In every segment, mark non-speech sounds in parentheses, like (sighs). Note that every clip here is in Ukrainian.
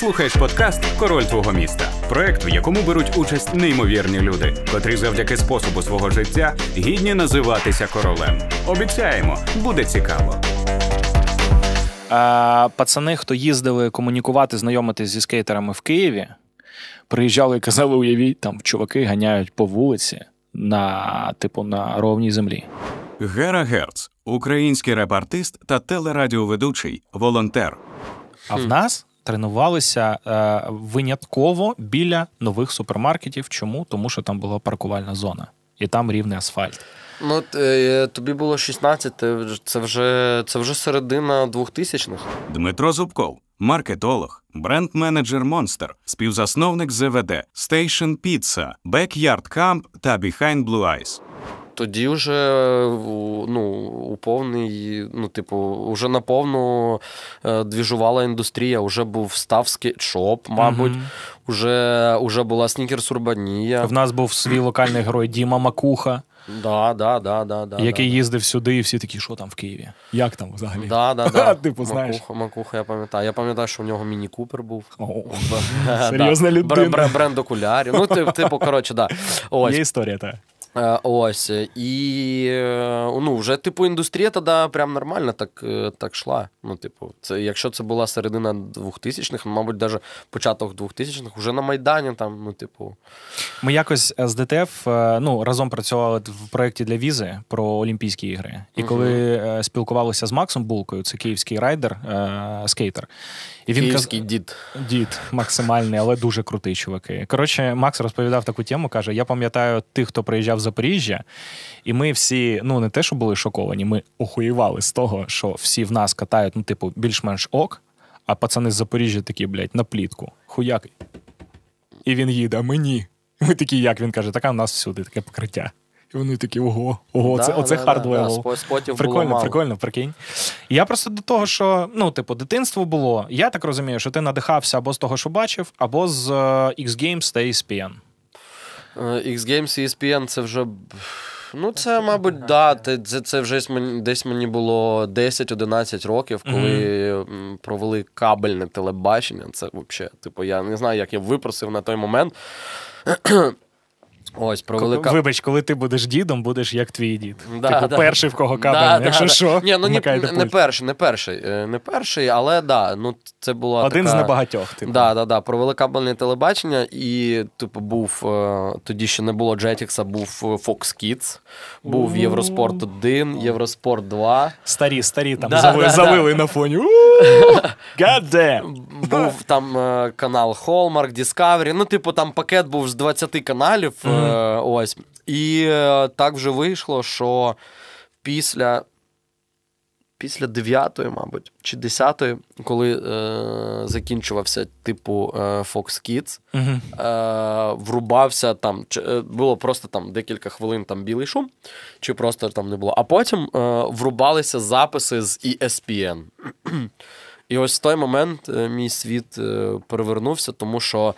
слухаєш подкаст Король твого міста, проект, в якому беруть участь неймовірні люди, котрі завдяки способу свого життя гідні називатися королем. Обіцяємо, буде цікаво. А, Пацани, хто їздили комунікувати, знайомитись зі скейтерами в Києві, приїжджали і казали, уявіть, там чуваки ганяють по вулиці на типу на ровній землі. Гера Герц, український реп-артист та телерадіоведучий, волонтер. А в нас тренувалися е, винятково біля нових супермаркетів. Чому? Тому що там була паркувальна зона, і там рівний асфальт. Ну, е, тобі було 16, це вже це вже середина 2000-х. Дмитро Зубков, маркетолог, бренд-менеджер Monster, співзасновник ЗВД, Station Pizza, Backyard Camp та Behind Blue Eyes. Тоді вже ну, у повний, ну, типу, вже наповну е, двіжувала індустрія, вже був став скейтшоп, мабуть, угу. уже, уже була снікерс Урбанія. В нас був свій локальний герой Діма Макуха. Да, да, да, да, да, Який да, їздив сюди, і всі такі, що там в Києві? Як там взагалі? Да, да, да. (laughs) Типу, знаєш. Макуха, Макуха, я пам'ятаю. Я пам'ятаю, що у нього міні-купер був. О, (laughs) Серйозна людина. Бренд окулярів. Ну, типу, коротше, да. Ось. Є історія, так. Е, ось. І е, ну, вже, типу, індустрія тоді прям нормально так е, так шла. Ну, типу, це, Якщо це була середина 2000-х, мабуть, навіть початок 2000-х, вже на Майдані там, ну, типу. Ми якось з ДТФ ну, разом працювали в проєкті для візи про Олімпійські ігри. І коли uh спілкувалися з Максом Булкою, це київський райдер, скейтер. І він Київський каз... дід. Дід максимальний, але дуже крутий чуваки. Коротше, Макс розповідав таку тему, каже: я пам'ятаю тих, хто приїжджав в Запоріжжя, і ми всі, ну не те, що були шоковані, ми охуєвали з того, що всі в нас катають, ну, типу, більш-менш ок, а пацани з Запоріжжя такі, блядь, на плітку. Хуяк. І він їде, а мені. Ми такі, як він каже, така в нас всюди таке покриття. І вони такі, ого, ого, да, це оце да, хард. Да, спотів прикольно, було прикольно, прикинь. Я просто до того, що ну, типу, дитинство було. Я так розумію, що ти надихався або з того, що бачив, або з uh, X-Games та ESPN. X-Games і ESPN це вже. Ну, це, мабуть, да, це це вже десь мені було 10-11 років, коли mm-hmm. провели кабельне телебачення. Це взагалі, типу, я не знаю, як я випросив на той момент. Ось, провели каб... Вибач, коли ти будеш дідом, будеш як твій дід. Да, типу, да. перший в кого кабель, якщо що. Ні, ну ні, не перший, не перший, е, не перший, але да, ну це була один така... з небагатьох. Типу. Да, да, да. Провели кабельне телебачення, і типу був е, тоді ще не було Jetix, був е, Fox Kids, був Євроспорт 1, Євроспорт 2. Старі, старі там да, завили, да, завили на фоні. God damn! Був там канал Hallmark, Discovery. Ну, типу, там пакет був з 20 каналів. Mm-hmm. Ось. І е, так вже вийшло, що після після 9-ї, мабуть, чи 10-ї, коли е, закінчувався, типу, е, Fox Kids, mm-hmm. е, врубався там, чи, е, було просто там декілька хвилин там білий шум, чи просто там не було. А потім е, врубалися записи з ESPN. (clears throat) І ось в той момент мій світ перевернувся, тому що.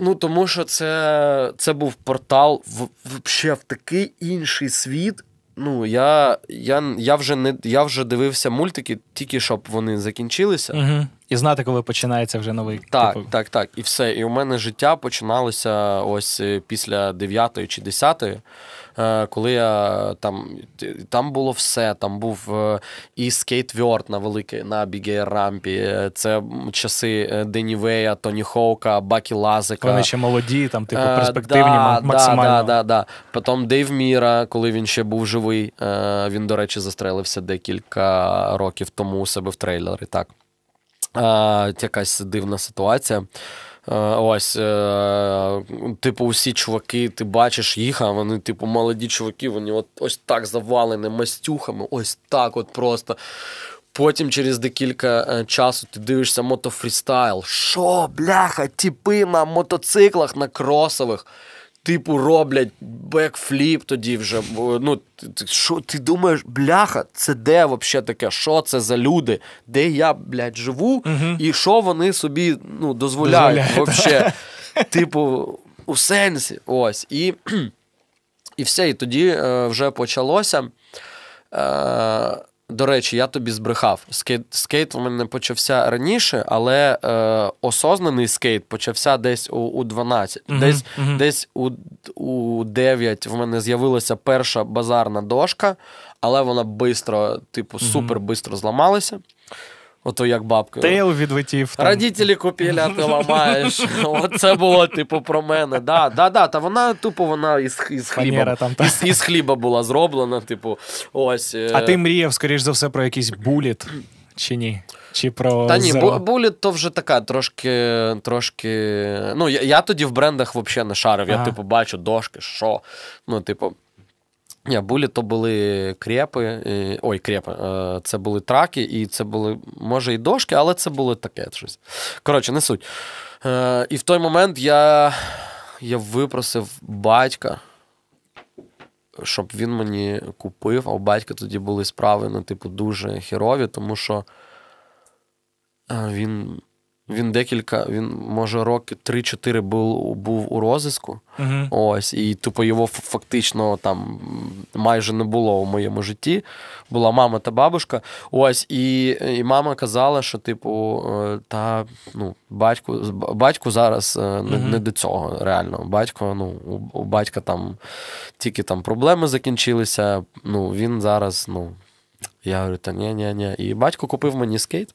Ну, тому що це це був портал в, в, в такий інший світ. Ну, я я, я, вже не я вже дивився мультики, тільки щоб вони закінчилися. Угу. І знати, коли починається вже новий. Так, типу. так, так. І все. І у мене життя починалося ось е, після 9 чи 10 Е, коли я там там було все. Там був е, і скейтверд на великій на бігей рампі. Це часи Дені Вея, Тоні Хоука, Бакі Лазика. Вони ще молоді, там типу е, перспективні да, максимально. Да, да, да, Потім Дейв Міра, коли він ще був живий. Він, до речі, застрелився декілька років тому у себе в трейлері. Так. Якась дивна ситуація. Е, ось, е, типу, усі чуваки, ти бачиш їх, а вони, типу, молоді чуваки, вони от ось так завалені мастюхами, ось так от просто. Потім через декілька е, часу ти дивишся мотофрістайл. Що, бляха, тіпи на мотоциклах на кросових типу, роблять бекфліп тоді вже. Ну, що Ти думаєш, бляха, це де взагалі таке? Що це за люди? Де я, блядь, живу, угу. і що вони собі ну, дозволяють? Дозволяє, Типу, у сенсі. Ось. І (clears throat) і все. І тоді е, вже почалося. Е, до речі, я тобі збрехав. Скейт, скейт у мене почався раніше, але е, осознаний скейт почався десь у, у 12. Мгм, Десь, мгм. десь у, у 9 в мене з'явилася перша базарна дошка, але вона бистро, типу, супер бистро зламалася. Ото як бабка. Тейл відлетів. там. Родителі купили, а ти ламаєш. (laughs) Оце було, типу, про мене. Да, да, да, та вона тупо вона із, із хліба. Там, та. Із, із хліба була зроблена, типу, ось. е, А ти мріяв, скоріш за все, про якийсь буліт чи ні? Чи про Та ні, бу- буліт то вже така трошки. трошки... Ну, я, я тоді в брендах взагалі не шарив. Я, типу, бачу дошки, що. Ну, типу. Ні, булі то були крепи. і- Ой, крепи. е, Це були траки, і це були, може, і дошки, але це було таке щось. Коротше, не суть. Е, І в той момент я, я випросив батька, щоб він мені купив, а у батька тоді були справи, ну, типу, дуже херові, тому що е, він, він декілька, він, може, роки 3-4 був, був у розиску. Мгм. Ось, і тупо його фактично там майже не було у моєму житті. Була мама та бабушка. Ось, і, і мама казала, що, типу, е, та ну, батьку, батьку зараз е, не, не до цього, реально. Батько, ну, у, у батька там тільки там проблеми закінчилися. Ну, він зараз, ну. Я говорю, та ні, ні, ні. І батько купив мені скейт.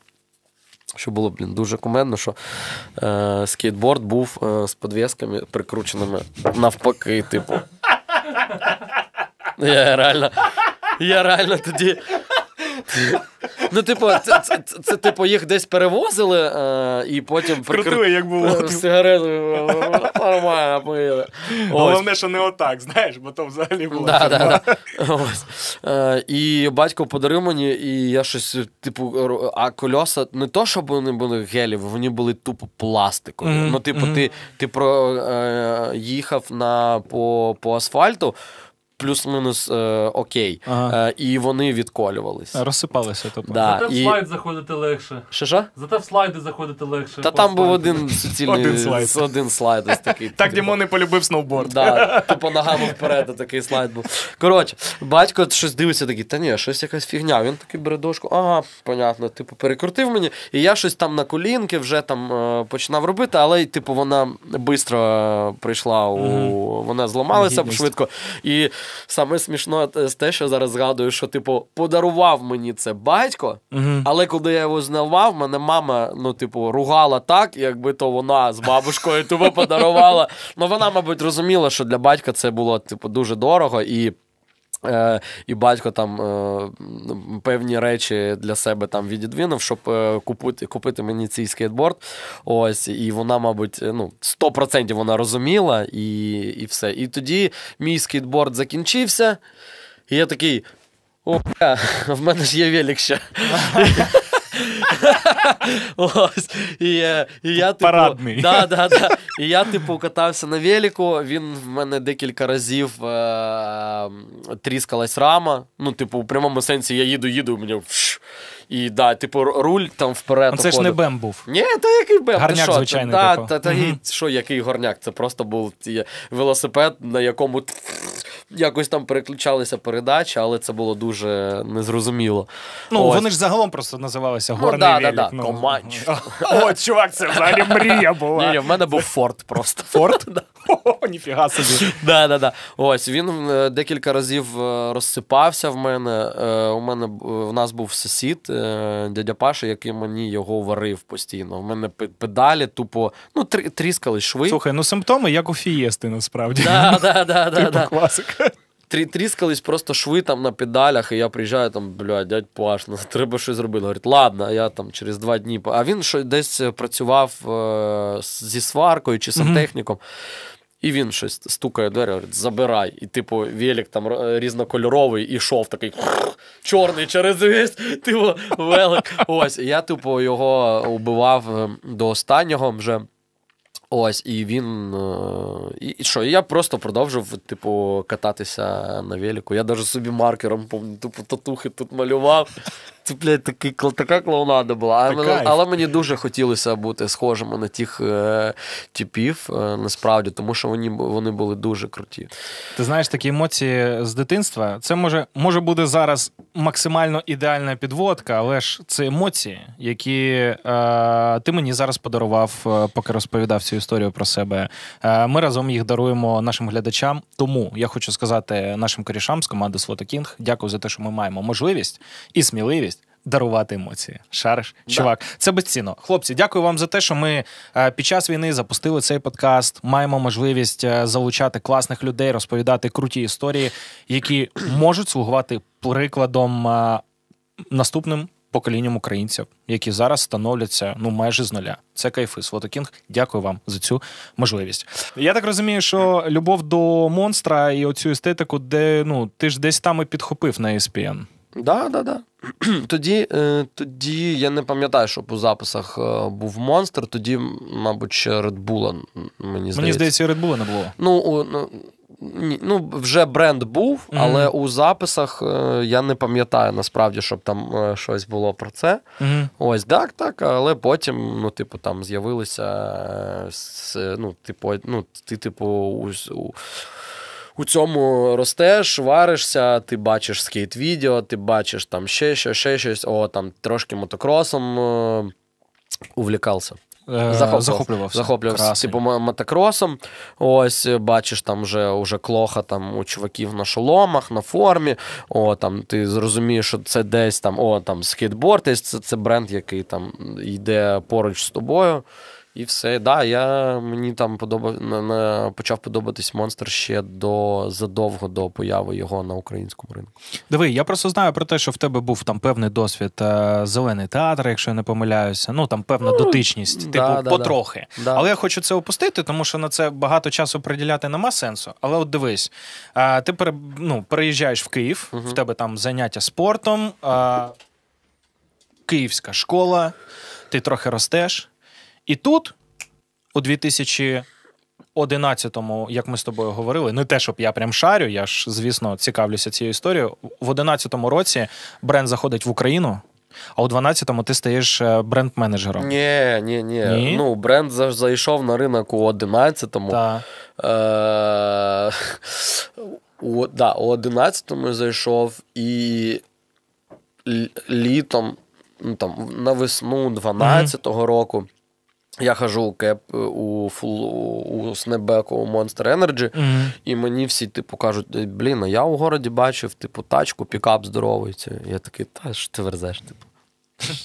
Що було, блін, дуже кумедно, що е, скейтборд був е, з подв'язками прикрученими навпаки, типу. Я реально. Я реально тоді. Ну, типу, це, це, це, це, типу, їх десь перевозили е, і потім Крутили, як було. Е, Сигарету е, нормально. Ось. Головне, що не отак, знаєш, бо то взагалі було. Да, да, да. Ось. Е, і батько подарив мені, і я щось, типу, а кольоса не то, щоб вони були геліві, вони були тупо пластикові. Мгм, Ну, типу, мгм. ти, ти про, е, їхав на, по, по асфальту, плюс-мінус е, окей. Ага. Е, і вони відколювались. Розсипалося, типу. Да, Зате в і... слайд заходити легше. Що що? Зате в слайди заходити легше. Та там був один суцільний (laughs) Один слайд. один слайд ось такий. Так Дімон не полюбив сноуборд. Да, тупо ногами вперед, такий слайд був. Коротше, батько щось дивиться такий, та ні, щось якась фігня. Він такий бере дошку, ага, понятно, типу, перекрутив мені, і я щось там на колінки вже там е, починав робити, але, типу, вона швидко прийшла у. Вона зламалася швидко. І саме смішно те- те, що зараз згадую, що, типу, подарував мені це батько. Мгм. Але коли я його знавав, мене мама, ну, типу, ругала так, якби то вона з бабушкою тупо подарувала. Ну, вона, мабуть, розуміла, що для батька це було, типу, дуже дорого і. Е, і батько там е, певні речі для себе там відідвинув, щоб е, купити, купити мені цей скейтборд. Ось, і вона, мабуть, ну, 100% вона розуміла, і, і все. І тоді мій скейтборд закінчився, і я такий. О, (laughs) в мене ж є велик ще. (laughs) (laughs) Ось. І, е, і я, типу, Парадний. Да, да, да. І я, типу, катався на велику. Він в мене декілька разів е- тріскалась рама. Ну, типу, у прямому сенсі я їду, їду, мені. вш. І да, типу, руль там вперед. Ну, Це ж не бем був. Ні, та який бем? Гарняк звичайний, Та, типу. та, та, Мгм. що, який горняк? Це просто був велосипед, на якому якось там переключалися передачі, але це було дуже незрозуміло. Ну, Ось. вони ж загалом просто називалися Ну, горний да, да, велик. да, ну. Команч. (laughs) О, чувак, це взагалі мрія була. Ні, в мене був Форд просто. (laughs) Форт? (laughs) О, ніфіга собі. Да, да, да. Ось він е, декілька разів е, розсипався в мене. Е, У мене в нас був сусід, дядя Паша, який мені його варив постійно. У мене педалі тупо ну, тріскали шви. Слухай, ну симптоми як у фієсти, насправді. Да, да, да, да, Типу да. класика. Трі- Тріскались просто шви там на педалях, і я приїжджаю там, блядь, дядь Паш, ну (laughs) треба щось зробити. Говорить, ладно, я там через два дні. по-» А він що десь працював е, зі сваркою чи сантехніком. І він щось стукає двері, говорить, забирай. І, типу, велик там е, різнокольоровий, і шов такий (laughs) чорний через весь, (laughs) типу, велик. Ось, і я, типу, його убивав е, до останнього вже. Ось, і він. е, І, і що? І я просто продовжив, типу, кататися на велику. Я навіть собі маркером, помню, типу, татухи тут малював. Це, блядь, такий, така клоунада була. Та Але, але мені дуже хотілося бути схожими на тих е, типів, е, насправді, тому що вони, вони були дуже круті. Ти знаєш такі емоції з дитинства. Це може, може буде зараз максимально ідеальна підводка, але ж це емоції, які е, ти мені зараз подарував, е, поки розповідав цю історію про себе. Е, ми разом їх даруємо нашим глядачам. Тому я хочу сказати нашим корішам з команди Свото Кінг, дякую за те, що ми маємо можливість і сміливість. Дарувати емоції. Шариш, чувак, це безцінно. Хлопці, дякую вам за те, що ми е, під час війни запустили цей подкаст. Маємо можливість е, залучати класних людей, розповідати круті історії, які (clears throat) можуть слугувати прикладом е, наступним поколінням українців, які зараз становляться ну майже з нуля. Це кайфи. Свотокінг. Дякую вам за цю можливість. Я так розумію, що любов до монстра і оцю естетику, де ну ти ж десь там і підхопив на ESPN. Да, да, да. (clears throat) Тоді, е, тоді я не пам'ятаю, щоб у записах е, був монстр, тоді, мабуть, ще Red Bull, мені здається. Мені здається, Red Bull не було. Ну, у, ну, ні, ну, вже бренд був, але у записах е, я не пам'ятаю насправді, щоб там щось було про це. Угу. Ось так, так, але потім, ну, типу, там з'явилися. Ну, типу, ну, ти, типу, у, у, цьому ростеш, варишся, ти бачиш скейт-відео, ти бачиш там ще щось, ще щось, о, там трошки мотокросом е, увлікався. Захоплювався. захоплювався. Захоплювався, типу, мотокросом. Ось е, бачиш там вже, вже клоха там у чуваків на шоломах, на формі. О, там ти зрозумієш, що це десь там, о, там скейтборд, це, це бренд, який там йде поруч з тобою. І все. Да, я, мені там подобав, на, на, почав подобатись монстр ще до, задовго до появи його на українському ринку. Диви, я просто знаю про те, що в тебе був там певний досвід е, зелений театр, якщо я не помиляюся. Ну там певна дотичність, типу, да, да, потрохи. Да. Але я хочу це опустити, тому що на це багато часу приділяти нема сенсу. Але от дивись, а, ти пере, ну, переїжджаєш в Київ, в тебе там заняття спортом, а, київська школа, ти трохи ростеш. І тут, у 2011-му, як ми з тобою говорили, не те, щоб я прям шарю, я ж, звісно, цікавлюся цією історією. В 11-му році бренд заходить в Україну, а у 12-му ти стаєш е, бренд-менеджером. Ні, ні, ні. Ні? Ну, бренд зайшов на ринок у 11-му. Та. Е, у, да, у 11-му зайшов і літом, ну, там, на весну 12-го року. Я хожу у кеп у фул у снебеку у Monster Energy, Мгм. і мені всі, типу, кажуть: блін, а я у городі бачив, типу, тачку, пікап здоровий. Я такий, та що ти верзеш, типу. (laughs)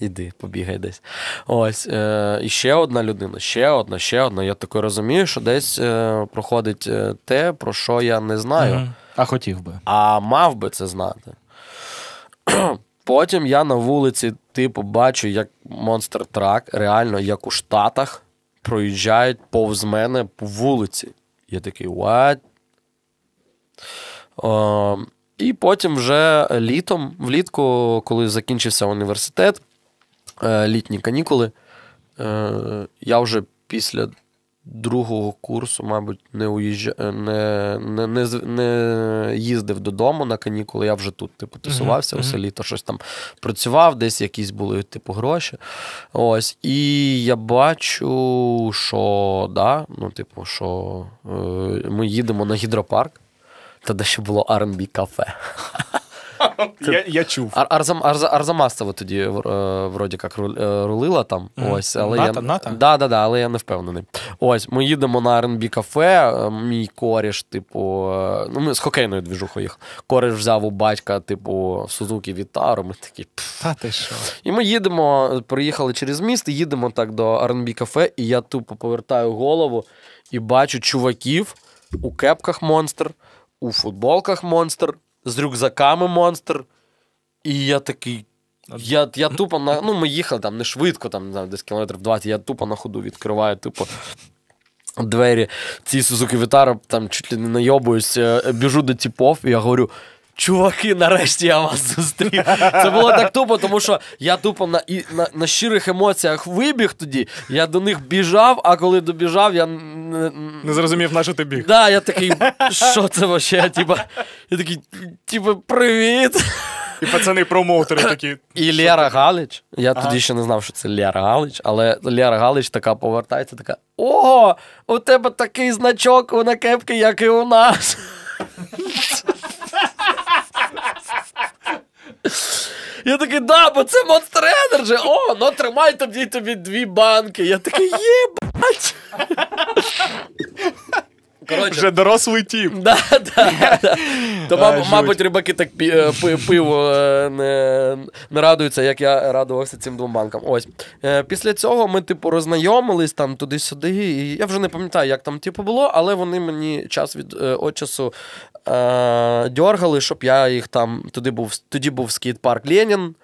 Іди, побігай десь. Ось. Е, і ще одна людина, ще одна, ще одна. Я таки розумію, що десь е, проходить е, те, про що я не знаю, Мгм. А хотів би. а мав би це знати. (clears throat) Потім я на вулиці, типу, бачу, як монстр трак, реально, як у Штатах, проїжджають повз мене по вулиці. Я такий, what? О, і потім вже літом, влітку, коли закінчився університет, е, літні канікули, е, я вже після другого курсу, мабуть, не уїжджа... не, не, не, не їздив додому на канікули. Я вже тут, типу, тусувався Мгм, усе мгм. літо, щось там працював, десь якісь були, типу, гроші. Ось. І я бачу, що, да, ну, типу, що е, ми їдемо на гідропарк. Тоді ще було R&B кафе. Я, я чув. Ар- Арзам, Арза, Арзамасова тоді е, вроді як ру- е, рулила там. Ось, але Ната- я, Ната? Да, да, да, але я не впевнений. Ось, ми їдемо на R&B кафе. е, Мій коріш, типу, ну ми з хокейною двіжухою їх. Коріш взяв у батька, типу, Сузуки Вітару. Ми такі. Та ти що? І ми їдемо, приїхали через міст, і їдемо так до R&B кафе, і я тупо повертаю голову і бачу чуваків у кепках монстр, у футболках монстр, з рюкзаками монстр. І я такий. Я, я тупо на. Ну, ми їхали там не швидко, там, не знаю, десь кілометрів 20, я тупо на ходу відкриваю, типу. Двері ці Сузуки Вітара, там чуть ли не найобуюсь, е, біжу до типов, і я говорю: чуваки, нарешті я вас зустрів. Це було так тупо, тому що я тупо на, і, на, на щирих емоціях вибіг тоді, я до них біжав, а коли добіжав, я не, Не зрозумів, на що ти біг. Да, я такий, що це вообще? Типа, я такий, типа, привіт. І пацани промоутери такі. І Лера Галич. Я Ага. тоді ще не знав, що це Лера Галич, але Лера Галич така повертається, така: Ого, у тебе такий значок на кепки, як і у нас. Я такий, да, бо це Monster Energy. О, ну тримай тобі тобі дві банки. Я такий, єбать. Коротше, Вже дорослий тіп. Да, да, да. То, А, маб- мабуть, рибаки так пі- е, пи- пиво е, не, не радуються, як я радувався цим двом банкам. Ось. Е, Після цього ми, типу, роззнайомились там туди-сюди. І я вже не пам'ятаю, як там типу, було, але вони мені час від от часу е, дьоргали, щоб я їх там. Туди був, тоді був скейт-парк Ленін.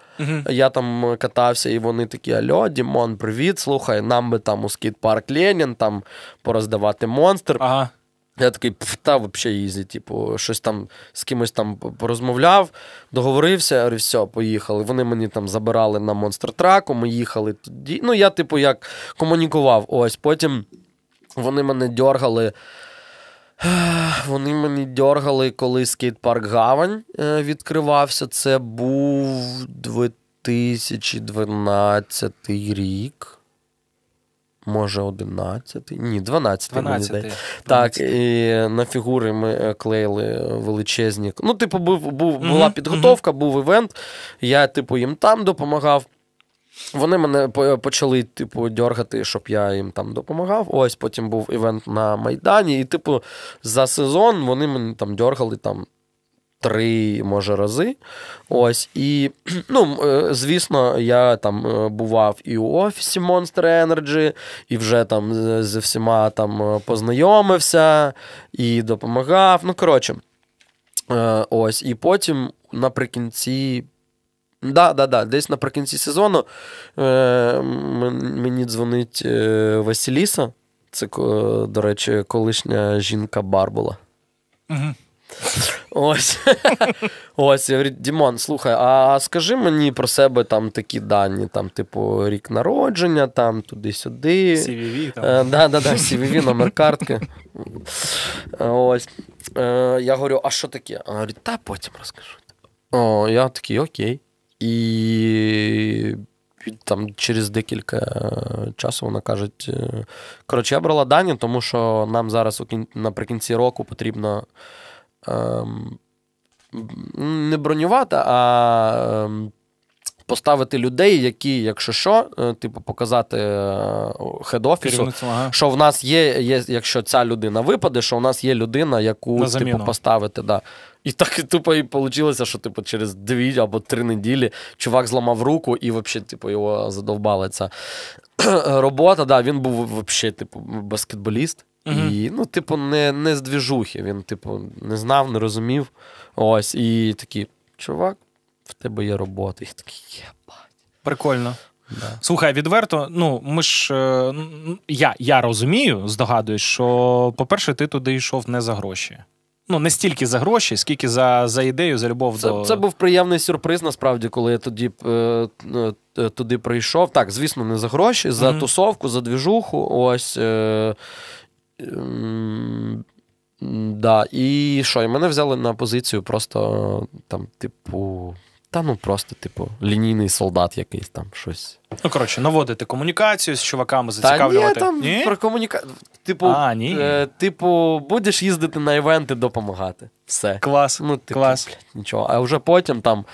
Я там катався, і вони такі: Альо, Дімон, привіт, слухай, нам би там у скейт-парк Ленін там пороздавати монстр. Ага. Я такий, «Пф, та взагалі easy, типу, щось там з кимось там порозмовляв, договорився, говорю, все, поїхали. Вони мені там забирали на монстр траку, ми їхали тоді. Ну, я, типу, як комунікував. Ось потім вони мене дьоргали. (sighs) Вони мені дьоргали, коли скейт-парк Гавань е, відкривався. Це був 2012 рік. Може, 11? Ні, 12 мені здається. Так, і на фігури ми е, клеїли величезні. Ну, типу, був, був, була підготовка, був івент. Я, типу, їм там допомагав. Вони мене почали, типу, дергати, щоб я їм там допомагав. Ось потім був івент на Майдані. І, типу, за сезон вони мене там дергали там. Три, може, рази. Ось. І, (clears throat) ну, е, звісно, я там е, бував і у офісі Monster Energy, і вже там зі всіма там е, познайомився і допомагав. Ну, коротше. Ось. І потім наприкінці. Да, да, да, десь наприкінці сезону е, мені дзвонить Василіса. Це, до речі, колишня жінка Барбула. Мгм. Ось. (laughs) Ось, я говорю, Дімон, слухай, а скажи мені про себе там такі дані, там, типу, рік народження, там, туди-сюди. CVV там. Е, да, да, да, CVV, номер картки. Ось. Е, Я говорю, а що таке? А говорить, та потім розкажу. О, я такий, окей. І там через декілька часу вона каже: е, коротше, я брала дані, тому що нам зараз наприкінці року потрібно не бронювати, а ем, поставити людей, які, якщо що, е, типу, показати хед-офісу, ага. що в нас є, є, якщо ця людина випаде, що в нас є людина, яку типу, поставити. Да. І так тупо і вийшло, що типу, через дві або три неділі чувак зламав руку і взагалі, типу, його задовбала ця (clears throat) робота. Да, він був взагалі, типу, баскетболіст. Мгм. І, ну, типу, не, не з двіжухи. Він, типу, не знав, не розумів. Ось, і такий, чувак, в тебе є робота. І такий, єба. Прикольно. Да. Слухай, відверто, ну ми ж е, я, я розумію, здогадуюсь, що, по-перше, ти туди йшов не за гроші. Ну, не стільки за гроші, скільки за, за ідею, за любов Це, до. це був приємний сюрприз, насправді, коли я тоді е, е, туди прийшов. Так, звісно, не за гроші, за Мгм. тусовку, за двіжуху. Ось. Е, да. І що? І мене взяли на позицію просто там, типу. Та ну просто, типу, лінійний солдат якийсь там щось. Ну, коротше, наводити комунікацію з чуваками, Та ні, зацікавлювати. там про комуніка... Типу, А, ні. Е, типу, будеш їздити на івенти, допомагати. Все. Клас. Ну, типу, Клас. блядь, нічого. А вже потім там,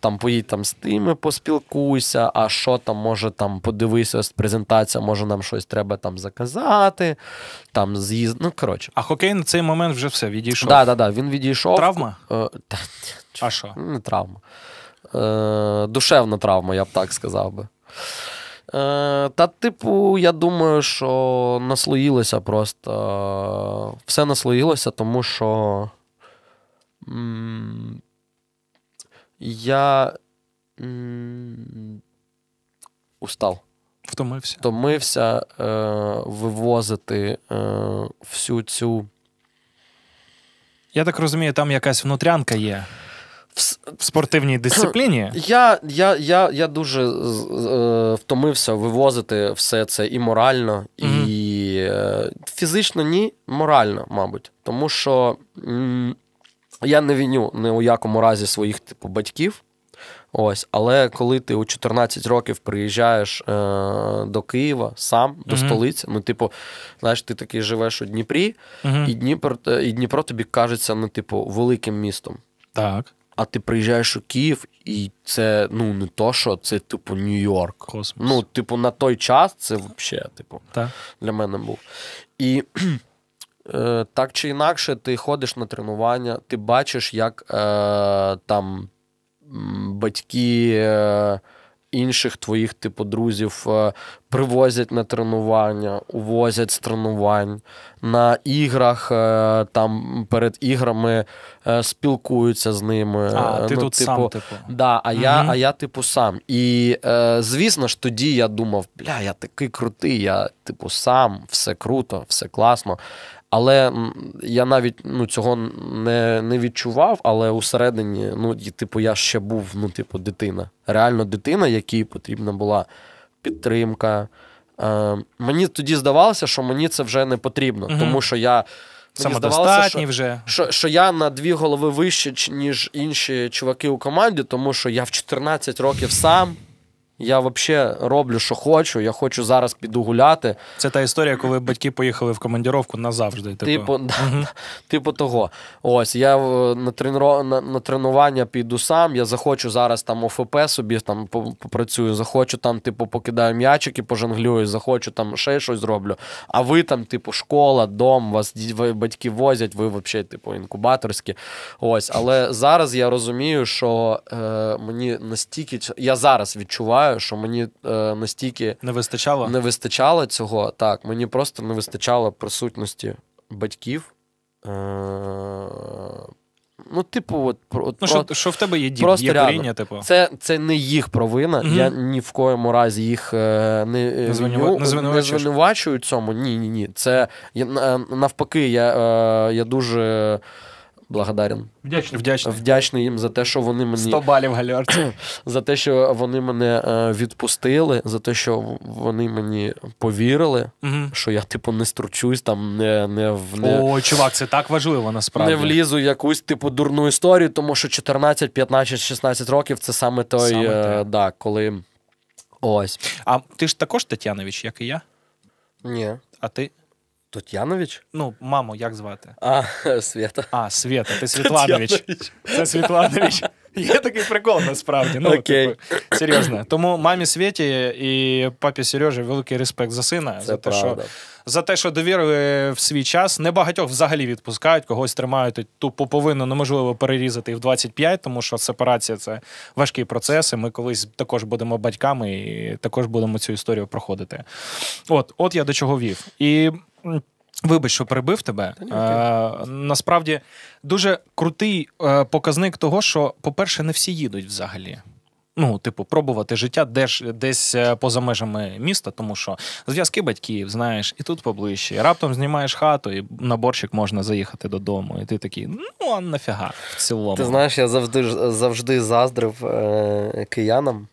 там поїдь там з тими, поспілкуйся, а що там, може, там подивися, ось презентація, може нам щось треба там заказати, там з'їзд. Ну, коротше. А хокей на цей момент вже все відійшов. Так, так, так, він відійшов. Травма? Е, та, (laughs) А що? не травма. Е, душевна травма, я б так сказав би. Е, та, типу, я думаю, що наслоїлося просто. Все наслоїлося, тому що. я. устав. Втомився. Втомився е, вивозити е, всю цю. Я так розумію, там якась внутрянка є в спортивній дисципліні. (clears throat) Я, я, я, я дуже е, втомився вивозити все це і морально, Мгм. і е, фізично ні, морально, мабуть. Тому що м, я не віню ні у якому разі своїх типу, батьків. Ось, але коли ти у 14 років приїжджаєш е, до Києва сам, до Мгм. столиці, ну, типу, знаєш, ти такий живеш у Дніпрі, Мгм. і Дніпро, е, і Дніпро тобі кажеться, ну, типу, великим містом. Так, А ти приїжджаєш у Київ, і це ну не то, що це, типу, Нью-Йорк. космос. Ну, типу, на той час це взагалі, типу, так. для мене був. І (clears throat) е, так чи інакше, ти ходиш на тренування, ти бачиш, як е, там батьки е, інших твоїх, типу, друзів е, привозять на тренування, увозять з тренувань. На іграх е, там перед іграми е, спілкуються з ними. А, ти ну, тут сам, типу. Да, а, я, а я, типу, сам. І звісно ж, тоді я думав, бля, я такий крутий, я, типу, сам, все круто, все класно. Але я навіть ну, цього не, не відчував, але усередині, ну, типу, я ще був, ну, типу, дитина. Реально дитина, якій потрібна була підтримка. Е, мені тоді здавалося, що мені це вже не потрібно, Мгм. тому що я. Мені здавалося, Самодостатній що, вже. що, що я на дві голови вище, ніж інші чуваки у команді, тому що я в 14 років сам. Я взагалі роблю, що хочу. Я хочу зараз піду гуляти. Це та історія, коли батьки поїхали в командіровку назавжди. Типу, Типу, да, типу того. Ось я е, на, тренро... на, на тренування піду сам. Я захочу зараз там ОФП собі там попрацюю. Захочу там, типу, покидаю м'ячики, пожонглюю, захочу там ще щось зроблю. А ви там, типу, школа, дом, вас батьки возять, ви взагалі, типу, інкубаторські. Ось, але зараз я розумію, що е, мені настільки я зараз відчуваю, що мені е, настільки не вистачало. не вистачало цього. Так, мені просто не вистачало присутності батьків. Е- Ну, типу, от, от Ну, про- що, що в тебе є дім, просто є коріння, типу. це, це не їх провина. Мгм. Я ні в коєму разі їх е, не, е, Не звинува- виню- не не звинувачую цьому. Ні, ні, ні. Це я, навпаки, я, е, я дуже благодарен. Вдячний. Вдячний. Вдячний їм за те, що вони мені 100 балів галярці. (clears throat) за те, що вони мене е, відпустили, за те, що вони мені повірили, Мгм. що я, типу, не стручусь, там не, не, в, не, О, чувак, це так важливо насправді. не влізу в якусь типу дурну історію, тому що 14, 15, 16 років це саме той, Саме е, те. да, коли. Ось. А ти ж також Тетянович, як і я. Ні. А ти? Тетянович? Ну, маму, як звати? А, (laughs) Свята. А, Свята, ти (laughs) Світланович. Це Світланович. (laughs) Є такий прикол насправді. Ну, Окей. типу, серйозно. Тому мамі Світі і папі Сережі великий респект за сина. Це за те, що за те, що довірили в свій час. Небагатьох взагалі відпускають, когось тримають ту поповину неможливо перерізати і в 25, тому що сепарація це важкі процеси. Ми колись також будемо батьками і також будемо цю історію проходити. От, от я до чого вів. І. Вибач, що перебив тебе. Е, насправді дуже крутий е, показник того, що, по-перше, не всі їдуть взагалі. Ну, типу, пробувати життя десь, десь е, поза межами міста, тому що зв'язки батьків, знаєш, і тут поближче. І раптом знімаєш хату, і на борщик можна заїхати додому. І ти такий, ну а нафіга в цілому. Ти знаєш, я завжди завжди заздрив е, киянам.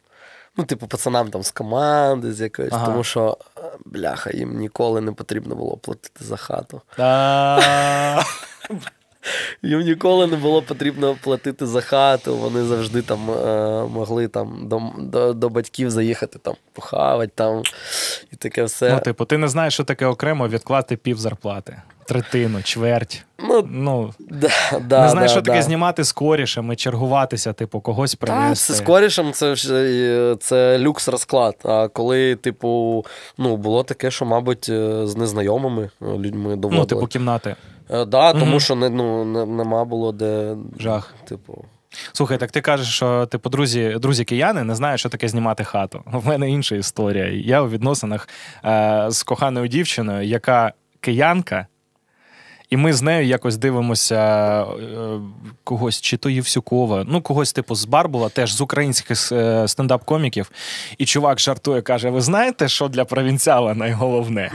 Ну, типу, пацанам там з команди, з якоїсь, Ага. тому що, е, бляха, їм ніколи не потрібно було платити за хату. (laughs) Їм ніколи не було потрібно платити за хату. Вони завжди там е, могли там до, до, до батьків заїхати там похавати там і таке все. Ну, типу, ти не знаєш, що таке окремо відкласти пів зарплати. Третину, чверть. Ну, Ну, да, да, не знаєш, да, що таке знімати з корішами, чергуватися, типу, когось привезти. з корішем це, е, це люкс розклад. А коли, типу, ну, було таке, що, мабуть, е, з незнайомими е, людьми доводили. Ну, типу, кімнати. Да, тому Мгм. що не, ну, не, нема було де. Жах. Типу. Слухай, так ти кажеш, що типу друзі, друзі кияни не знають, що таке знімати хату. (laughs) У мене інша історія. Я у відносинах е, з коханою дівчиною, яка киянка. І ми з нею якось дивимося е, когось, чи то Євсюкова, ну когось типу з Барбула, теж з українських е, стендап-коміків. І чувак жартує, каже: Ви знаєте, що для провінціала найголовне?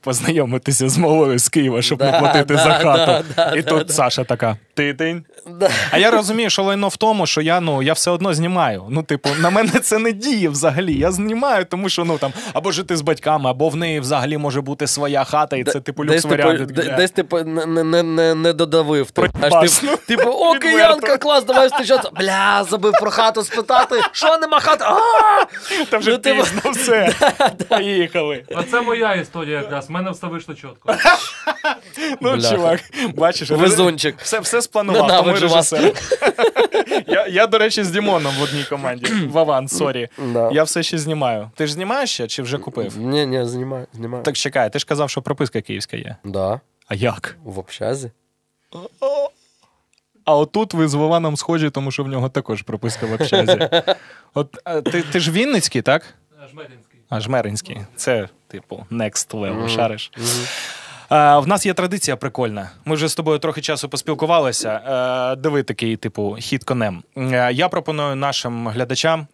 Познайомитися з мовою з Києва, щоб не Да, платити да, за хату. да, І тут. Саша така. Титень. Да. А я розумію, що лайно в тому, що я ну я все одно знімаю. Ну, типу, на мене це не діє взагалі. Я знімаю, тому що ну там або жити з батьками, або в неї взагалі може бути своя хата, і це типу люкс типу, варіант. десь типу не, не, не, не додавив. Ти, Проїбас. типу, типу, о, киянка, клас, давай зустрічатися. Бля, забив про хату спитати. Що нема хати? А! Та вже Ну, типу, пізно (laughs) все. Поїхали. Оце моя історія якраз. В мене все вийшло чітко. Ну, чувак, бачиш, Везунчик. Все, все спланував, тому Ненавиджу вас. режисер. я, я, до речі, з Дімоном в одній команді. Вован, сорі. Да. Я все ще знімаю. Ти ж знімаєш ще чи вже купив? Ні, ні, знімаю, знімаю. Так чекай, ти ж казав, що прописка київська є. Да, А як? в общазі. А отут ви з Вованом схожі, тому що в нього також прописка в общазі. (laughs) От а, ти, ти ж Вінницький, так? Жмеринський. А Жмеринський. Це, типу, next level, шариш. А, в нас є традиція прикольна. Ми вже з тобою трохи часу поспілкувалися. Е, диви такий, типу, хід конем. Е, я пропоную нашим глядачам.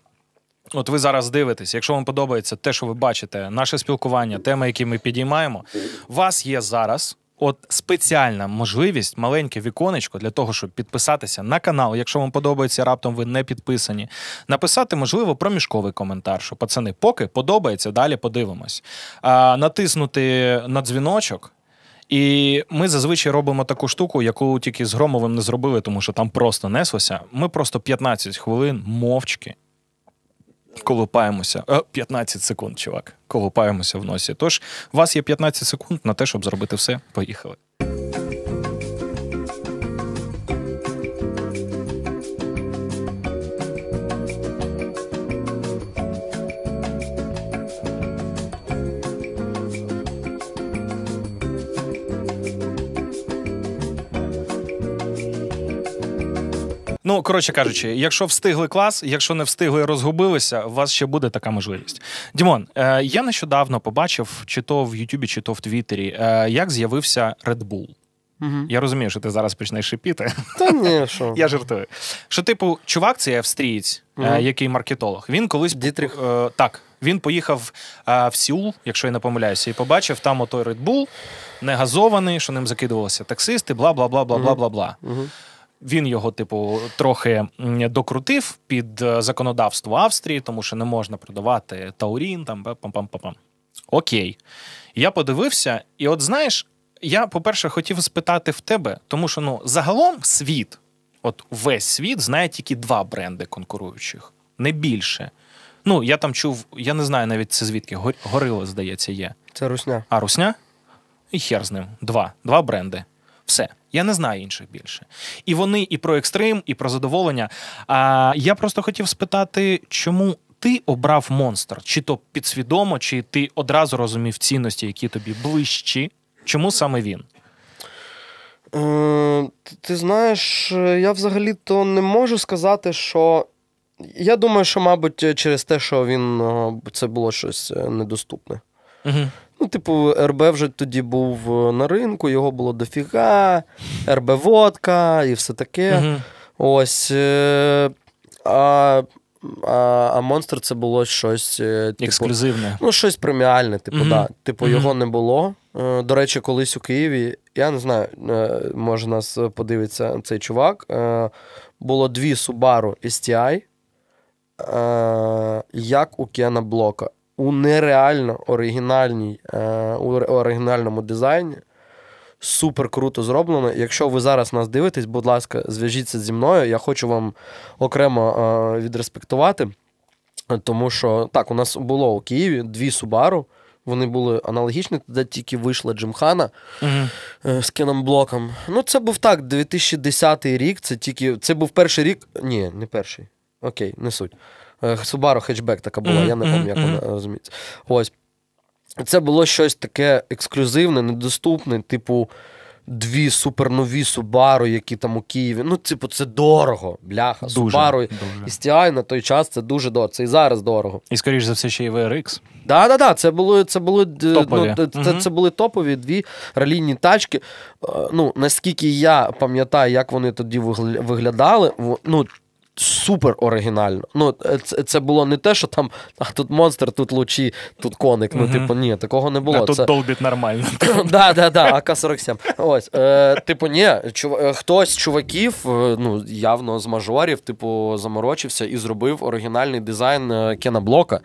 От ви зараз дивитесь, якщо вам подобається те, що ви бачите, наше спілкування, теми, які ми підіймаємо, у вас є зараз от спеціальна можливість, маленьке віконечко для того, щоб підписатися на канал, якщо вам подобається, раптом ви не підписані. Написати, можливо, проміжковий коментар, що пацани, поки подобається, далі подивимось. А, натиснути на дзвіночок. І ми зазвичай робимо таку штуку, яку тільки з Громовим не зробили, тому що там просто неслося. Ми просто 15 хвилин мовчки колупаємося. Е, 15 секунд, чувак. Колупаємося в носі. Тож, у вас є 15 секунд на те, щоб зробити все. Поїхали. Ну, коротше кажучи, якщо встигли клас, якщо не встигли розгубилися, у вас ще буде така можливість. Дімон, е, я нещодавно побачив, чи то в Ютубі, чи то в Твіттері, е, як з'явився Red Bull. Угу. Я розумію, що ти зараз почнеш шипіти. Та ні, що. (laughs) Я жартую. Що, типу, чувак, цей австрієць, е, який маркетолог, він колись Дітріх. Е, так. Він поїхав е, в Сіул, якщо я не помиляюся, і побачив там отой Red Bull, не газований, що ним закидувалися таксисти, бла бла бла бла бла бла бла. Угу. Він його, типу, трохи докрутив під е, законодавство Австрії, тому що не можна продавати таурін, там пам-пам-пам. Окей. Я подивився, і от знаєш, я, по-перше, хотів спитати в тебе, тому що ну, загалом світ, от весь світ знає тільки два бренди конкуруючих, не більше. Ну, я там чув, я не знаю навіть це звідки. Гор- Горило, здається, є. Це русня. А русня? І хер з ним. Два. Два бренди. Все. Я не знаю інших більше. І вони і про екстрим, і про задоволення. А я просто хотів спитати, чому ти обрав монстр? Чи то підсвідомо, чи ти одразу розумів цінності, які тобі ближчі? Чому саме він? Е, ти- знаєш, я взагалі-то не можу сказати, що. Я думаю, що, мабуть, через те, що він е, це було щось е, недоступне. Угу. Ну, типу, РБ вже тоді був е, на ринку, його було дофіга, РБ водка і все таке. Угу. Ось. е, А, а, а монстр це було щось. е, Типу, Ексклюзивне. Ну, щось преміальне, типу, Мгм. да. Типу, Мгм. його не було. До речі, колись у Києві, я не знаю, може нас подивиться цей чувак. Було дві Subaru STI, як у Кена Блока. У нереально оригінальній, е, у оригінальному дизайні. Супер круто зроблено. Якщо ви зараз нас дивитесь, будь ласка, зв'яжіться зі мною. Я хочу вам окремо е, відреспектувати. Тому що так, у нас було у Києві дві Subaru. Вони були аналогічні, тоді тільки вийшла Джимхана Угу. е, з Кеном Блоком. Ну, це був так, 2010 рік. Це тільки. Це був перший рік. Ні, не перший. Окей, не суть. Е, Subaru хетчбек така була, Мгм, я не пам'ятаю, як мгм. вона розуміється. Ось. Це було щось таке ексклюзивне, недоступне, типу. Дві супернові Subaru, які там у Києві. Ну, типу, це дорого, бляха. Дуже, Subaru дуже. STI на той час це дуже дорого. Це і зараз дорого. І, скоріш за все, ще й VRX. Да, да, да, це були, це були, Топові. Ну, це, Мгм. це були топові дві ралійні тачки. Е, Ну, наскільки я пам'ятаю, як вони тоді вигля- виглядали, ну, супер оригінально. Ну, це, це було не те, що там а тут монстр, тут лучі, тут коник. Ну, типу, ні, такого не було. а тут це... долбіт нормально. (laughs) Да, да, да, АК-47. Ось, е, типу, ні, чув, е, хтось з чуваків, е, ну, явно з мажорів, типу, заморочився і зробив оригінальний дизайн е, Кена Блока.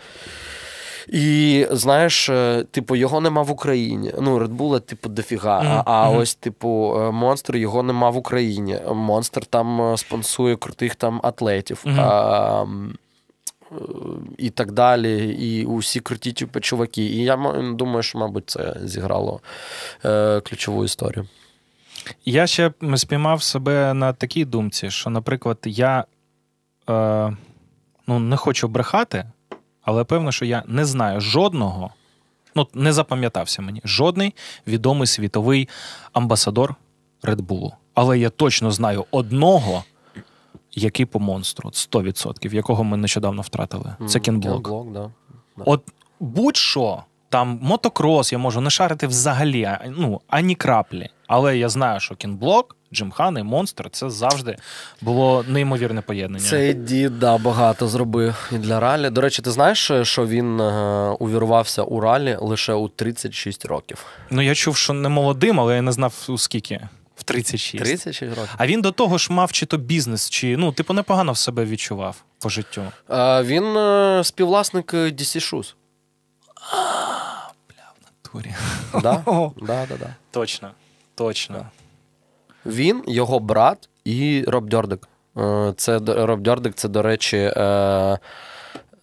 І знаєш, е, типу, його нема в Україні. Ну, Red Bull, типу, дофіга. Мгм, А, а мгм. ось, типу, е, монстр його нема в Україні. Монстр там е, спонсує крутих там атлетів. Мгм. А, е, і так далі, і усі круті типу, чуваки. І я думаю, що, мабуть, це зіграло е, ключову історію. Я ще спіймав себе на такій думці, що, наприклад, я е, ну, не хочу брехати, але певно, що я не знаю жодного, ну, не запам'ятався мені, жодний відомий світовий амбасадор Red Bull. Але я точно знаю одного, який по монстру, от 100%, якого ми нещодавно втратили. Це Кінблок. Да. От будь-що, там мотокрос, я можу не шарити взагалі, ну, ані краплі. Але я знаю, що кінблок, Джимхан і монстр це завжди було неймовірне поєднання. Цей дід да, багато зробив і для ралі. До речі, ти знаєш, що він е, увірвався у ралі лише у 36 років? Ну я чув, що не молодим, але я не знав у скільки. В 36. 36 років. А він до того ж мав чи то бізнес, чи ну, типу, непогано в себе відчував по життю. Е, він е, співвласник DC Shoes. Турі. Да? (laughs) Да, да, да. Точно. Точно. Він, його брат і Роб Дьордик. Е, Це Роб Дьордик, це, до речі, е,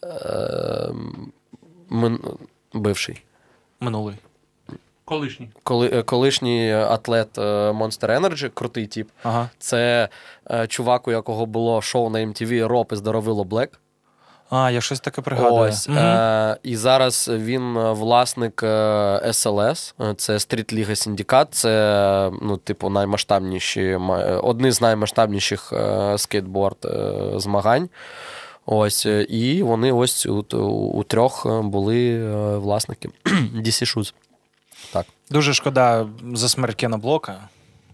е, мин- бивший. Минулий. Колишній. Коли, е, колишній атлет е, Monster Energy, крутий тип. Ага. Це е, чувак, у якого було шоу на MTV Роб і здоровило Блек. А, я щось таке пригадую. Ось. Мгм. Е, і зараз він е, власник е, SLS, е, це Street League Syndicate, це е, ну, типу, наймасштабніші, ма- е, одні з наймасштабніших е, скейтборд е, змагань. Ось, е, і вони ось у, у, у трьох е, були е, власники (clears throat) DC Shoes. Так. Дуже шкода за смерть Блока.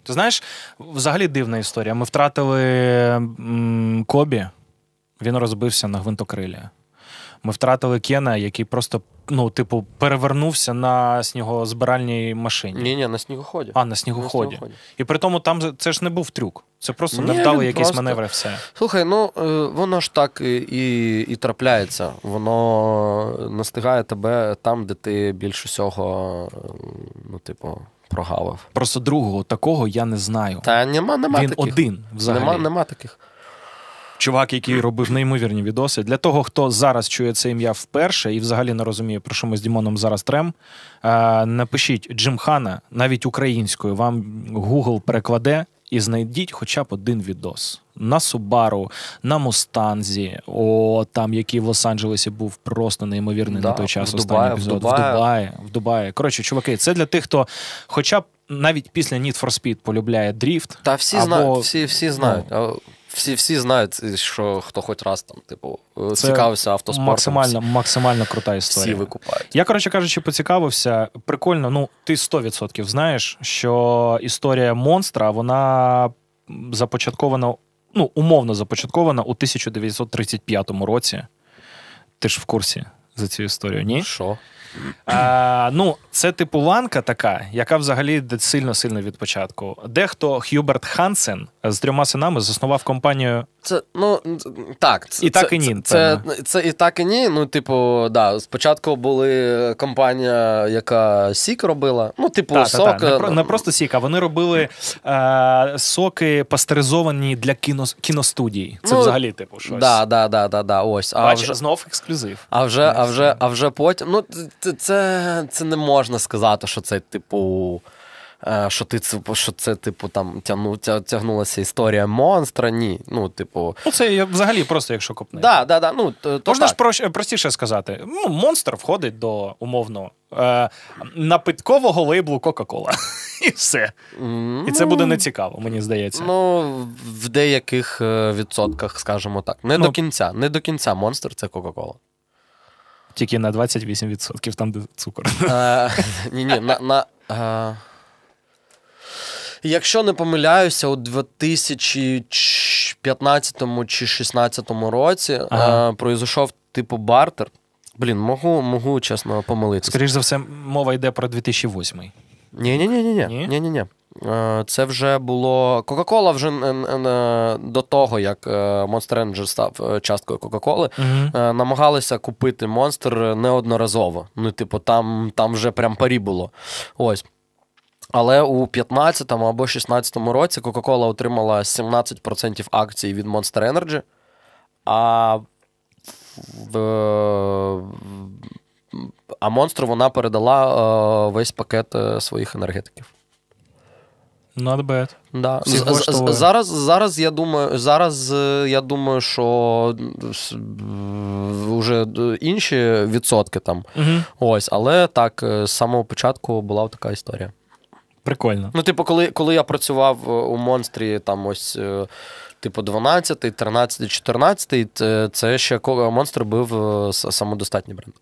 Ти знаєш, взагалі дивна історія. Ми втратили м, Кобі, він розбився на гвинтокрилі. Ми втратили Кена, який просто, ну, типу, перевернувся на снігозбиральній машині. Ні, ні, на снігоході. А, на снігоході. На снігоході. І при тому там це ж не був трюк. Це просто Ні, невдали він якісь просто- маневри, все. Слухай, ну е, воно ж так і, і, і трапляється. Воно настигає тебе там, де ти більш усього, е, ну, типу, прогавив. Просто другого такого я не знаю. Та нема, нема він таких. один взагалі. Нема, нема таких. Чувак, який робив неймовірні відоси. Для того, хто зараз чує це ім'я вперше і взагалі не розуміє, про що ми з Дімоном зараз трем, е, напишіть Джимхана навіть українською. Вам Google перекладе і знайдіть хоча б один відос. На Субару, на Мустанзі, о, там, який в Лос-Анджелесі був просто неймовірний Да, на той час. в останній Дубаї, в епізод. Дубаї. В Дубаї. В Дубаї. Коротше, чуваки, це для тих, хто хоча б навіть після Need for Speed полюбляє дріфт. Та всі Або- знають, всі, всі знають. Ну. Всі, всі знають, що хто хоч раз там, типу, Це цікавився автоспортом. Максимально, максимально крута історія. всі викупають. Я, коротше кажучи, поцікавився. Прикольно, ну, ти 100% знаєш, що історія монстра, вона започаткована, ну, умовно започаткована у 1935 році. Ти ж в курсі за цю історію, ні? Що? А, ну, це типу ланка така, яка взагалі сильно-сильно від початку. Дехто Х'юберт Хансен з трьома синами заснував компанію. Це, ну, так. Це, І так, і ні, Це, це, це і так, і ні. Ну, типу, да, спочатку були компанія, яка сік робила. Ну, типу, Та, та, сок. та, не, не просто сіка, вони робили е, соки пастеризовані для кіно, кіностудій. Це Ну, взагалі, типу, щось. Да, да, да, да, да, ось. А Бач, вже, знов ексклюзив. а вже, а вже, а вже потім. Ну, це, це, це не можна сказати, що це, типу. Е, Що ти що це, типу, там тягну, тягнулася історія монстра? Ні. Ну, типу. Ну, це взагалі просто, якщо копнути. Да, да, да, ну, то, Можна так. ж простіше сказати. Ну, монстр входить до умовно е, напиткового лейблу Кока-Кола. (laughs) І все. М, І це буде нецікаво, мені здається. Ну, в деяких е, відсотках, скажімо так. Не Ну, до кінця. Не до кінця монстр це Кока-Кола. Тільки на 28%, там, де цукор. Е, (laughs) Ні, ні, на. Е, Якщо не помиляюся, у 15-му чи 16-му році Ага. е, произойшов типу бартер. Блін, можу, можу чесно помилитися. Скоріш за все, мова йде про 2008. Ні, ні, ні, ні, Ні? ні, ні. Е, Це вже було. Кока-кола вже е, е, до того, як е, Monster Energy став е, часткою Кока-Коли, е, намагалися купити Monster неодноразово. Ну, типу, там, там вже прям парі було. Ось. Але у 15-му або 16-му році Coca-Cola отримала 17% акцій від Monster Energy, а в, а Monster вона передала е, весь пакет е, своїх енергетиків. Not bad. Да. Зараз, зараз я думаю, зараз е, я думаю, що вже інші відсотки там. Угу. Ось, але так, з самого початку була така історія. Прикольно. Ну, типу, коли, коли я працював е, у монстрі, там ось. е, Типу 12, 13, 14, це, ще ко- монстр був е, самодостатній бренд.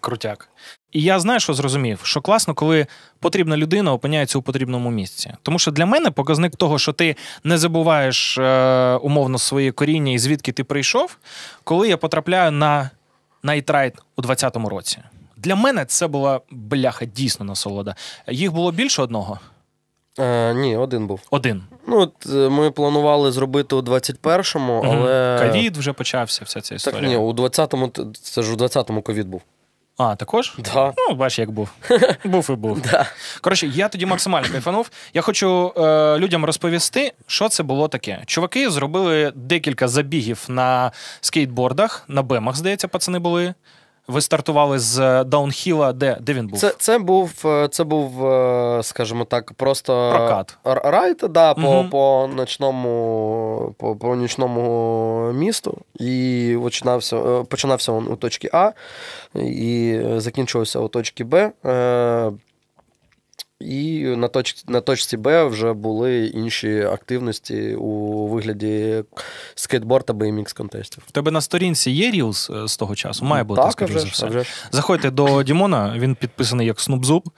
Крутяк. І я знаю, що зрозумів, що класно, коли потрібна людина опиняється у потрібному місці. Тому що для мене показник того, що ти не забуваєш е, умовно своє коріння і звідки ти прийшов, коли я потрапляю на Night Ride у 2020 році. Для мене це була бляха дійсно насолода. Їх було більше одного? Е, ні, один був. Один. Ну, от, е, ми планували зробити у 21-му, але. Ковід вже почався, вся ця Так історія. ні, у 20-му, це ж у 20-му ковід був. А, також? Да. Ну, бач, як був. (laughs) Був і був. Да. Коротше, я тоді максимально кайфанув. Я хочу е, людям розповісти, що це було таке. Чуваки зробили декілька забігів на скейтбордах, на бемах, здається, пацани були. Ви стартували з даунхіла, де, де він був? Це, це був, е, це був, е, скажімо так, просто Прокат. ride, да, по, Мгм. по, ночному, по, по нічному місту. І починався, е, починався він у точці А і закінчувався у точці Б. І на точці, на точці Б вже були інші активності у вигляді скейтборд та BMX контестів. В тебе на сторінці є Reels е, з того часу? Має бути, так, скоріш за все. вже. Заходьте до Дімона, він підписаний як Снупзуб.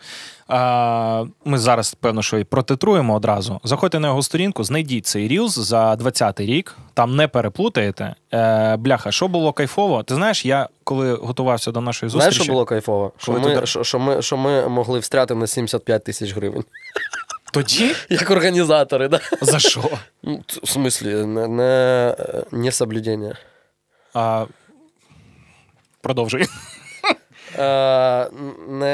Ми зараз, певно, що і протитруємо одразу. Заходьте на його сторінку, знайдіть цей рілз за 20-й рік, там не переплутаєте. Е, бляха, що було кайфово? Ти знаєш, я коли готувався до нашої зустрічі. Знаєш, що було кайфово? Що ми, ти- що, що, ми, що ми могли встряти на 75 тисяч гривень. Тоді? Як організатори, да? За що? Ну, В смислі, не, не, не соблюдення. А, продовжуй. Е, не,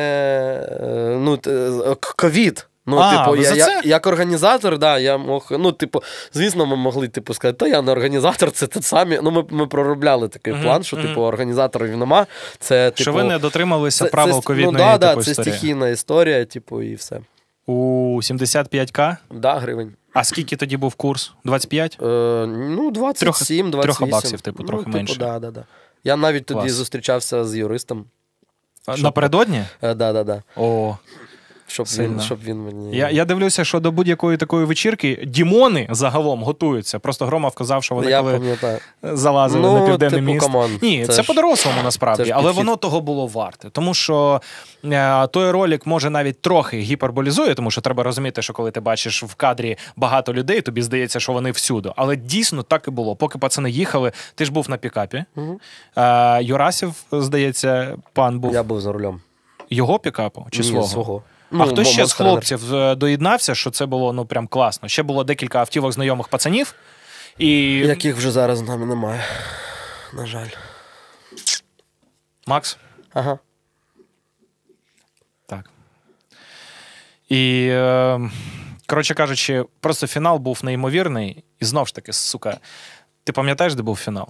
е, ну, е, ковід. Ну, А, типу, я, я, як організатор, да, я мог. Ну, типу, звісно, ми могли типу, сказати, та я не організатор, це те самі. Ну, ми, ми проробляли такий Мгм, план, що, мгм. типу, організаторів нема. Це, типу, що ви не дотрималися це- правил це, ковідної Ну, да, да, типу, це історії. стихійна історія, типу, і все. У 75к? Да, гривень. А скільки тоді був курс? 25? Е, ну, 27, 28. трьох баксів, типу, трохи ну, менше. Типу, да, да, да. Я навіть тоді зустрічався з юристом. Напередодні? Е, да, да, да. О, Щоб, Сильно. він, щоб він мені. Я, я дивлюся, що до будь-якої такої вечірки Дімони загалом готуються. Просто Громов казав, що вони я коли пам'ятаю. залазили Ну, на південний типу, міст. come on. Ні, це, Це ж- по-дорослому насправді, але підхід. воно того було варте. Тому що е, той ролик може навіть трохи гіперболізує, тому що треба розуміти, що коли ти бачиш в кадрі багато людей, тобі здається, що вони всюди. Але дійсно так і було. Поки пацани їхали, ти ж був на пікапі. Мгм. Е, Юрасів, здається, пан був Я був за рулем. його пікапу чи Ні, свого? свого. А Ну, хто ще з хлопців е, доєднався, що це було ну прям класно. Ще було декілька автівок знайомих пацанів. І Яких вже зараз з нами немає. На жаль. Макс. Ага. Так. І, е, коротше кажучи, просто фінал був неймовірний. І знов ж таки, сука, ти пам'ятаєш, де був фінал?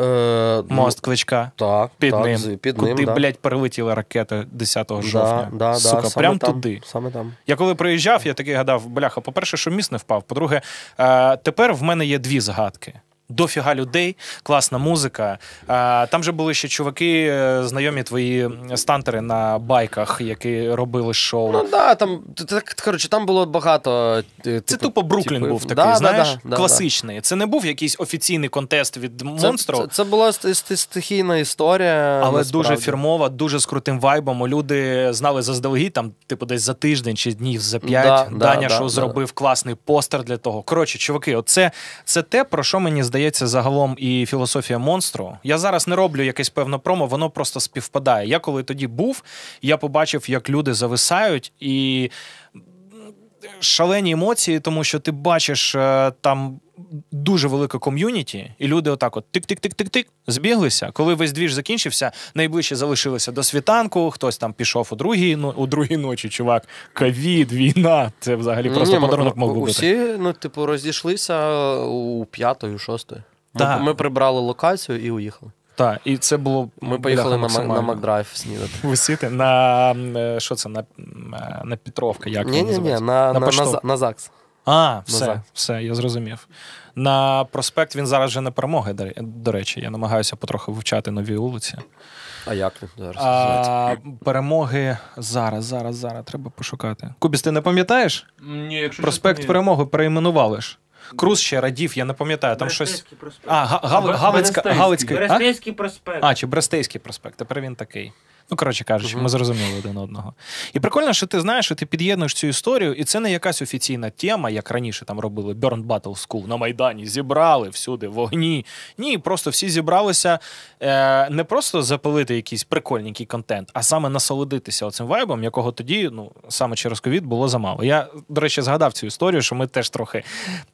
Е, ну, Мост кличка. Так, Під так, ним. Під Куди, ним, да. блядь, прилетіла ракета 10 жовтня. Да, да, Сука, да, саме прям там, туди. Саме там. Я коли приїжджав, я такий гадав, бляха, по-перше, що міст не впав. По-друге, е, тепер в мене є дві згадки. Дофіга людей, класна музика. А, там же були ще чуваки, е, знайомі твої стантери на байках, які робили шоу. Ну да, там так, коротше, там було багато. е, Це типу, тупо Бруклін типу, був такий, да, знаєш, да, да, класичний. Це не був якийсь офіційний контест від Це, монстру. це, це була ст- ст- стихійна історія. Але насправді. дуже фірмова, дуже з крутим вайбом. Люди знали заздалегідь, там, типу, десь за тиждень чи днів за п'ять. Да, да, Даня да. зробив класний постер для того. Коротше, чуваки, оце це те, про що мені здається загалом і філософія монстру. Я зараз не роблю якесь певне промо, воно просто співпадає. Я коли тоді був, я побачив, як люди зависають і. Шалені емоції, тому що ти бачиш е, там дуже велике ком'юніті, і люди отак от тик-тик-тик-тик-тик збіглися. Коли весь двіж закінчився, найближче залишилися до світанку. Хтось там пішов у другій, ну, у другій ночі, чувак. Ковід, війна. Це взагалі просто Ні, подарунок ми- мог би бути. Усі, ну, типу, розійшлися у п'ятої, шостої. Ми, ми прибрали локацію і уїхали. Так, і це було Ми поїхали на, на. Макдрайв снідати. Висіти на е, що це на, е, на Петровка, як Ні, ні, ні, на, на, на, на ЗАГС. А, все, Назад. все, я зрозумів. На проспект він зараз вже не перемоги, до речі. Я намагаюся потроху вивчати нові вулиці. А як він зараз? А, перемоги зараз, зараз, зараз треба пошукати. Кубіс, ти не пам'ятаєш? Ні, якщо Проспект перемоги перейменували ж. Круз ще радів, я не пам'ятаю. Там щось. Проспект. А, Га- Бе- Галицька. Галицька. А? Берестейський проспект. а, чи Брестейський проспект, тепер він такий. Ну, коротше кажучи, ми зрозуміли один одного. І прикольно, що ти знаєш, що ти під'єднуєш цю історію, і це не якась офіційна тема, як раніше там робили Burn Battle School на Майдані, зібрали всюди вогні. Ні, просто всі зібралися е, не просто запалити якийсь прикольненький контент, а саме насолодитися оцим вайбом, якого тоді, ну, саме через ковід було замало. Я, до речі, згадав цю історію, що ми теж трохи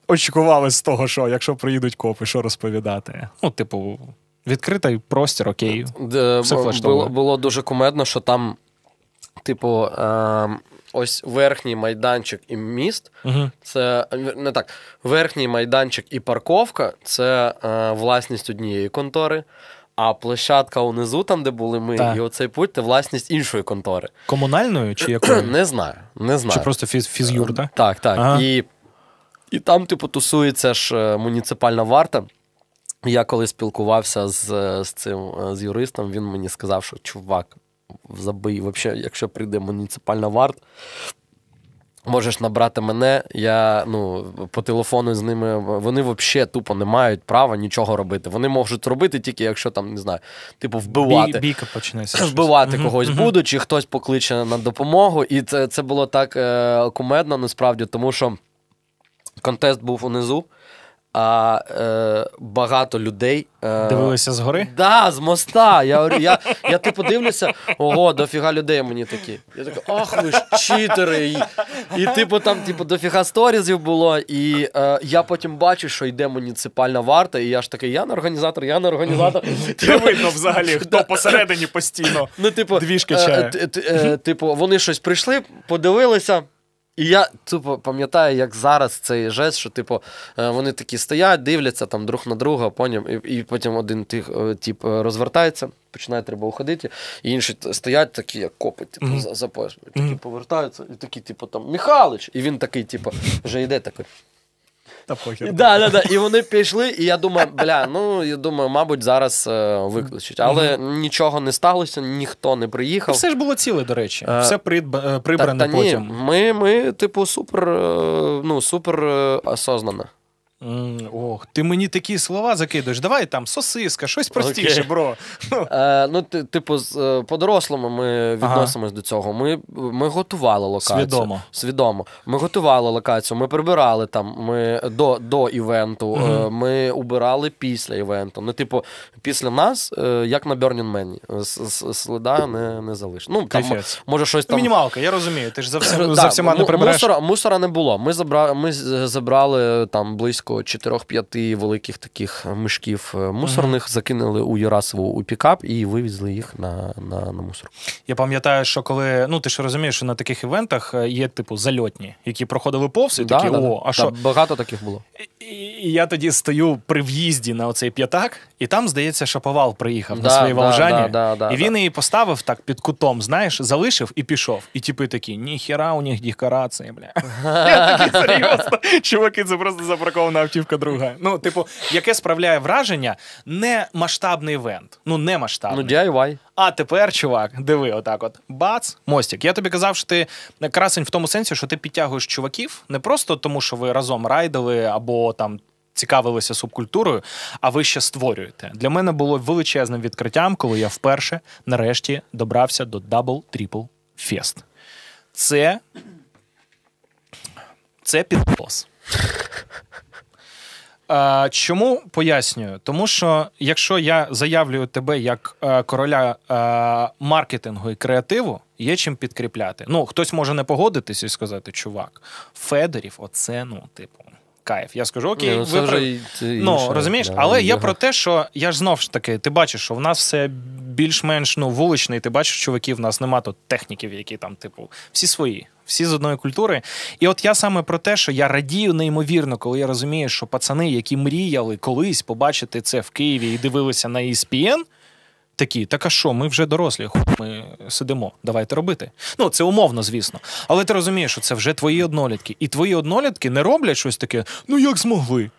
очікували з того, що якщо приїдуть копи, що розповідати. Ну, типу, відкритий простір, окей. Де Все було, було дуже кумедно, що там, типу, е, ось верхній майданчик і міст. Угу. Це не так. Верхній майданчик і парковка це е, власність однієї контори. А площадка унизу, там, де були ми, Так. і оцей путь це власність іншої контори. Комунальною чи (clears throat) якою? Не знаю, не знаю. Чи просто фіз, фізюр, так? Так, так. Ага. І, і там, типу, тусується ж е, муніципальна варта. Я коли спілкувався з, з цим е, з юристом, він мені сказав, що чувак, забий, вообще, якщо прийде муніципальна варта, можеш набрати мене. Я ну, по телефону з ними. Вони взагалі тупо не мають права нічого робити. Вони можуть робити тільки, якщо там, не знаю, типу, вбивати. Бій, бійка почнеться. Вбивати когось будуть, чи хтось покличе на допомогу. І це, це було так е, кумедно, насправді, тому що контест був унизу, а е, багато людей. Е, Дивилися згори? Да, з моста. Я, я, я типу дивлюся, ого, дофіга людей мені такі. Я такий, ах ви ж читери. І, і типу там, типу, дофіга сторізів було. І е, я потім бачу, що йде муніципальна варта, і я ж такий, я не організатор, я не організатор. (laughs) Не видно взагалі, (laughs) хто посередині постійно. Ну, типу, Двіж е, т- е, типу, вони щось прийшли, подивилися. І я типу, пам'ятаю, як зараз цей жест, що типу, е, вони такі стоять, дивляться там друг на друга, потім, і, і потім один тих, е, тип е, розвертається, починає треба уходити, і інші стоять такі, як копи, типу, за, за пояс. Такі повертаються, і такі, типу, там, Михалич! І він такий, типу, вже йде такий. Та похер. да, да, да. і вони пішли, і я думаю, бля, ну я думаю, мабуть, зараз е, викличуть. Але нічого не сталося, ніхто не приїхав. Все ж було ціле, до речі. Е, Все придба- е, Та, прибране та ні, потім. ми, ми, типу, супер, е, ну, супер е, осознано. М, Ох, ти мені такі слова закидуєш. Давай там сосиска, щось простіше, Окей. бро. Е, ну, ти- типу, з, е, по-дорослому ми Ага. відносимось до цього. Ми, ми готували локацію. Свідомо. Свідомо. Ми готували локацію, ми прибирали там ми до, до івенту, е, ми убирали після івенту. Ну, типу, після нас, е, як на Burning Man, с- с- сліда не, не залиш. Ну, там, Кайфець. може, щось Ну, там. Мінімалка, я розумію. Ти ж за, всім, Да, за всіма не прибереш. Мусора, мусора не було. Ми, забра... ми забрали там близько 4-5 великих таких мішків е, мусорних, закинули у Юрасову у пікап і вивезли їх на, на, на мусор. Я пам'ятаю, що коли. Ну, ти ж розумієш, що на таких івентах е, є, типу, зальотні, які проходили повз, і такі, Да, да, о, да. а що? Багато таких було. І, і я тоді стою при в'їзді на оцей п'ятак І там, здається, Шаповал приїхав на Да, своїй да, волжані, да, да, да, і він да. її поставив так під кутом, знаєш, залишив і пішов. І типи такі, ніхіра у них декорації, бля. (laughs) Я такий серйозно. Чуваки, це просто запаркована автівка друга. Ну, типу, яке справляє враження, не масштабний івент. Ну, не масштабний. Ну. DIY. А тепер, чувак, диви, отак от. Бац, мостик. Я тобі казав, що ти красень в тому сенсі, що ти підтягуєш чуваків не просто тому, що ви разом райдили або там. Цікавилися субкультурою, а ви ще створюєте. Для мене було величезним відкриттям, коли я вперше нарешті добрався до Double Triple Fest. Це. Це підпос. Чому пояснюю? Тому що якщо я заявлюю тебе як е, короля е, маркетингу і креативу, є чим підкріпляти. Ну, хтось може не погодитися і сказати, чувак, Федорів, оце, ну, типу, кайф. Я скажу, окей, ну, ви вже і- Ну, інше, розумієш, да, але я його. про те, що я ж знов ж таки, ти бачиш, що в нас все більш-менш ну, вуличний, ти бачиш, чуваків, в нас нема тут техніків, які там, типу, всі свої, всі з одної культури. І от я саме про те, що я радію неймовірно, коли я розумію, що пацани, які мріяли колись побачити це в Києві і дивилися на ESPN, Такі, так а що, ми вже дорослі, ми сидимо, давайте робити. Ну, це умовно, звісно. Але ти розумієш, що це вже твої однолітки. І твої однолітки не роблять щось таке, ну як змогли.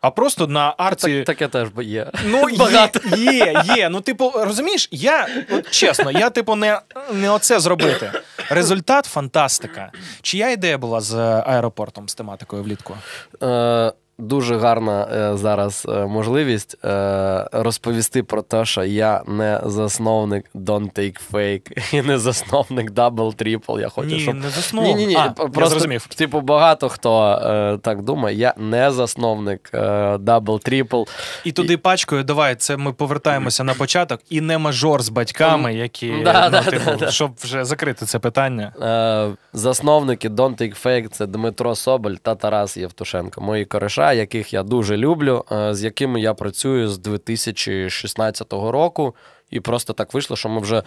А просто на арці. Так, таке теж є. Ну, (laughs) Багато. є, є, є. Ну, типу, розумієш, я от, чесно, я, типу, не, не оце зробити. Результат фантастика. Чия ідея була з аеропортом з тематикою влітку? Е, дуже гарна е, зараз е, можливість е, розповісти про те, що я не засновник Don't Take Fake і не засновник Double Triple. Я хочу, Ні, щоб не заснув. Ні, ні, ні. А, просто, зрозумів. Типу, багато хто е, так думає. Я не засновник е, Double Triple. І туди пачкою, давай, це ми повертаємося на початок, і не мажор з батьками, які Да, ну, да, типу, да, да. щоб вже закрити це питання. Е, засновники Don't Take Fake це Дмитро Соболь та Тарас Євтушенко. Мої кореша, яких я дуже люблю, е, з якими я працюю з 2016 року. І просто так вийшло, що ми вже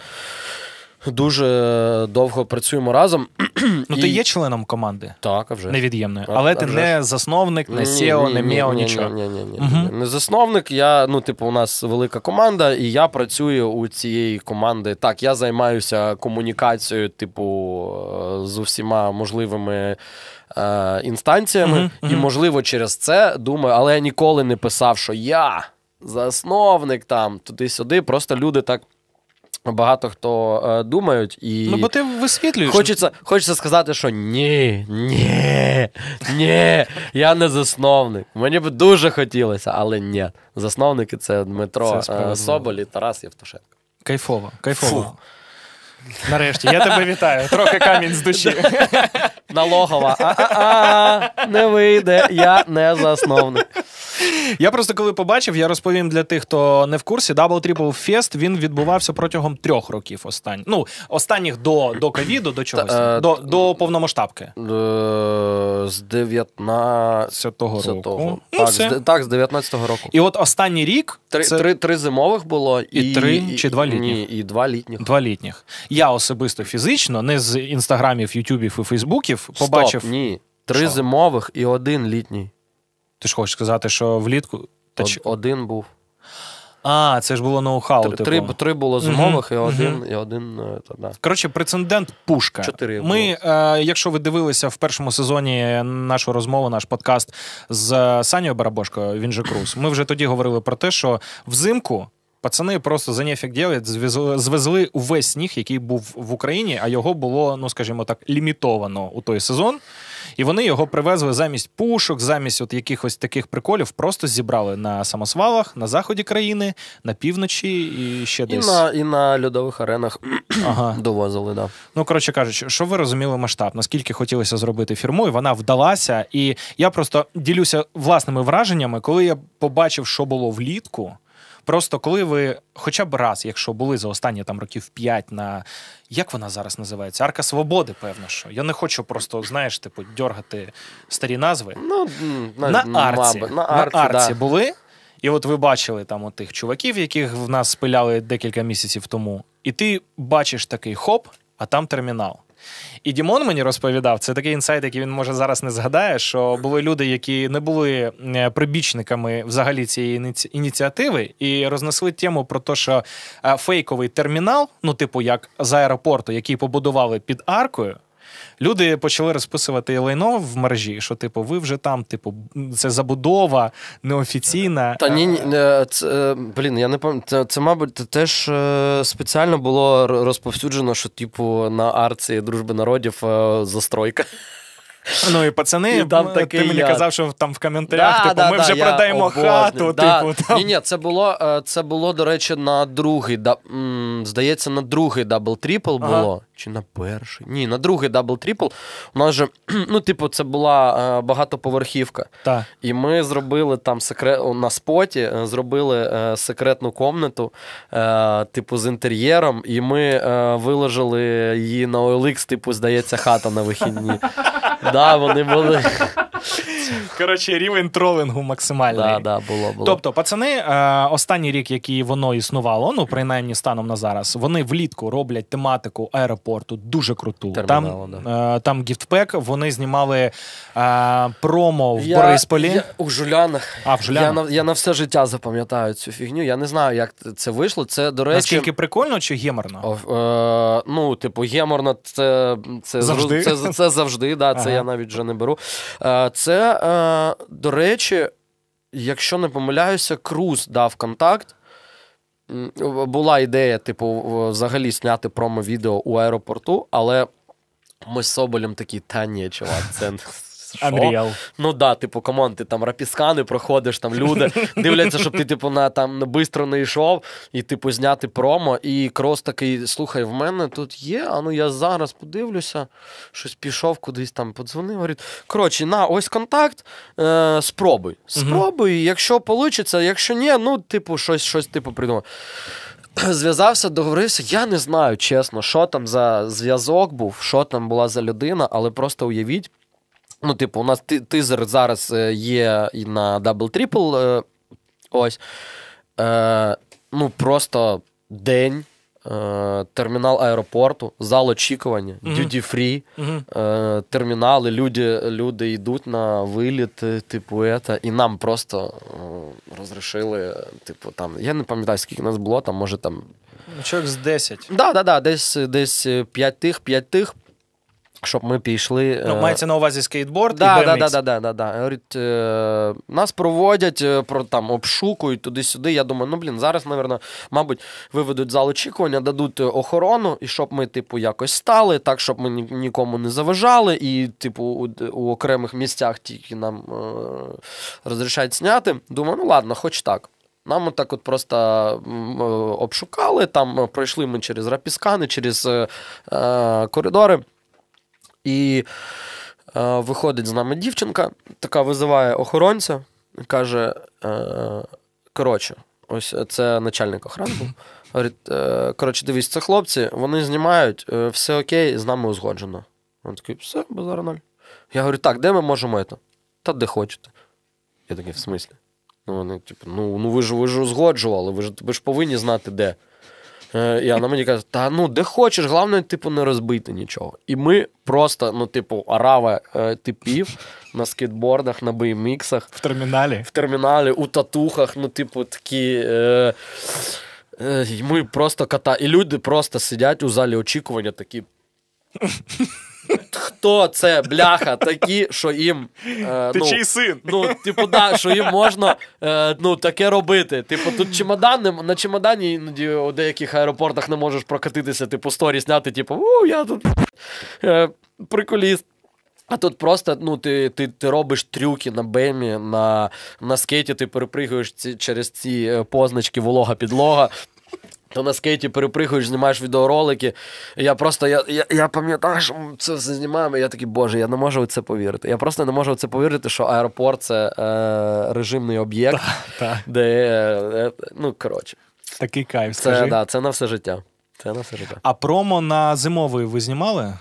дуже довго працюємо разом. Ну, І- ти є членом команди Так, а вже. невід'ємною, але а ти вже не засновник, не SEO, не MEO, нічого. Ні, ні, ні, Мгм. Не засновник. Я, ну, типу, у нас велика команда, і я працюю у цієї команди. Так, я займаюся комунікацією, типу, е, з усіма можливими е, інстанціями. Мгм, І, можливо, через це думаю, але я ніколи не писав, що я засновник там, туди-сюди. Просто люди так. Багато хто е, думають, і Ну, бо ти висвітлюєш. Хочеться, хочеться сказати, що ні, ні, ні, я не засновник. Мені б дуже хотілося, але ні. Засновники це Це Дмитро справедливо. е, Соболь і Тарас Євтушенко. Кайфово, кайфово. Нарешті, я тебе вітаю. Трохи камінь з душі. (laughs) Налогова. А-а-а, не вийде, я не засновник. Я просто коли побачив, я розповім для тих, хто не в курсі. Double Triple Fest він відбувався протягом трьох років. Останніх. Ну, останніх до, до ковіду, до чогось. Та, е, до, до повномасштабки. Е, З 19 Це того року. Ну, Так, все. з, так, з 19-го року. І от останній рік Три, це три, три зимових було і, І три чи два літніх? Ні, і два літніх. два літніх. Я особисто фізично, не з інстаграмів, ютубів і фейсбуків, побачив. Стоп, ні. Три Що? зимових і один літній. Ти ж хочеш сказати, що влітку. Та Од- чи- Один був. А, це ж було ноу-хау. Три, типу. три, три було зимових, і Мгм, один, мгм. і один. та, да. Коротше, прецедент пушка. Чотири Ми, е, якщо ви дивилися в першому сезоні нашу розмову, наш подкаст з Санєю Барабошкою, він же Круз, ми вже тоді говорили про те, що взимку. Пацани просто за нефік ділять, звезли увесь сніг, який був в Україні, а його було, ну скажімо так, лімітовано у той сезон. І вони його привезли замість пушок, замість от якихось таких приколів, просто зібрали на самосвалах, на заході країни, на півночі і ще І, десь. на, і на льодових аренах (clears throat) Ага. довозили, да. Ну, коротше кажучи, що ви розуміли масштаб, наскільки хотілося зробити фірму, і вона вдалася. І я просто ділюся власними враженнями, коли я побачив, що було влітку. Просто коли ви хоча б раз, якщо були за останні там років 5 на як вона зараз називається? Арка Свободи, певно, що. Я не хочу просто, знаєш, типу, дьоргати старі назви. Ну, На на, арці, на на арці, арці да. були. І от ви бачили там от тих чуваків, яких в нас спиляли декілька місяців тому. І ти бачиш такий хоп, а там термінал. І Дімон мені розповідав, це такий інсайт, який він може зараз не згадає, що були люди, які не були е, прибічниками взагалі цієї ініці- ініціативи, і рознесли тему про те, що е, фейковий термінал, ну, типу, як з аеропорту, який побудували під аркою. Люди почали розписувати лайно в мережі, що, типу, ви вже там, типу, це забудова неофіційна. Та ні, ні, е, це, е, блін, я не пам'ятаю. Це, це, мабуть, теж е, спеціально було розповсюджено, що, типу, на арці дружби народів е, застройка. Ну і пацани, І там такий ти мені я. казав, що там в коментарях, типу, ми вже продаємо обожнюю. хату, Да. типу, там. Ні, ні, це було, е, це було, до речі, на другий, да, здається, на другий double-triple Ага. було. Чи на перший? Ні, на другий double-triple. У нас же, (clears throat) ну, типу, це була е, багатоповерхівка. Так. І ми зробили там секрет на споті, е, зробили секретну комнату, типу, з інтер'єром, і ми виложили її на OLX, типу, здається, хата на вихідні. (laughs) Da er man i mål. (laughs) Коротше, рівень тролингу максимальний. Да, да, було, було. Тобто, пацани, е, останній рік, який воно існувало, ну принаймні станом на зараз, вони влітку роблять тематику аеропорту дуже круту. Терміналу, там, е, там гіфтпек, вони знімали е, промо в Я- Борисполі. Я, у Жулянах. А, в Жулянах. Я на, я на все життя запам'ятаю цю фігню. Я не знаю, як це вийшло. Це, до речі. Наскільки прикольно чи геморно? О, е, ну, типу, геморно, це, це, Завжди? Це, це, це завжди, да, це Ага. я навіть вже не беру. Е, це, е, до речі, якщо не помиляюся, Круз дав контакт. Була ідея, типу, взагалі зняти промо-відео у аеропорту, але ми з Соболем такі, та ні, чувак, це. Що?» Unreal. Ну да, типу, команд, ти там рапіскани проходиш, там люди (laughs) дивляться, щоб ти, типу, на там бистро не йшов, і, типу, зняти промо. І крос такий: слухай, в мене тут є, а ну я зараз подивлюся, щось пішов кудись там, подзвонив. Говорить, коротше, на ось контакт, е, спробуй. Спробуй, якщо вийде, якщо ні, ну, типу, щось, щось типу придумав. (clears throat) Зв'язався, договорився. Я не знаю, чесно, що там за зв'язок був, що там була за людина, але просто уявіть. Ну, типу, у нас тизер зараз е, є і на Double Triple. е, Ось. Е, ну, просто день. е, Термінал аеропорту, зал очікування, Мгм. duty free, Мгм. е, термінали, люди, люди йдуть на виліт, типу, ета, і нам просто розрішили, типу, там, я не пам'ятаю, скільки нас було, там, може там Чоловік з 10. Да, да, да, десь, десь 5 тих, 5 тих, щоб ми пішли. Ну, е, мається на увазі скейтборд Да, і BMX. да, да, да, да, да. Говорить, е, нас проводять, е, про, там, обшукують туди-сюди. Я думаю, ну блін, зараз, напевно, мабуть, виведуть зал очікування, дадуть охорону, і щоб ми, типу, якось стали, так, щоб ми нікому не заважали, і, типу, у, у окремих місцях тільки нам е, розрішають зняти. Думаю, ну ладно, хоч так. Нам так от просто е, обшукали, там пройшли ми через рапіскани, через е, коридори. І е, виходить з нами дівчинка, така визиває охоронця каже: е, коротше, ось це начальник охорони. Говорить, е, коротше, дивись, це хлопці, вони знімають, е, все окей, з нами узгоджено. Він такий, все, базара ноль. Я говорю, так, де ми можемо це? Та де хочете. Я такий, в смислі? Ну, вони, типу, ну, ну ви ж ви ж узгоджували, ви ж, ви ж повинні знати де. Е, І вона мені каже, та ну де хочеш, головне, типу, не розбити нічого. І ми просто, ну, типу, арава е, типів на скейтбордах, на BMX-ах, В терміналі. в терміналі, у татухах, ну, типу, такі. Е, е, ми просто ката. І люди просто сидять у залі очікування такі. Хто це, бляха, такі, що їм. Е, Ти ну, чий син? Ну, типу, да, що їм можна е, ну, таке робити. Типу, тут чемодан, на чемодані іноді у деяких аеропортах не можеш прокатитися, типу, сторі зняти, типу, у, я тут е, приколіст. А тут просто ну, ти, ти, ти робиш трюки на бемі, на, на скейті ти перепригуєш ці, через ці е, позначки волога підлога. То на скейті перепригуєш, знімаєш відеоролики. Я просто я, я, я пам'ятаю, що ми це все знімаємо. І я такий, боже, я не можу в це повірити. Я просто не можу в це повірити, що аеропорт це е, режимний об'єкт, де е, е, ну коротше, такий кайф. це, Скажи. да, це на все життя. Це на все життя. А промо на зимовий ви знімали?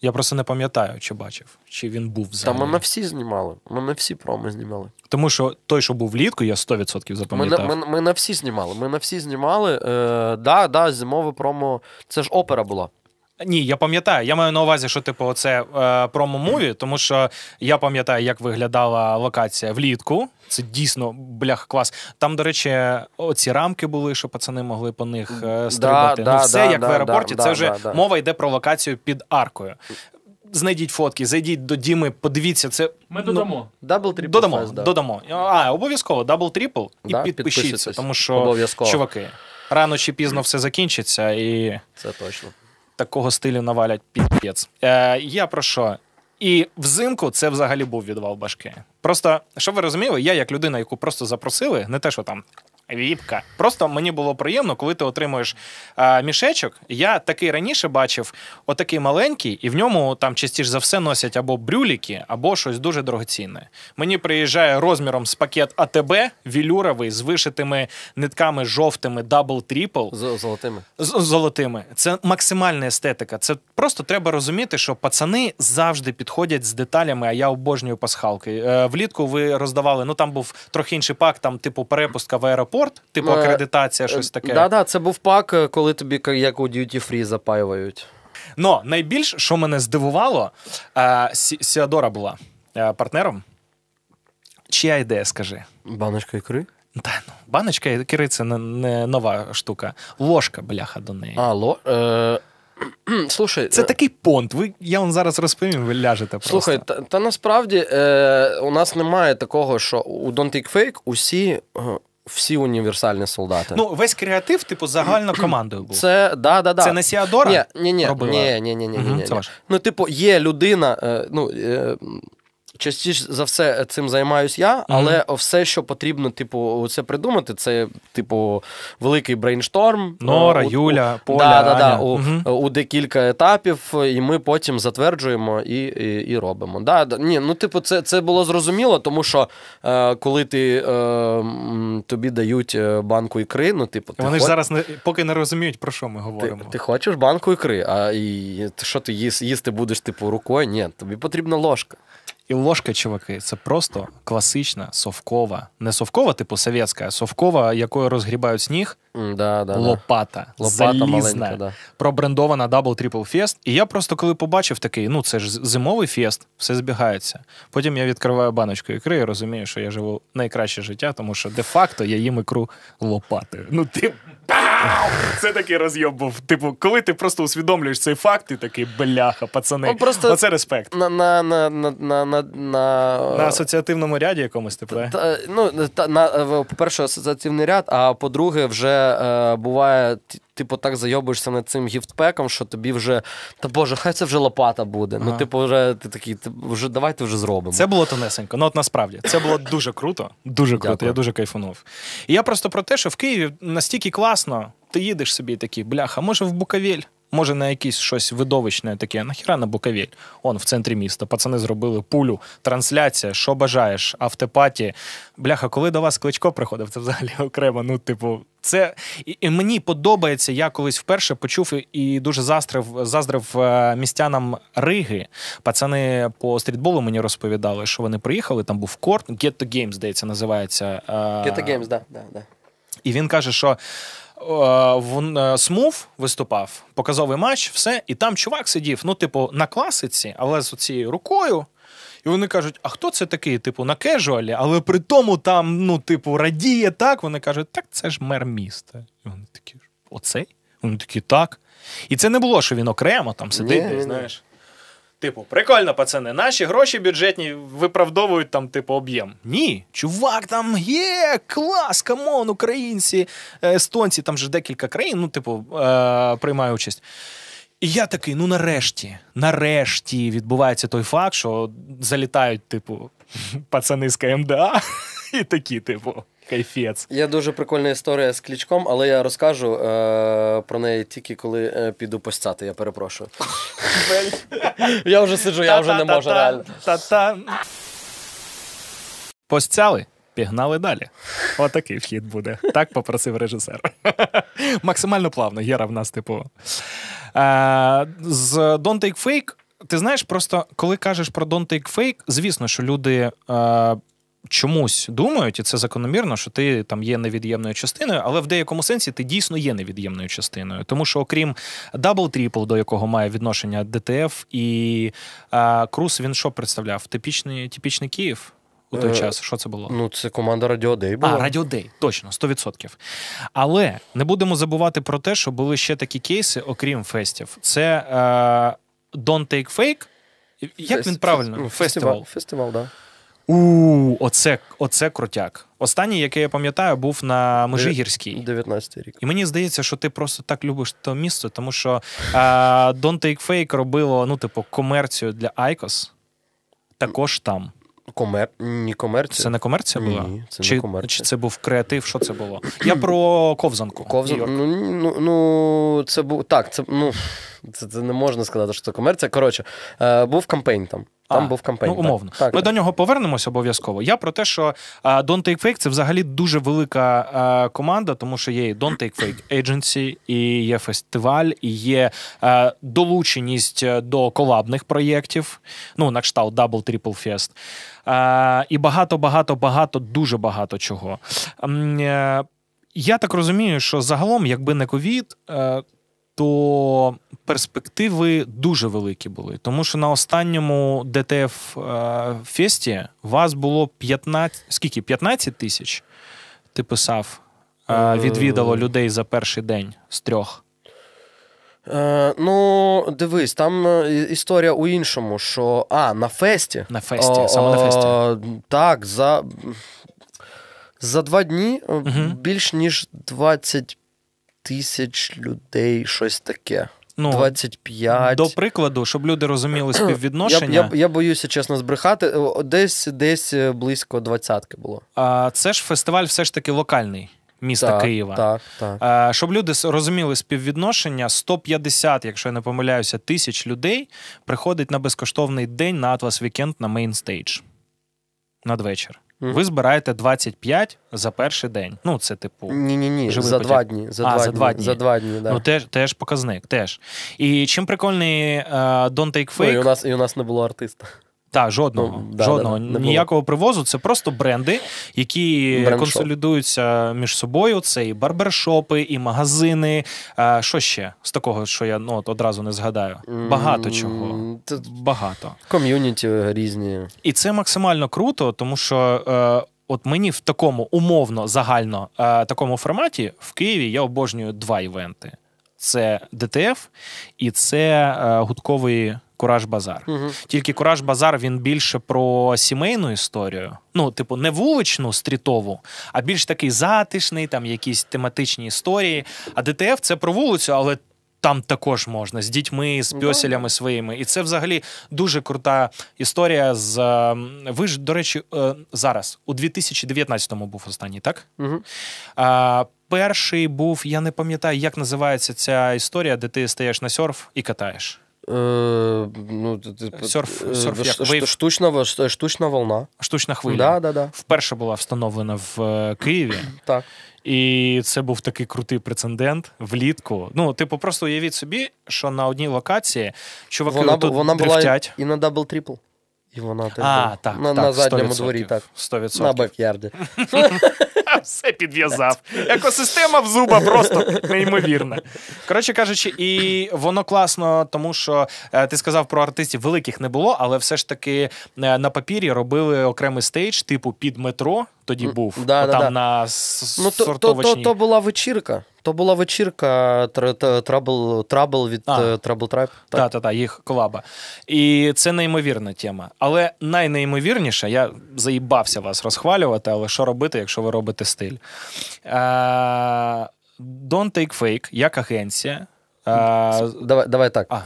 Я просто не пам'ятаю, чи бачив, чи він був Та взагалі. мене всі знімали. Мене всі проми знімали. Тому що той, що був влітку, я 100% Ми запам'ятав. ми, ми на всі знімали. Ми на всі знімали. Е, да, да, зимове промо. Це ж опера була. Ні, я пам'ятаю. Я маю на увазі, що типу, це е, промо-муві, тому що я пам'ятаю, як виглядала локація влітку. Це дійсно блях клас. Там, до речі, оці рамки були, що пацани могли по них е, стрибати. да, ну, все да, як да, в аеропорті. да, це да, вже да, да. мова йде про локацію під аркою. Знайдіть фотки, зайдіть до Діми, подивіться. Це Ми ну, додамо. Double triple Додамо, фест, да. додамо. А, обов'язково, double triple і Да, підпишіться, підписуйтесь. тому що, Обов'язково. чуваки, рано чи пізно все закінчиться і Це точно. такого стилю навалять піздєц. Е, я про що? І взимку це взагалі був відвал башки. Просто, щоб ви розуміли, я як людина, яку просто запросили, не те, що там. Віпка. Просто мені було приємно, коли ти отримуєш а, мішечок. Я такий раніше бачив, отакий маленький, і в ньому там частіше за все носять або брюліки, або щось дуже дорогоцінне. Мені приїжджає розміром з пакет АТБ вілюровий з вишитими нитками жовтими Double Triple З золотими. золотими. Це максимальна естетика. Це просто треба розуміти, що пацани завжди підходять з деталями, а я обожнюю пасхалки. Е, влітку ви роздавали, ну там був трохи інший пак, там, типу, перепустка в аеропорт, типу Е, акредитація, щось таке. Да, да, це був пак, е, коли тобі як у Duty Free запаюють. Но найбільш, що мене здивувало, е, Сіадора була е, партнером. Чия ідея, скажи? Баночка ікри? Та, ну, баночка і кири це не, не нова штука. Ложка, бляха, до неї. Алло. Е... (clears throat) Слушай, Це е, такий понт. Ви, я вам зараз розповім, ви ляжете просто. Слухай, та, та насправді е, у нас немає такого, що у Don't Take Fake усі, е, всі універсальні солдати. Ну, весь креатив, типу, загально командою був. це да, да, да. Це не Сіадора? Ні, ні, ні, робила? ні, ні, ні, ні, ні, це ні. Ну, типу, є людина, е, ну. Е, Частіше за все цим займаюсь я, але все, що потрібно, типу, це придумати, це, типу, великий брейншторм. Нора, Е, у- Юля, Поля, да, да, да, у, Мгм. у декілька етапів, і ми потім затверджуємо і, і, і робимо. Да, да, ні, ну, типу, це, це було зрозуміло, тому що е, коли ти, е, тобі дають е, банку ікри, ну, типу, ти, Вони ж зараз не, поки не розуміють, про що ми ти, говоримо. ти хочеш банку ікри, а і, ти що ти їс, їсти будеш, типу, рукою? Ні, тобі потрібна ложка. І ложка, чуваки, це просто класична совкова. Не совкова, типу совєтська, а совкова, якою розгрібають сніг, Да, да, да. лопата, Лопата залізна, маленька, да. пробрендована Double Triple Fest. І я просто коли побачив такий, ну це ж зимовий фест, все збігається. Потім я відкриваю баночку ікри і розумію, що я живу найкраще життя, тому що де-факто я їм ікру лопатою. Ну ти. Це такий розйоб був. Типу, коли ти просто усвідомлюєш цей факт, ти такий бляха, пацани. Ну, просто- Оце респект. На, на, на, на, на, на, на, На асоціативному ряді якомусь, типу, ну, та, на, е, по-перше, асоціативний ряд, а по-друге, вже е, буває, типу, так зайобуєшся над цим гіфтпеком, що тобі вже. Та Боже, хай це вже лопата буде. Ну, Ага. типу, вже ти такий, ти, вже давайте вже зробимо. Це було тонесенько. Ну, от насправді, це було дуже круто. Дуже круто. Дякую. Я дуже кайфанув. І я просто про те, що в Києві настільки класно, ти їдеш собі такий, бляха, може в Буковель, може на якесь щось видовищне таке. Нахіра на Буковель? Он в центрі міста. Пацани зробили пулю, трансляція, що бажаєш, автопаті. Бляха, коли до вас кличко приходив, це взагалі (laughs) окремо. Ну, типу, це і, і мені подобається. Я колись вперше почув і, дуже застрив, заздрив е, містянам Риги. Пацани по стрітболу мені розповідали, що вони приїхали. Там був корт, Get to Games, здається, називається. е, Get Games, да, да, да. і він каже, що Смув виступав, показовий матч, все, і там чувак сидів, ну, типу, на класиці, але з цією рукою. І вони кажуть, а хто це такий, типу, на кежуалі, але при тому там, ну, типу, радіє так. Вони кажуть, так це ж мер міста. І вони такі, оцей? Вони такі, так. І це не було, що він окремо там сидить, десь, ні. знаєш. Типу, прикольно, пацани, наші гроші бюджетні виправдовують там, типу, об'єм. Ні, чувак, там є клас, come on, українці, е, естонці, там же декілька країн, ну, типу, е- приймає участь. І я такий, ну нарешті, нарешті відбувається той факт, що залітають, типу, (laughs) пацани з КМДА і такі, типу, кайфець. Є дуже прикольна історія з клічком, але я розкажу е, про неї тільки коли е, піду постяти, я перепрошую. (laughs) я вже сиджу, я вже не можу реально. Та-та. Постяли, пігнали далі. Отакий вхід буде. Так попросив режисер. (laughs) Максимально плавно. Гера в нас, типу. Е, з Don't Take Fake, ти знаєш, просто коли кажеш про Don't Take Fake, звісно, що люди. Е, чомусь думають, і це закономірно, що ти там є невід'ємною частиною, але в деякому сенсі ти дійсно є невід'ємною частиною. Тому що, окрім Double Triple, до якого має відношення ДТФ, і а, Крус, він що представляв? Типічний, типічний Київ у той Е, час. Що це було? Ну, це команда Day була. А, Радіо Дей, точно, 100%. Але не будемо забувати про те, що були ще такі кейси, окрім фестів. Це е, Don't Take Fake. Як він правильно? ну, Фестивал. Фестивал, да. У, оце, оце крутяк. Останній, який я пам'ятаю, був на Межигірській. 19 рік. І мені здається, що ти просто так любиш то місце, тому що е, Don't Take Fake робило, ну, типу, комерцію для Айкос. Також там. Комер... Ні, комерція. Це не комерція була? Ні, це чи, не комерція. чи це був креатив? Що це було? Я про ковзанку. Ковзан... Ну, ну, ну, це був. Так, це, ну, це, це не можна сказати, що це комерція. Коротше, е, був кампейн там. Там А, був кампейн. Ну, умовно. Так, Ми так. до нього повернемося обов'язково. Я про те, що а, Don't Take Fake це взагалі дуже велика а, команда, тому що є і Don't Take Fake Agency, і є фестиваль, і є а, долученість до колабних проєктів, ну, на кшталт Double Triple Fest. І багато, багато, багато, дуже багато чого. Я так розумію, що загалом, якби не ковід, то перспективи дуже великі були. Тому що на останньому ДТФ е, фесті вас було 15, скільки? 15 тисяч? Ти писав, е, Е. відвідало людей за перший день з трьох. Е, ну, дивись, там історія у іншому, що. А, на фесті. На фесті, саме на фесті. О, Так, за, за два дні Мгм. більш ніж 20 тисяч людей, щось таке. Ну, 25. До прикладу, щоб люди розуміли співвідношення, я, я боюся чесно збрехати. Десь, десь е, близько двадцятки було. а, це ж фестиваль все ж таки локальний міста так, Києва. Так, так. А, Щоб люди розуміли співвідношення, 150, якщо я не помиляюся, тисяч людей приходить на безкоштовний день на Atlas Weekend на mainstage надвечір. Мгм. Ви збираєте 25 за перший день. Ну, це типу. Ні, ні. За два дні. За, А, два, за дні, два дні. За два дні, да. Ну, теж, теж показник, теж. І чим прикольний uh, Don't Take Ну, і, у нас, і у нас не було артиста. Так, жодного. Ну, да, жодного. да, да, Ніякого привозу. Це просто бренди, які Бренд-шоп. консолідуються між собою. Це і барбершопи, і магазини. А, що ще з такого, що я ну, от одразу не згадаю? Багато чого. це- Багато. Ком'юніті різні. І це максимально круто, тому що. Е, От мені в такому умовно загально е, такому форматі в Києві я обожнюю два івенти: це ДТФ і це е, гудковий Кураж Базар. Угу. Тільки Кураж Базар він більше про сімейну історію. Ну, типу, не вуличну стрітову, а більш такий затишний, там якісь тематичні історії. А ДТФ це про вулицю, але. Там також можна з дітьми, з Ну, пьоселями своїми. І це взагалі дуже крута історія. З е, ви ж, до речі, е, зараз у 2019-му був останній, так? Угу. А, перший був, я не пам'ятаю, як називається ця історія, де ти стаєш на серф і катаєш. Е, ну, Серф- е, серф як? ш- штучна, штучна волна. Штучна хвиля. Да, да, да. Вперше була встановлена в е, Києві. (clears throat) Так. І це був такий крутий прецедент влітку. Ну, типу, просто уявіть собі, що на одній локації чуваки Вона, отут вона була і на Double Triple. І вона теж А, так, на, так, на задньому 100%, дворі, так. 100%. На backyard і. (laughs) Все підв'язав. Екосистема в зуба просто неймовірна. Коротше кажучи, і воно класно, тому що е, ти сказав про артистів великих не було, але все ж таки е, на папірі робили окремий stage, типу під метро. Тоді був да, да, там да. на Ну, то, то, то, то була вечірка. То була вечірка Trouble, Trouble від е, Trouble Tribe. Так, так, так, їх колаба. І це неймовірна тема. Але найнеймовірніше, я заїбався вас розхвалювати, але що робити, якщо ви робите стиль? Е, Don't Take Fake, як агенція. Е, Давай, давай так. А,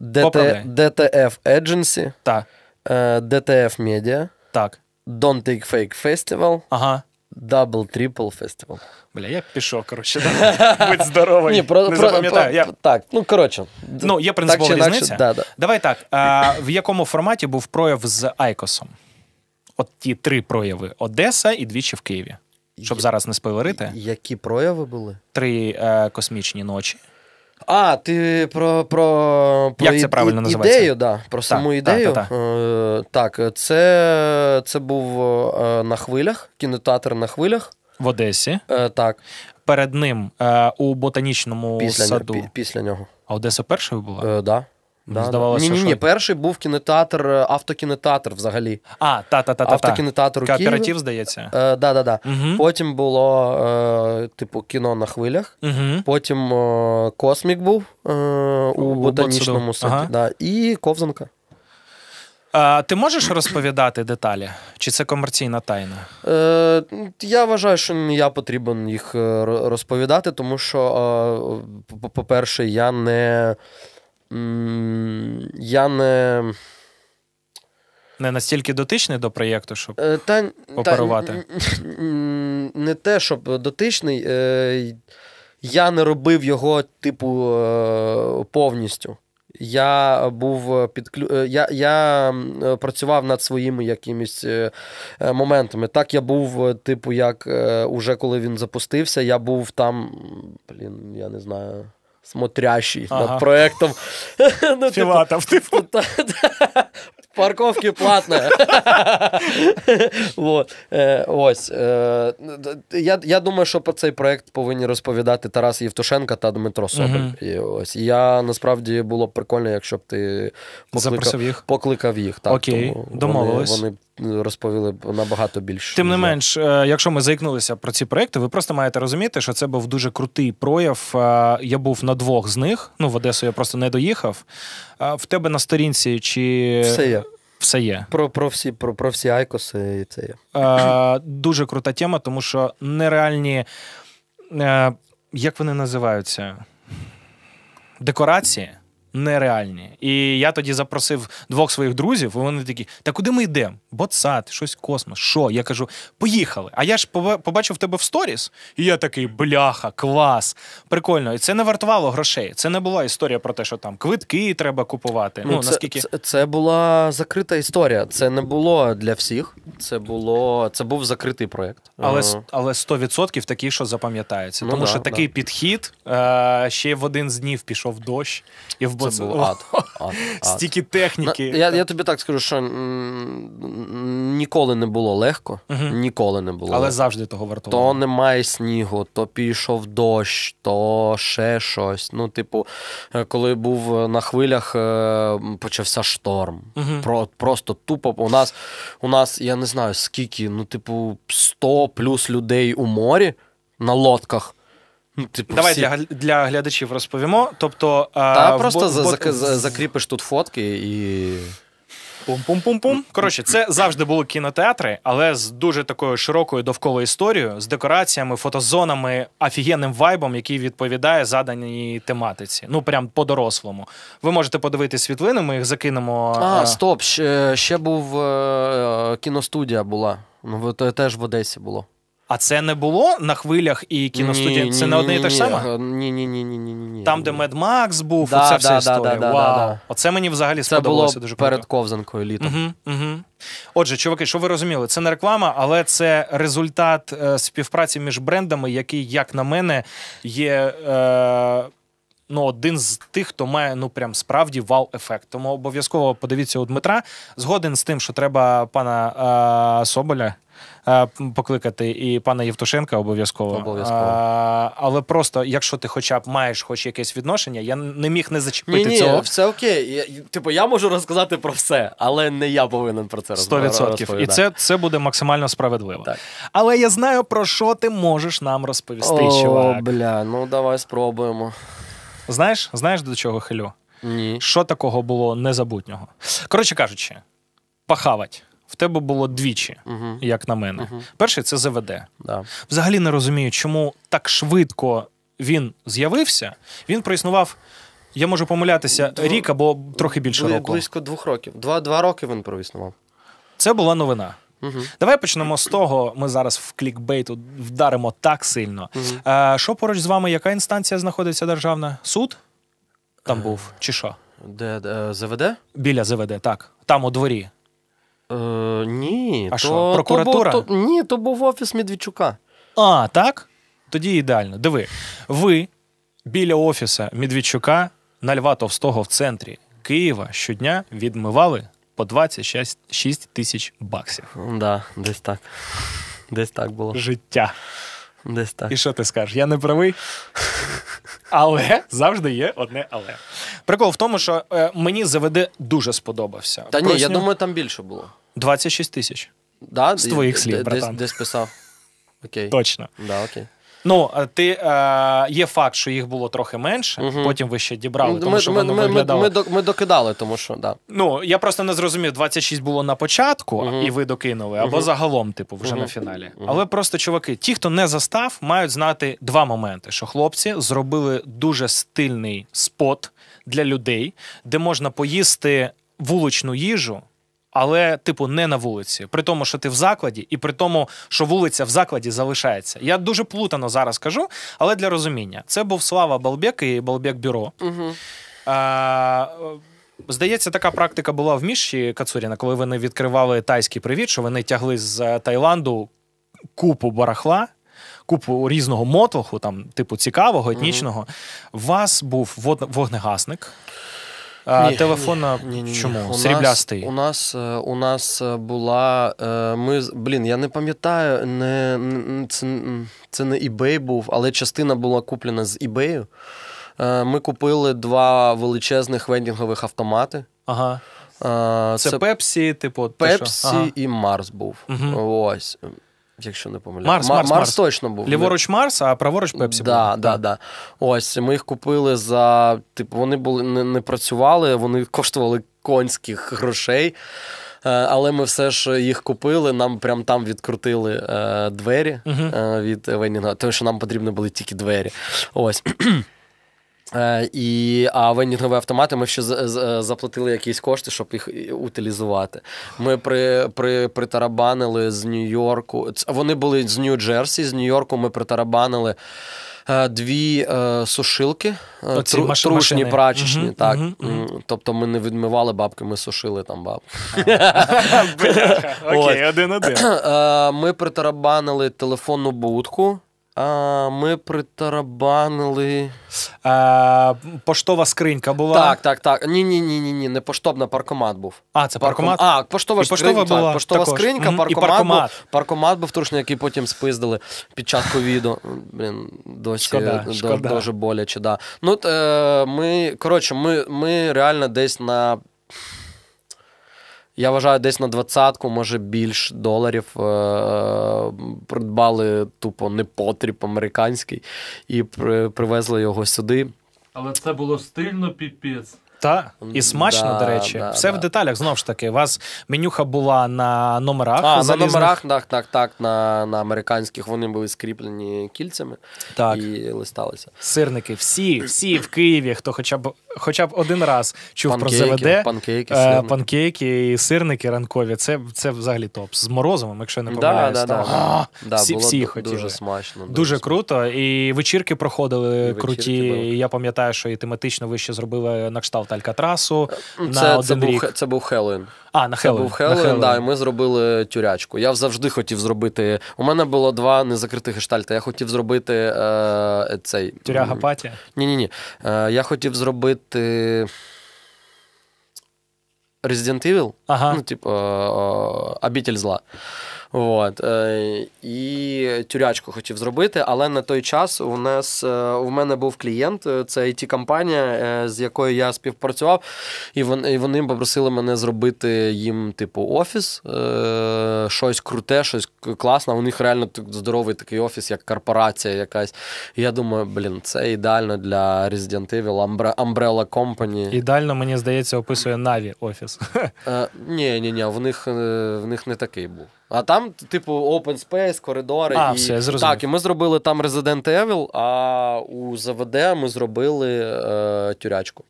DT. DTF Agency, так, DTF Media, так. Don't Take Fake Festival, Ага. Double Triple Festival. Бля, я пішов, коротше. да. Будь здоровий. Ні, про, не про, запам'ятаю. про- Я... Так, ну коротше. Ну, є так принципова інакше, різниця. да, да. Давай так. А, в якому форматі був прояв з Айкосом? От ті три прояви: Одеса і двічі в Києві. Щоб Є- зараз не спойлерити. Які прояви були? Три е, космічні ночі. А, ти про, про, про Як це правильно ідею, називається? да, про саму так, ідею. так, Е, так, це, це був е, на хвилях, кінотеатр на хвилях. В Одесі. Е, так, Перед ним у ботанічному після, саду. пі- після нього. А Одеса першою була? Е, да. Да, Здавалося, ні, ні, ні, що- перший був кінотеатр, е, автокінотеатр взагалі. А, та-та-та-та. Автокінотеатр у Києві. Кооператив, здається. Е, да, да, да. Угу. Потім було е, типу кіно на хвилях. Угу. Потім е, Космік був е, у, У ботанічному саді. Ага. Да. І Ковзанка. А, ти можеш розповідати деталі? Чи це комерційна тайна? Е, я вважаю, що не я потрібен їх е, розповідати, тому що, е, по- по-перше, я не. Я не. Не настільки дотичний до проєкту, щоб. е, Та, Оперувати. Та, не те, щоб дотичний. е, Я не робив його, типу, е, повністю. Я був підклю... я, я працював над своїми якимись моментами. Так, я був, типу, як уже коли він запустився, я був там, блін, я не знаю, смотрящий Ага. над проектом. (laughs) Ну, типу, Філатов, типу. Та- та- Парковки платные. (laughs) Вот. Е, Ось. е, Я я думаю, що про цей проект повинні розповідати Тарас Євтушенко та Дмитро Соболь. І ось. Я насправді було б прикольно, якщо б ти покликав, їх. покликав їх. Так, Окей, домовились. Вони, вони розповіли набагато більше. Тим не менш, е, якщо ми заікнулися про ці проекти, ви просто маєте розуміти, що це був дуже крутий прояв. Е, Я був на двох з них. Ну, в Одесу я просто не доїхав. В тебе на сторінці чи Все є. все є. Про, про, всі, про, про всі айкоси і це є. Е, Дуже крута тема, тому що нереальні. е, Як вони називаються? Декорації. Нереальні. І я тоді запросив двох своїх друзів, і вони такі: та куди ми йдемо? Ботсад, щось космос. Що? Я кажу, поїхали. А я ж побачив тебе в сторіс, і я такий, бляха, клас. Прикольно. І це не вартувало грошей. Це не була історія про те, що там квитки треба купувати. Ну, це, наскільки це, це була закрита історія. Це не було для всіх. Це було це був закритий проєкт. Але, Е, але 100% такий, що запам'ятається. Ну Тому да, що да. такий підхід е, ще в один з днів пішов дощ, і в це боц... був ад. ад, (laughs) ад. стільки На- техніки. Я, я тобі так скажу, що м, ніколи не було легко. Мгм. Ніколи не було. Але завжди того То немає снігу, то пішов дощ, то ще щось. Ну, типу, е, коли був на хвилях, е, почався шторм. Мгм. Про, просто тупо. У нас, у нас, я не знаю скільки, ну, типу, 100 плюс людей у морі на лодках. Ну, типу, Давай всі- для, для глядачів розповімо. Тобто, е, Та в просто бо- за, за, за- закріпиш тут фотки і. Пум-пум-пум-пум. Коротше, це завжди були кінотеатри, але з дуже такою широкою довкола історією, з декораціями, фотозонами, офігенним вайбом, який відповідає заданій тематиці. Ну, прям по-дорослому. Ви можете подивитися світлини, ми їх закинемо. А, е, стоп, ще, ще був е, кіностудія була. Ну, теж в Одесі було. А це не було на хвилях і кіностудія? Ні, це не одне і те ж саме? Ні, ні, ні, ні, ні, ні. Там, де Мед Макс був, Да, оце вся да, історія. да, да, Вау. да, да. Оце мені взагалі Це було сподобалося дуже перед круто. ковзанкою літом. Угу, угу. Отже, чуваки, що ви розуміли? Це не реклама, але це результат е, співпраці між брендами, який, як на мене, є. Е, Ну, один з тих, хто має ну прям справді вау-ефект. Тому обов'язково подивіться у Дмитра. Згоден з тим, що треба пана е, Соболя покликати, і пана Євтушенка обов'язково. Обов'язково. Е, але просто, якщо ти хоча б маєш хоч якесь відношення, я не міг не зачепити Ні, ні, цього. все окей. Я, типу, я можу розказати про все, але не я повинен про це роз- 100%. І це, це буде максимально справедливо. Так. Але я знаю, про що ти можеш нам розповісти, О, чувак. бля, ну давай спробуємо. Знаєш, знаєш, до чого хилю? Ні. Що такого було незабутнього? Коротше кажучи, пахавать. В тебе було двічі, Угу. як на мене. Мгм. Перший це ЗВД. Да. Взагалі не розумію, чому так швидко він з'явився. Він проіснував, я можу помилятися, Дво- рік або трохи більше року. Близько двох років. Два, два роки він проіснував. Це була новина. Угу. Давай почнемо з того. Ми зараз в клікбейту вдаримо так сильно. Мгм. Е, що поруч з вами, яка інстанція знаходиться державна? Суд? Там був, чи що? Де, де ЗВД? Біля ЗВД, так. Там у дворі. Е, ні. А то, що, прокуратура? То то, ні, то був офіс Медведчука. А, так? Тоді ідеально. Диви, ви біля офіса Медведчука на Льва Товстого в центрі Києва щодня відмивали по 26 тисяч баксів. Да, десь так. Десь так було. Життя. Десь так. І що ти скажеш? Я не правий. Але завжди є одне але. Прикол в тому, що е, мені ЗВД дуже сподобався. Та ні, я думаю, там більше було. 26 тисяч. Да? З твоїх слів, десь, братан. десь писав. Окей. Точно. Да, окей. Ну, е, ти е, є факт, що їх було трохи менше, Мгм. потім ви ще дібрали, ми, тому що ми, воно ми, виглядало. ми, ми докидали, тому що, да. Ну, я просто не зрозумів, 26 було на початку, Мгм. і ви докинули, або Мгм. загалом, типу, вже на фіналі. Але просто, чуваки, ті, хто не застав, мають знати два моменти: що хлопці зробили дуже стильний спот для людей, де можна поїсти вуличну їжу. Але, типу, не на вулиці, при тому, що ти в закладі, і при тому, що вулиця в закладі залишається. Я дуже плутано зараз кажу, але для розуміння, це був Слава Балбек і Балбек Бюро. Угу. А, е, Здається, така практика була в Міші Кацуріна, коли вони відкривали тайський привіт, що вони тягли з Таїланду купу барахла, купу різного мотлоху, там, типу, цікавого, етнічного. У вас був вогнегасник. А, Ні, телефонна Ні, ні, чому? У Сріблястий. Нас, у нас, е, у нас е, була. е, Ми, блін, я не пам'ятаю, не, це, це не eBay був, але частина була куплена з eBay. Е, Ми купили два величезних вендінгових автомати. Ага. Е, Це, Пепсі, типу, Пепсі Ага. і Марс був. Мгм. Ось. Якщо не помиляю. Марс, Марс, Марс. точно був. Ліворуч Марс, а праворуч Пепсі. Да, було. да, да. Ось ми їх купили за. Типу, вони були не, не працювали, вони коштували конських грошей. Е, Але ми все ж їх купили, нам прям там відкрутили е, двері е, від Венінга, тому що нам потрібні були тільки двері. Ось. Е, і, а вендінгові автомати ми ще з- з- заплатили якісь кошти, щоб їх утилізувати. Ми при, при, притарабанили з Нью-Йорку. Вони були з Нью-Джерсі, з Нью-Йорку ми притарабанили е, дві е, сушилки, е, Оці тру- маш- трушні машини. прачечні. Мгм, так. мгм. М, Тобто ми не відмивали бабки, ми сушили там бабки. (laughs) Окей, один-один. Ми притарабанили телефонну будку. А, Ми притарабанили. А, Поштова скринька була. Так, так, так. Ні, ні, ні, ні, ні, не поштовна, паркомат був. А, це паркомат? А, поштова, І ж поштова скринька, була поштова також. скринька, Мгм, і паркомат, паркомат. Був, паркомат був трушний, який потім спиздили під час ковіду. Блін, досі Шкода, до- шкода. дуже боляче. Да. Ну, е, ми, коротше, ми, ми реально десь на. Я вважаю, десь на двадцятку, може більш доларів е- придбали тупо непотріб американський і при- привезли його сюди. Але це було стильно піпець. Так, і смачно, Да, до речі. да, Все да. в деталях, знову ж таки. У вас менюха була на номерах. А, на номерах, так, так, так, на, на американських вони були скріплені кільцями Так. і листалися. Сирники, всі, всі в Києві, хто хоча б хоча б один раз чув Панкейки, про ЗВД. панкейки, е, сирники. панкейки і сирники ранкові. Це, це взагалі топ. З морозовим, якщо не помиляюсь. да, да, да, всі, було всі хотіли. дуже смачно. Дуже смачно. круто. І вечірки проходили І вечірки круті. були. І я пам'ятаю, що і тематично ви ще зробили на кшталт Алькатрасу Це, це, один був, рік. Хе- це був Хеллоуін. А, на Це був Хеллоуін, Хеллоуін. да, і ми зробили тюрячку. Я завжди хотів зробити. У мене було два незакритих гештальти. Я хотів зробити е, цей. Тюряга м, party. Ні-ні ні. Е, я хотів зробити. Resident Evil. Ага. Ну, типу, е, е, обитель зла. От. Е, і тюрячку хотів зробити, але на той час у нас е, у мене був клієнт, е, це IT компанія з якою я співпрацював, і вони, і вони попросили мене зробити їм, типу, офіс, щось круте, щось класне. У них реально здоровий такий офіс, як корпорація якась. І я думаю, блін, це ідеально для Resident Evil, Umbrella Company. Ідеально, мені здається, описує Наві офіс. Ні, ні, ні, в них, в них не такий був. А там, типу, open space, коридори. А, і... все, я зрозумів. Так, і ми зробили там Resident Evil, а у ЗВД ми зробили е, тюрячку.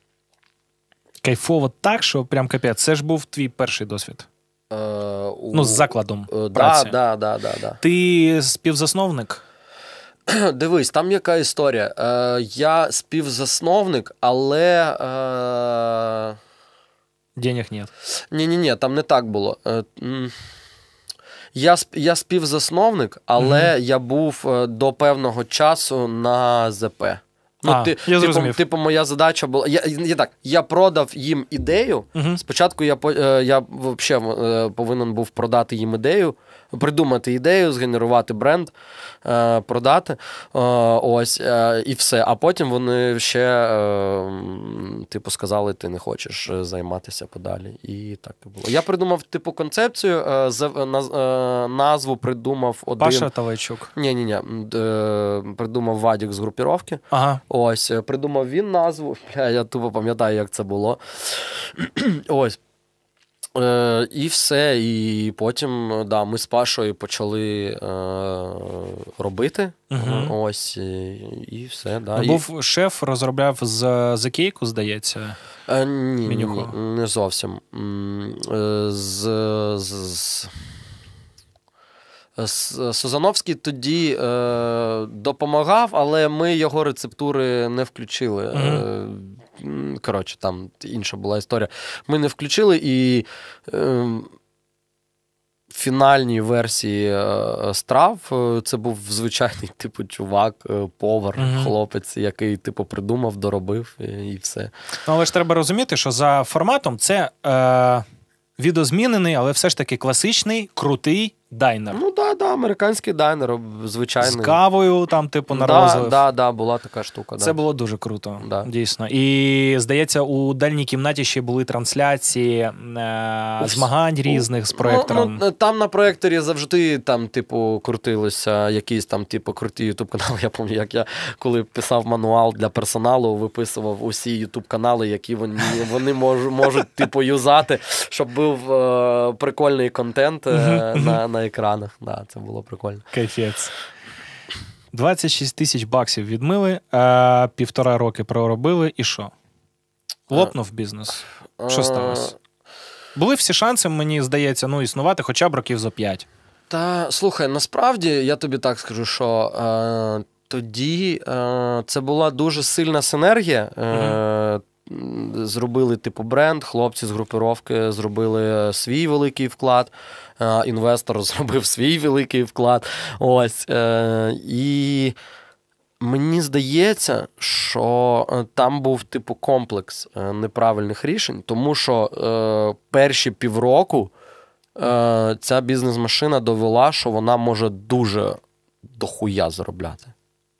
Кайфово так, що прям капець. Це ж був твій перший досвід. Е, у... Ну, з закладом Е, да, праці. да, да, да, да. Ти співзасновник? (clears throat) Дивись, там яка історія. Е, я співзасновник, але. Е... Денег нет. Ні, ні, там не так було. Е, Я, сп- я співзасновник, але я був е, до певного часу на ЗП. Ну, А, ти, я типу, типу, моя задача була. Я, я так, я продав їм ідею. Мгм. Спочатку я, е, я взагалі повинен був продати їм ідею, придумати ідею, згенерувати бренд, е, продати. Е, ось, е, і все. А потім вони ще, типу, сказали, ти не хочеш займатися подалі. І так і було. Я придумав, типу, концепцію, назву придумав один. Паша Талайчук. Ні, ні, ні. Придумав Вадік з групіровки. Ага. Ось, придумав він назву. (laughs) Бля, я тупо пам'ятаю, як це було. (clears throat) Ось. Е, і все. І потім да, ми з Пашою почали е, робити. Мгм. Ось, і, і все. Да. І- Був шеф, розробляв з The здається. Е, ні, ні, ні, не зовсім. Е, З, з, з... Сузановський тоді е, допомагав, але ми його рецептури не включили. М, коротше, там інша була історія. Ми не включили і е, фінальній версії е, страв е, це був звичайний (laughs) типу чувак, е, повар, Мгм. хлопець, який типу придумав, доробив і, і все. Ну, але ж треба розуміти, що за форматом це е, відозмінений, але все ж таки класичний, крутий дайнер. Ну так, да, американський дайнер, звичайний. З кавою, там, типу, на да, розлив. да, да, була така штука. Це да. було дуже круто, Да. дійсно. І здається, у дальній кімнаті ще були трансляції е, змагань різних з Ну, проектором. Ну, там на проекторі завжди там, типу, крутилися якісь там, типу, круті ютуб канали. (laughs) Я пам'ятаю, як я коли писав мануал для персоналу, виписував усі ютуб канали, які вони, вони мож, можуть типу юзати, щоб був е, прикольний контент е, на, на екранах. Да, це було прикольно. Кайфець. 26 тисяч баксів відмили, е, півтора роки проробили, і що? Лопнув бізнес. Що Е, сталося? Були всі шанси, мені здається, ну, існувати хоча б років за 5. Та слухай, насправді я тобі так скажу, що е, тоді е, це була дуже сильна синергія. Е, м, Зробили типу бренд, хлопці з групировки зробили свій великий вклад. Е, Інвестор зробив свій великий вклад. Ось. Е, і мені здається, що е, там був типу комплекс неправильних рішень, тому що е, перші півроку е, ця бізнес-машина довела, що вона може дуже дохуя заробляти.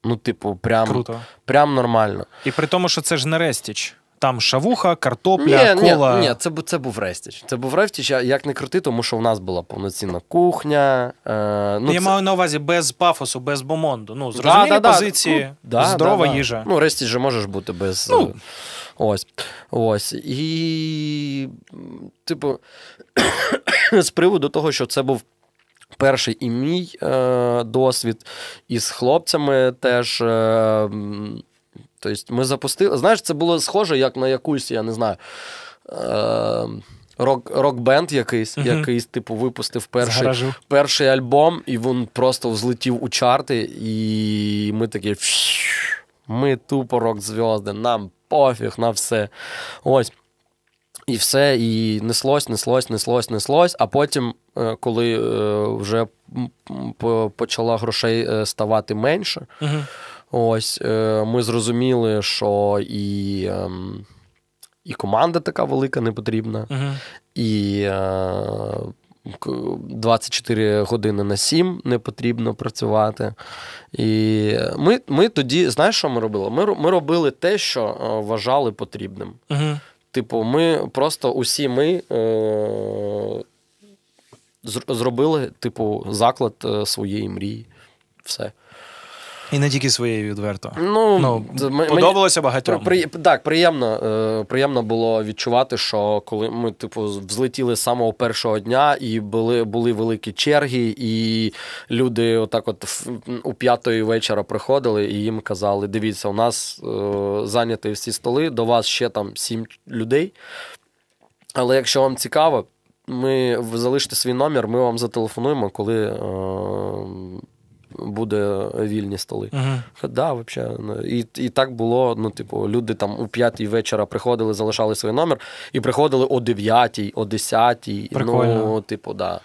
Ну, типу, прям, Круто. прям нормально. І при тому, що це ж не Рестіч. Там шавуха, картопля, ні, кола. ні, ні, це, це був Рестіч. Це був Рестіч, як не крути, тому що в нас була повноцінна кухня. Е, ну, я це- маю на увазі без пафосу, без бомонду. Ну, зрозумілі Да, да, да. позиції, Ну, да, здорова да, да. їжа. Ну, Рестіч же можеш бути без. Ну. е, Ось. Ось. І, типу, (coughs) з приводу того, що це був. Перший і мій е, досвід, і з хлопцями теж. Е, тобто ми запустили. Знаєш, це було схоже, як на якусь, я не знаю, е, рок, рок-бенд якийсь, Мгм. якийсь, типу, випустив перший, перший альбом, і він просто взлетів у чарти, і ми такі. Ми тупо рок-зв'язди, нам пофіг на все. Ось. І все, і неслось, неслось, неслось, неслось. А потім, е, коли е, вже почала грошей е, ставати менше, Угу. Ось е, ми зрозуміли, що і, ем, і команда така велика не потрібна, Угу. і е, 24 години на 7 не потрібно працювати. І ми, ми тоді, знаєш, що ми робили? Ми, ми робили те, що е, вважали потрібним. Угу. Типу, ми просто усі ми е, зробили, типу, заклад е, своєї мрії. Все. І не тільки своєю відверто. Ну, Ну, д- м- подобалося багатьом. При, так, приємно, е, приємно було відчувати, що коли ми, типу, взлетіли з самого першого дня, і були, були великі черги, і люди отак от у п'ятої вечора приходили і їм казали: дивіться, у нас е, зайняті всі столи, до вас ще там сім людей. Але якщо вам цікаво, ми ви залишите свій номер, ми вам зателефонуємо, коли е, буде вільні столи. Угу. Да, вообще. ну, І, і так було. Ну, типу, люди там у п'ятій вечора приходили, залишали свій номер, і приходили о дев'ятій, о десятій. Прикольно. Ну, типу, да.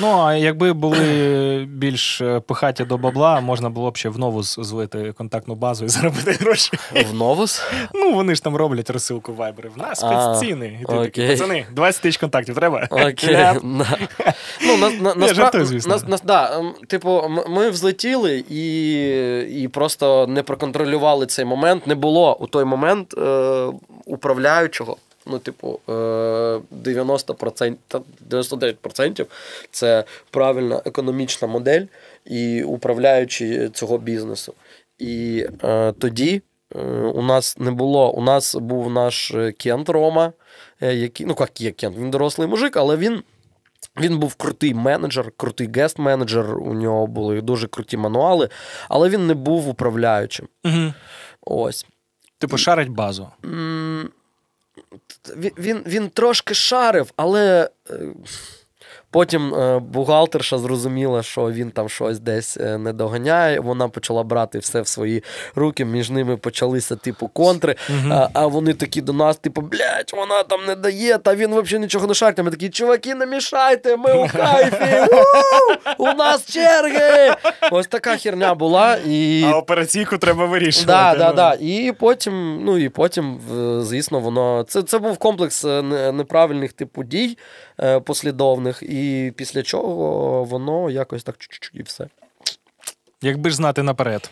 Ну, а якби були (coughs) більш е, пихаті до бабла, можна було б ще в нову з- злити контактну базу і (laughs) заробити гроші. В новус. Ну, вони ж там роблять розсилку Viber. В нас спецціни. І ти такий, пацани, 20 тисяч контактів треба. Окей. Ну, на, на, Я жартую, нас- нас- да, ем, типу, ми взлетіли і, і просто не проконтролювали цей момент. Не було у той момент е, управляючого. Ну, типу, е, 90%, та 99% це правильна економічна модель і управляючи цього бізнесу. І е, тоді е, у нас не було. У нас був наш е, Кент Рома, е, який, ну як є Кент, він дорослий мужик, але він. Він був крутий менеджер, крутий гест-менеджер, у нього були дуже круті мануали, але він не був управляючим. Угу. Ось. Типу, шарить базу. Він, він, він трошки шарив, але е, потім е, бухгалтерша зрозуміла, що він там щось десь е, не доганяє. Вона почала брати все в свої руки. Між ними почалися, типу, контри. Мгм. А, а вони такі до нас, типу, блядь, вона там не дає, та він взагалі нічого не шарить. Ми такі, чуваки, не мішайте, ми у кайфі. У, нас черги. Ось така херня була. І А операційку треба вирішувати. Да, да, ну. да. І потім, ну і потім, звісно, воно. Це, це був комплекс е, неправильних типу дій послідовних, і після чого воно якось так і все. Якби ж знати наперед.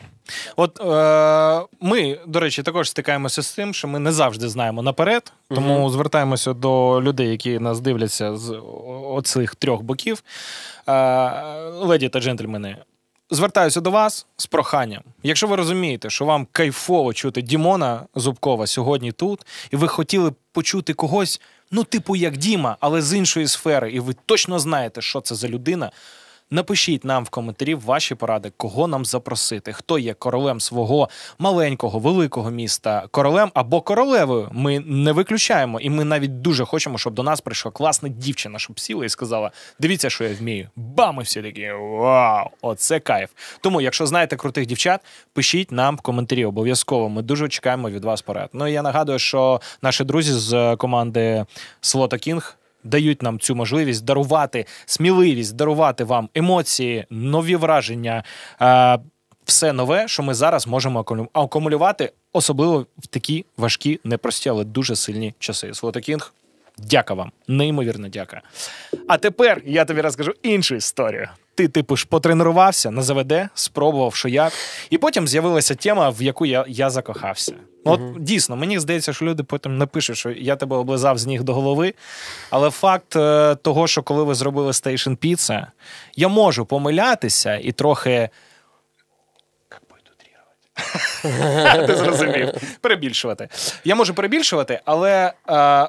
От е, ми, до речі, також стикаємося з тим, що ми не завжди знаємо наперед, тому звертаємося до людей, які нас дивляться з оцих трьох боків. Е, леді та джентльмени, звертаюся до вас з проханням. Якщо ви розумієте, що вам кайфово чути Дімона Зубкова сьогодні тут, і ви хотіли почути когось, ну, типу, як Діма, але з іншої сфери, і ви точно знаєте, що це за людина. Напишіть нам в коментарі ваші поради, кого нам запросити, хто є королем свого маленького, великого міста, королем або королевою. Ми не виключаємо, і ми навіть дуже хочемо, щоб до нас прийшла класна дівчина, щоб сіла і сказала: дивіться, що я вмію. Бам! І всі такі вау! Оце кайф. Тому, якщо знаєте крутих дівчат, пишіть нам в коментарі. Обов'язково. Ми дуже чекаємо від вас порад. Ну і я нагадую, що наші друзі з команди Слота Кінг дають нам цю можливість дарувати сміливість, дарувати вам емоції, нові враження. е, Все нове, що ми зараз можемо акумулю- акумулювати, особливо в такі важкі, непрості, але дуже сильні часи. Слота Кінг, дяка вам, неймовірно дяка. А тепер я тобі розкажу іншу історію. Ти, типу, ж потренувався на ЗВД, спробував, що як, і потім з'явилася тема, в яку я, я закохався. Ну, От дійсно, мені здається, що люди потім напишуть, що я тебе облизав з ніг до голови. Але факт е, того, що коли ви зробили Station Pizza, я можу помилятися і трохи. (laughs) Ти зрозумів. Перебільшувати. Я можу перебільшувати, але е,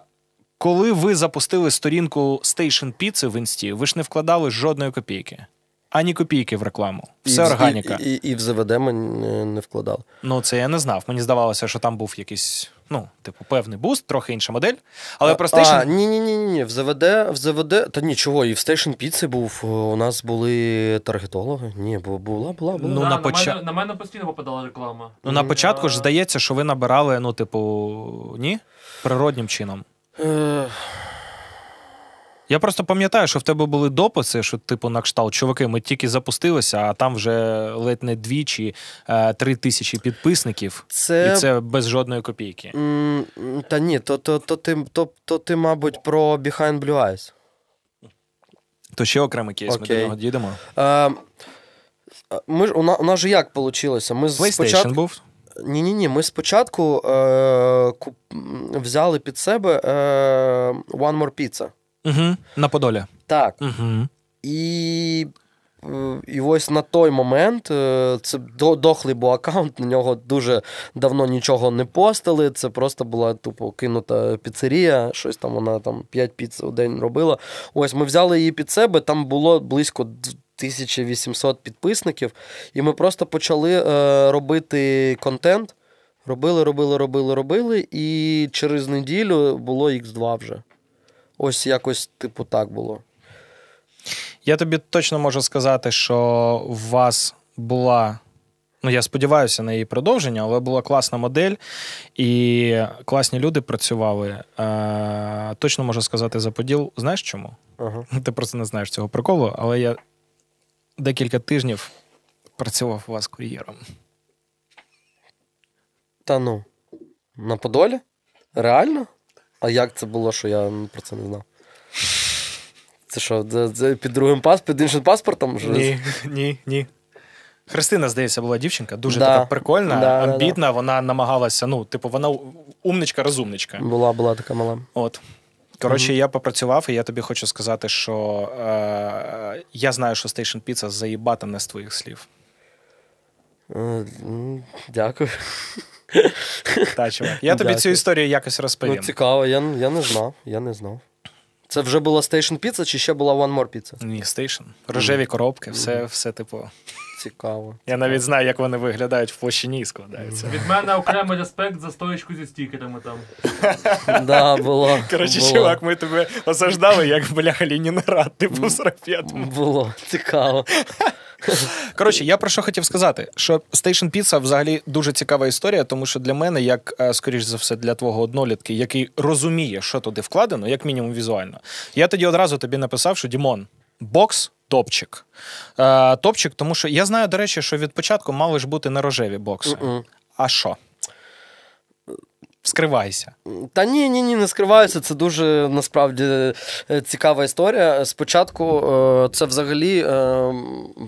коли ви запустили сторінку Station Pizza в інсті, ви ж не вкладали жодної копійки. Ані копійки в рекламу. Все і, органіка. І, і, і в ЗВД ми не, не вкладали. Ну, це я не знав. Мені здавалося, що там був якийсь, ну, типу, певний буст, трохи інша модель. Але про А, ні, ні, ні, ні. В ЗВД, в ЗВД, та нічого, і в Station Pizza був. У нас були таргетологи. Ні, бу- була, була, була. Ну, Да, на на, мене, на мене постійно попадала реклама. Ну, на початку ж Е, здається, що ви набирали, ну, типу, ні? Природнім чином. Е, Я просто пам'ятаю, що в тебе були дописи, що, типу, на кшталт, чуваки, ми тільки запустилися, а там вже ледь не двічі е, три тисячі підписників, Це і це без жодної копійки. М, Та ні, то, то, то, ти, то, то ти, мабуть, про Behind Blue Eyes. То ще окремий кейс, ми до нього дійдемо. Е, ми ж, у, нас, у нас же як вийшло? Ми PlayStation спочатку, був. ні, ні, ні, ми спочатку е, куп, взяли під себе е, One More Pizza. Угу. На Подолі. Так. Угу. І, е, і ось на той момент е, це дохлий був аккаунт, на нього дуже давно нічого не постили. Це просто була тупо кинута піцерія, щось там вона там 5 піц у день робила. Ось ми взяли її під себе, там було близько 1800 підписників, і ми просто почали е, робити контент. Робили, робили, робили, робили, і через неділю було X2 вже. Ось якось, типу, так було. Я тобі точно можу сказати, що у вас була. Ну, я сподіваюся на її продовження, але була класна модель, і класні люди працювали. Е, точно можу сказати за поділ. Знаєш чому? Ага. (laughs) Ти просто не знаєш цього приколу, але я декілька тижнів працював у вас кур'єром. Та ну. На Подолі? Реально? А як це було, що я про це не знав? Це що, це, це під другим пас, під іншим паспортом? Вже? Ні, ні, ні. Христина, здається, була дівчинка, дуже Да. така прикольна, Да, да, да. Вона намагалася, ну, типу, вона умничка, розумничка. Була, була така мала. От. Коротше, я попрацював, і я тобі хочу сказати, що е, я знаю, що Station Pizza заїбата не з твоїх слів. Е, Дякую. (laughs) Та, чувак. Я тобі цю історію якось розповім. Ну, цікаво, я, я не знав. Я не знав. Це вже була Station Pizza чи ще була One More Pizza? Ні, Station. Рожеві коробки, все, все типу. Цікаво. Я навіть знаю, як вони виглядають в площині і складаються. Від мене окремий респект за стоечку зі стікерами там. (laughs) Да, було. Коротше, було. чувак, ми тебе осаждали, як бляха Ленінград, типу з ракетом. Було. Цікаво. (laughs) Коротше, я про що хотів сказати, що Station Pizza взагалі дуже цікава історія, тому що для мене, як е, скоріш за все, для твого однолітки, який розуміє, що туди вкладено, як мінімум візуально. Я тоді одразу тобі написав, що Дімон, бокс. Топчик. Е, топчик, тому що я знаю, до речі, що від початку мали ж бути не рожеві бокси. Мгм. А що? Вскривайся. Та ні, ні, ні, не скриваюся. Це дуже насправді е, цікава історія. Спочатку е, це взагалі е,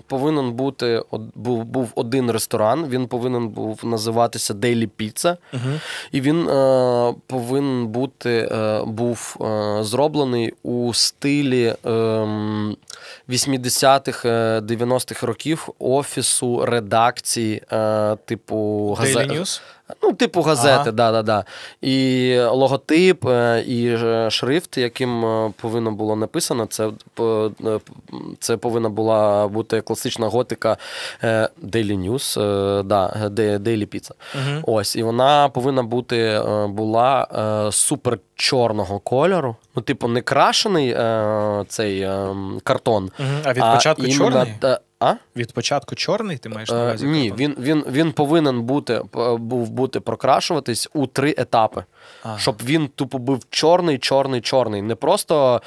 повинен бути був, був один ресторан. Він повинен був називатися Daily Pizza. Угу. І він повинен бути був зроблений у стилі е, 80-х, е, 90-х років офісу редакції, типу Daily газет. News? Ну, типу газети, Ага. да, да, да. І логотип, е, і е, шрифт, яким е, повинно було написано, це, це повинна була бути класична готика Daily News, да, Daily Pizza. Угу. Ось, і вона повинна бути була супер чорного кольору. Ну, типу, не крашений цей е, картон. Угу. А від початку іменно чорний? та- а? Від початку чорний, ти маєш на Е, увазі? ні, він, він, він повинен бути, був бути прокрашуватись у три етапи. Ага. Щоб він, типу, був чорний, чорний, чорний. Не просто,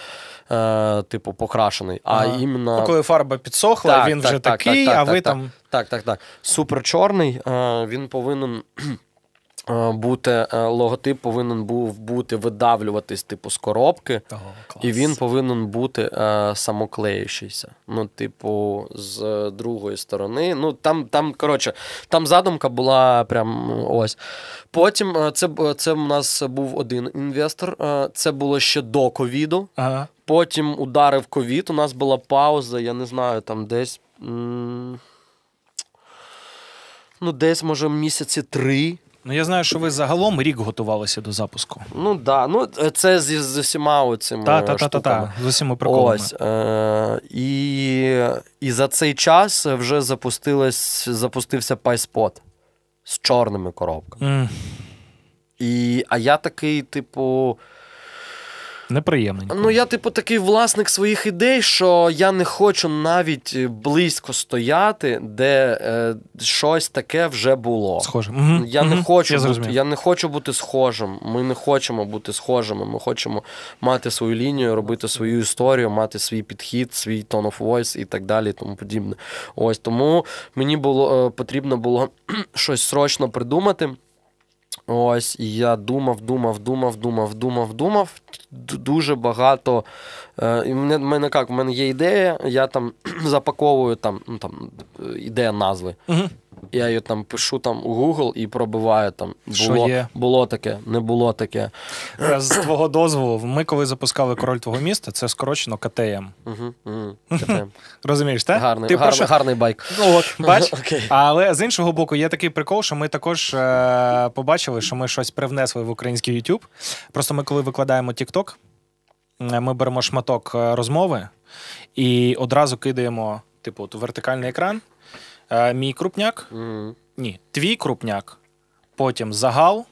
е, типу, покрашений, а Ага. іменно. Коли фарба підсохла, Так, він так, вже так, такий, так, а так, ви так, там. Так, так, так. Супер чорний. Е, він повинен. Е, Бути е, логотип повинен був бути видавлюватись, типу, з коробки, О, і він повинен бути е, самоклеючийся. Ну, типу, з другої сторони. Ну, там, там, коротше, там задумка була прям ось. Потім е, це, це у нас був один інвестор. Це було ще до ковіду. Ага. Потім ударив ковід. У нас була пауза, я не знаю, там десь. Ну, десь, може, місяці три. Ну я знаю, що ви загалом рік готувалися до запуску. Ну да, ну це з, з усіма оцими Та, та, та, та, штуками. та, з усіма приколами. Ось. Е- і, і за цей час вже запустилось, запустився пайспот з чорними коробками. Mm. І, а я такий, типу. Неприємненько. Ну, я, типу, такий власник своїх ідей, що я не хочу навіть близько стояти, де е, щось таке вже було. Схоже. Мгм, Я не хочу я бути, я не хочу бути схожим. Ми не хочемо бути схожими. Ми хочемо мати свою лінію, робити свою історію, мати свій підхід, свій tone of voice і так далі, і тому подібне. Ось тому мені було е, потрібно було (clears throat) щось срочно придумати. Ось, і я думав, думав, думав, думав, думав, думав. Дуже багато. Е, і мене, мене як, в мене є ідея, я там (clears throat) запаковую там, ну, там, е, ідея назви. Мгм. Я її там пишу там у Google і пробиваю там. Що Було, є? було таке, не було таке. Е, З твого дозволу, ми коли запускали король твого міста, це скорочено КТМ. Угу, угу. Розумієш, так? Гарний, Ти гарний, прошу- гарний байк. Ну от, (laughs) бач. Окей. Але з іншого боку, є такий прикол, що ми також е, побачили, що ми щось привнесли в український YouTube. Просто ми, коли викладаємо TikTok, е, ми беремо шматок е, розмови і одразу кидаємо, типу, от, вертикальний екран. Е, мій крупняк, Мгм. ні, твій крупняк, потім загал,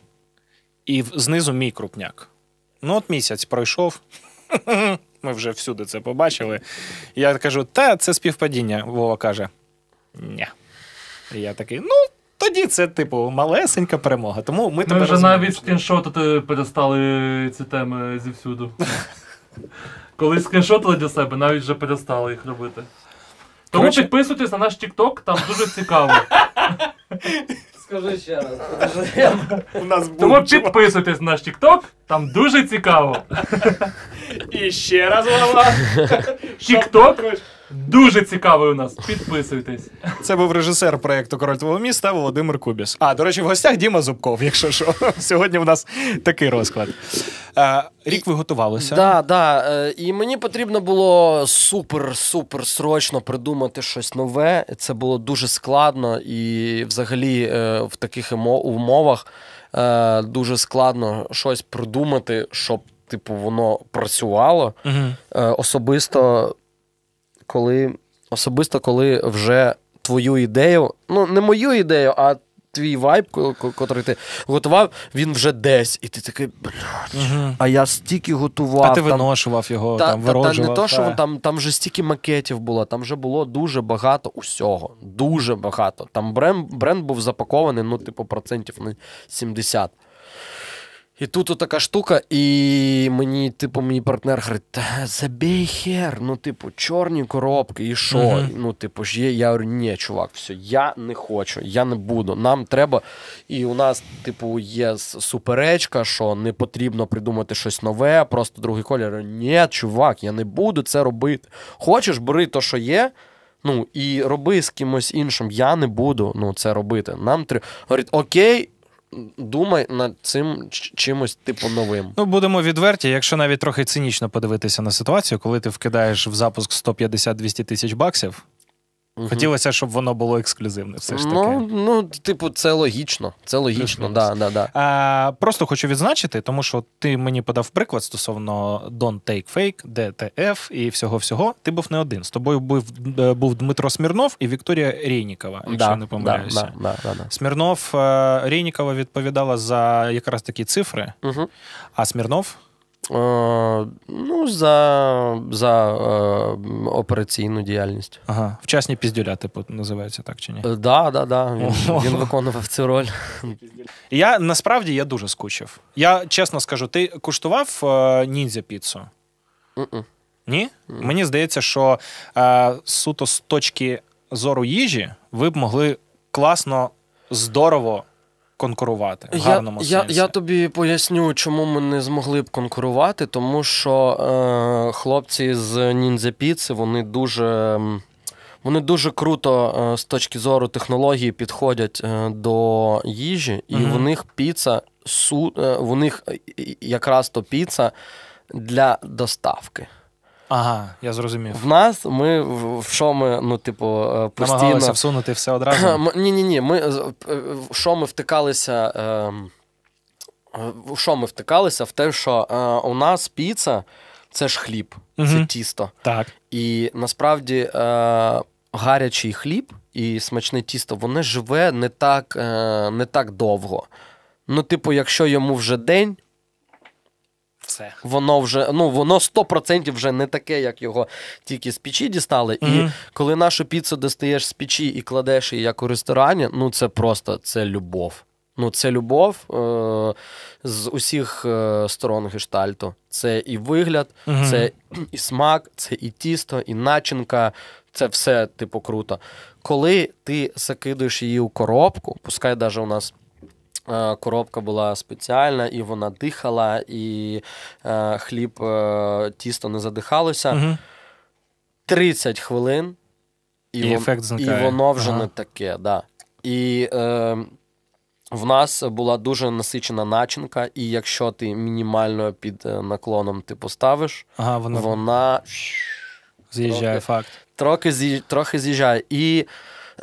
і знизу мій крупняк. Ну, от місяць пройшов. (laughs) Ми вже всюди це побачили. Я кажу, та це співпадіння. Вова каже: ні. І я такий, ну. Тоді це, типу, малесенька перемога. Тому ми Ми тебе вже розуміємо. навіть скріншотити перестали ці теми зівсюду. (laughs) Коли скріншотили для себе, навіть вже перестали їх робити. Тому Короче... підписуйтесь на наш TikTok, там дуже цікаво. Скажи ще раз. У нас Тому підписуйтесь на наш TikTok, там дуже цікаво. І ще раз голова. (laughs) TikTok дуже цікавий у нас. Підписуйтесь. Це був режисер проєкту Король твого міста Володимир Кубіс. А, до речі, в гостях Діма Зубков, якщо що. Сьогодні в нас такий розклад. Е, рік ви готувалися. Да, да. е, І мені потрібно було супер-супер срочно придумати щось нове. Це було дуже складно, і взагалі е, в таких умовах дуже складно щось придумати, щоб типу воно працювало. Особисто, коли особисто, коли вже твою ідею, ну не мою ідею, а твій вайб, ко- ко- котрий ти готував, він вже десь. І ти такий, блядь, а я стільки готував. А ти там, виношував його, та, там, та, та не то, що там, там вже стільки макетів було, там вже було дуже багато усього. Дуже багато. Там бренд, бренд був запакований, ну, типу, процентів на 70. І тут така штука, і мені, типу, мій партнер говорить, та забій хер, ну, типу, чорні коробки, і що? Мгм. Ну, типу, ж є. Я говорю, ні, чувак, все, я не хочу, я не буду. Нам треба. І у нас, типу, є суперечка, що не потрібно придумати щось нове, просто другий колір. Ні, чувак, я не буду це робити. Хочеш, бери то, що є. Ну і роби з кимось іншим. Я не буду ну, це робити. Нам треба. Говорить, окей, думай над цим чимось, типу, новим. Ну, будемо відверті, якщо навіть трохи цинічно подивитися на ситуацію, коли ти вкидаєш в запуск 150-200 тисяч баксів, Мгм. хотілося, щоб воно було ексклюзивне. Все ж таки. Ну, ну, типу, це логічно. Це логічно, да, да, да. А, просто хочу відзначити, тому що ти мені подав приклад стосовно Don't Take Fake, DTF і всього-всього. Ти був не один. З тобою був, е, був Дмитро Смірнов і Вікторія Рєйнікова, якщо да, я не помиляюся. Да, да, да, да. Смірнов е, Рєйнікова відповідала за якраз такі цифри, Угу. а Смірнов ну, за, за е, операційну діяльність. ага, вчасні піздюля, типу, називається так чи ні? Е, Да, да, да. Він, він виконував цю роль. Я насправді я дуже скучив. Я чесно скажу, ти куштував е, ніндзя піцу? Ні? Мені здається, що е, суто з точки зору їжі ви б могли класно, здорово конкурувати. В Я, гарному я, сенсі. я тобі поясню, чому ми не змогли б конкурувати, тому що е, хлопці з ніндзя піци, вони дуже. Вони дуже круто е, з точки зору технології підходять е, до їжі, і Мгм. в них піца су, е, в них якраз то піца для доставки. Ага, я зрозумів. В нас ми в що ми, ну, типу, е, постійно. Намагалися всунути все одразу. Ні, ні, ні. Ми е, в що ми втикалися? ем, е, В що ми втикалися? В те, що е, у нас піца це ж хліб, це тісто. Так. І насправді е, гарячий хліб і смачне тісто, воно живе не так, е, не так довго. Ну, типу, якщо йому вже день, Все. воно вже ну воно 100% вже не таке, як його тільки з печі дістали. І коли нашу піцу достаєш з печі і кладеш її як у ресторані, ну це просто це любов. Ну, це любов е- з усіх е- сторон гештальту. Це і вигляд, Мгм. це і смак, це і тісто, і начинка. Це все, типу, круто. Коли ти закидуєш її у коробку, пускай навіть у нас коробка була спеціальна, і вона дихала, і е, хліб, е, тісто не задихалося. Мгм. 30 хвилин, і, І ефект зникає. і воно вже Ага. не таке. Да. І е, в нас була дуже насичена начинка, і якщо ти мінімально під е, наклоном ти поставиш, Ага, воно вона з'їжджає трохи. факт. трохи, трохи з'їжджає. І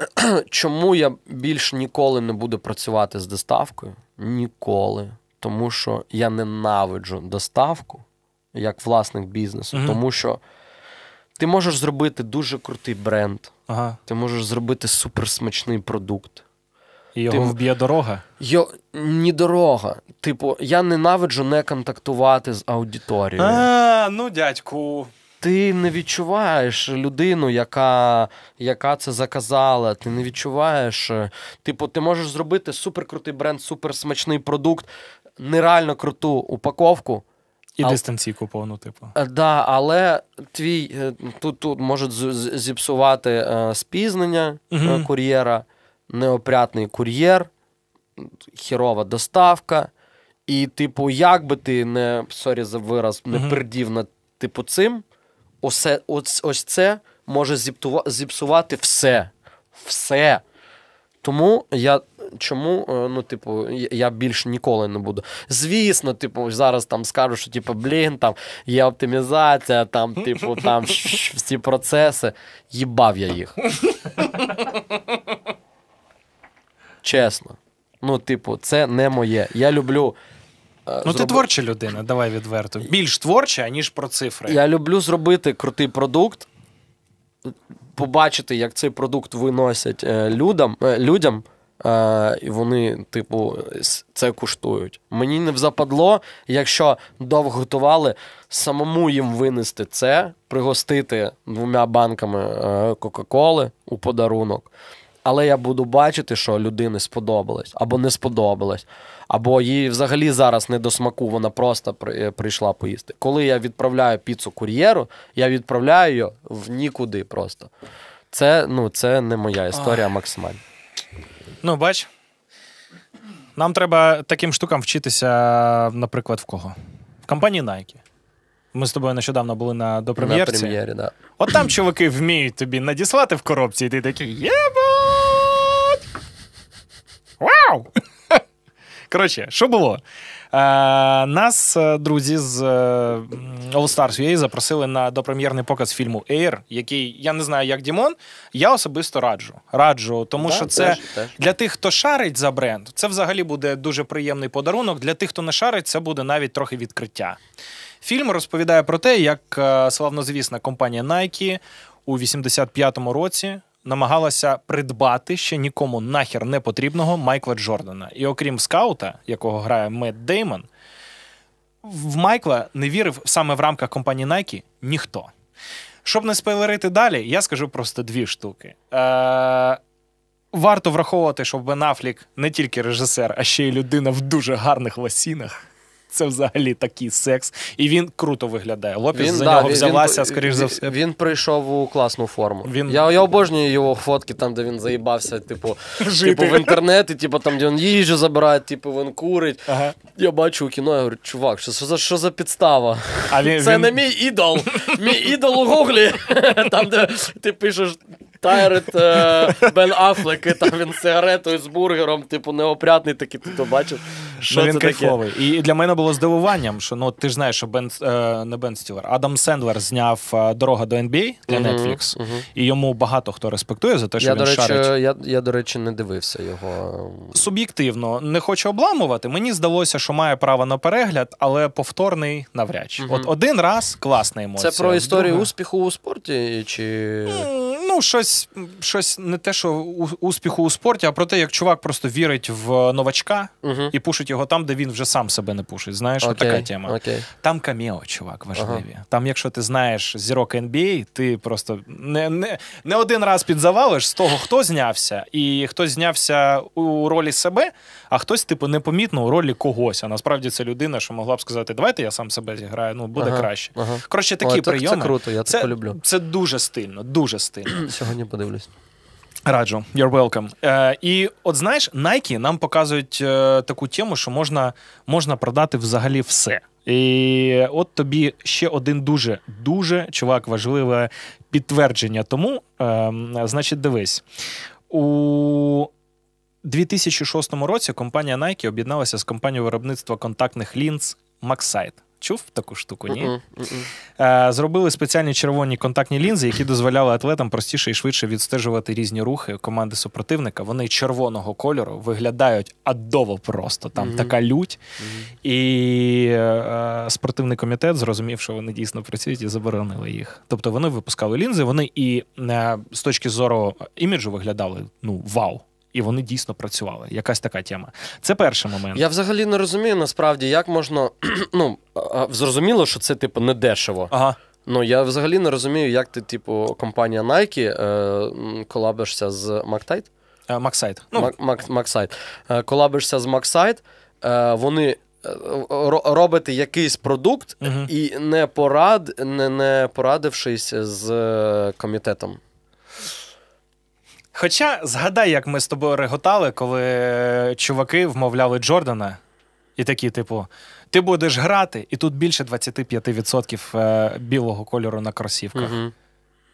(clears throat) чому я більш ніколи не буду працювати з доставкою? Ніколи. Тому що я ненавиджу доставку як власник бізнесу, Мгм. тому що ти можеш зробити дуже крутий бренд, Ага. ти можеш зробити суперсмачний продукт. І його Ти- вб'є дорога. Йо, ні дорога. Типу, я ненавиджу не контактувати з аудиторією. А, ну, дядьку. Ти не відчуваєш людину, яка, яка це заказала. Ти не відчуваєш. е, Типу, ти можеш зробити суперкрутий бренд, суперсмачний продукт, нереально круту упаковку. І А- дистанційку повну, типу. Е, Да, але твій е, тут, тут можуть зіпсувати спізнення е, кур'єра, неопрятний кур'єр, хєрова доставка. І, типу, як би ти не сорі за вираз, не Мгм. пердів над типу цим, осе, ось, ось це може зіпсувати все. Все. Тому я чому, е, ну, типу, я- я більш ніколи не буду. Звісно, типу, зараз там скажу, що типу, блін, там є оптимізація, там, типу, там всі процеси. Їбав я їх. (laughs) Чесно. Ну, типу, це не моє. Я люблю. Е, Ну, ти творча людина, давай відверто. Більш творча, ніж про цифри. Я люблю зробити крутий продукт, побачити, як цей продукт виносять е, людям, е, людям і вони, типу, це куштують. Мені не западло, якщо довго готували, самому їм винести це, пригостити двома банками Кока-Коли у подарунок. Але я буду бачити, що людині сподобалось, або не сподобалось, або їй взагалі зараз не до смаку, вона просто е, прийшла поїсти. Коли я відправляю піцу кур'єру, я відправляю її в нікуди просто. Це, ну, це не моя історія максимально. Ну, бач. Нам треба таким штукам вчитися, наприклад, в кого? В компанії Nike. Ми з тобою нещодавно були на На прем'єрі, да. От там чуваки вміють тобі надіслати в коробці, і ти такий єбать! Вау! Коротше, що було? Е, нас е, друзі з е, All Stars UA запросили на допрем'єрний показ фільму Air, який я не знаю, як Дімон. Я особисто раджу. Раджу, тому Да, що це теж, теж. для тих, хто шарить за бренд, це взагалі буде дуже приємний подарунок. Для тих, хто не шарить, це буде навіть трохи відкриття. Фільм розповідає про те, як е, славнозвісна компанія Nike у 85-му році намагалася придбати ще нікому нахер не потрібного Майкла Джордана. І окрім скаута, якого грає Мед Деймон, в Майкла не вірив саме в рамках компанії Nike ніхто. Щоб не спойлерити далі, я скажу просто дві штуки. Е- варто враховувати, що Бен Афлік не тільки режисер, а ще й людина в дуже гарних ласінах. Це взагалі такий секс. І він круто виглядає. Лопіс за да, нього взялася, скоріш за все. Він прийшов у класну форму. Він- Я, я обожнюю його фотки, там, де він заїбався, типу, (laughs) Жити. типу в інтернет, і типу, там, де він їжу забирає, типу, він курить. Ага. Я бачу у кіно, я говорю, чувак, що, що, за, що за підстава? А він, Це він... не мій ідол. (laughs) Мій ідол у Гуглі. (laughs) Там, де ти пишеш tired е, Бен Афлек, і там він сигаретою з бургером, типу, неопрятний такий, ти то бачив. Що ну, він таке? кайфовий. І для мене було здивуванням, що ну ти ж знаєш, що Бен е, не Бен Стілер, Адам Сендлер зняв е, дорога до NBA для Netflix, мгм. і йому багато хто респектує за те, що Я він до, речі, шарить. я, я, до речі, не дивився його. Суб'єктивно не хочу обламувати. Мені здалося, що має право на перегляд, але повторний навряд чи. Мгм. От один раз класна емоція. Це про історію Друга- успіху у спорті? Чи... Ну, щось, щось не те, що успіху у спорті, а про те, як чувак просто вірить в новачка і пушить його там, де він вже сам себе не пушить. Знаєш, от така тема. Окей. Там камео, чувак, важливі. Там, якщо ти знаєш зірок NBA, ти просто не, не, не один раз підзавалиш з того, хто знявся, і хтось знявся у ролі себе, а хтось, типу, непомітно у ролі когось. А насправді це людина, що могла б сказати, давайте я сам себе зіграю, ну буде Ага, краще. Ага. Коротше, такі так прийоми. Це круто, я Це, це полюблю. це дуже стильно, дуже стильно. (clears throat) Сьогодні подивлюсь. Раджу, you're welcome. Е, і от знаєш, Nike нам показують е, таку тему, що можна, можна продати взагалі все. І от тобі ще один дуже, дуже чувак, важливе підтвердження тому. Е, значить, дивись. У 2006 році компанія Nike об'єдналася з компанією виробництва контактних лінз Maxite. Чув таку штуку? Ні? Мгм. Е, Зробили спеціальні червоні контактні лінзи, які дозволяли атлетам простіше і швидше відстежувати різні рухи команди супротивника. Вони червоного кольору виглядають адово просто. Там Мгм. така лють. Мгм. І е, спортивний комітет зрозумів, що вони дійсно працюють і заборонили їх. Тобто вони випускали лінзи, вони і е, з точки зору іміджу виглядали ну вау. І вони дійсно працювали. Якась така тема. Це перший момент. Я взагалі не розумію насправді, як можна. (clears throat) ну, зрозуміло, що це, типу, не дешево. Ага. Ну, я взагалі не розумію, як ти, типу, компанія Nike е, колабишся з MaxSight. Е, MaxSight. Ну, Max- Max- MaxSight. Е, Колабишся з MaxSight, е, вони е, ро- робите якийсь продукт Мгм. і не, порад, не, не порадившись з е, комітетом. Хоча згадай, як ми з тобою реготали, коли чуваки вмовляли Джордана, і такі, типу, ти будеш грати, і тут більше 25% е, білого кольору на кросівках. Угу.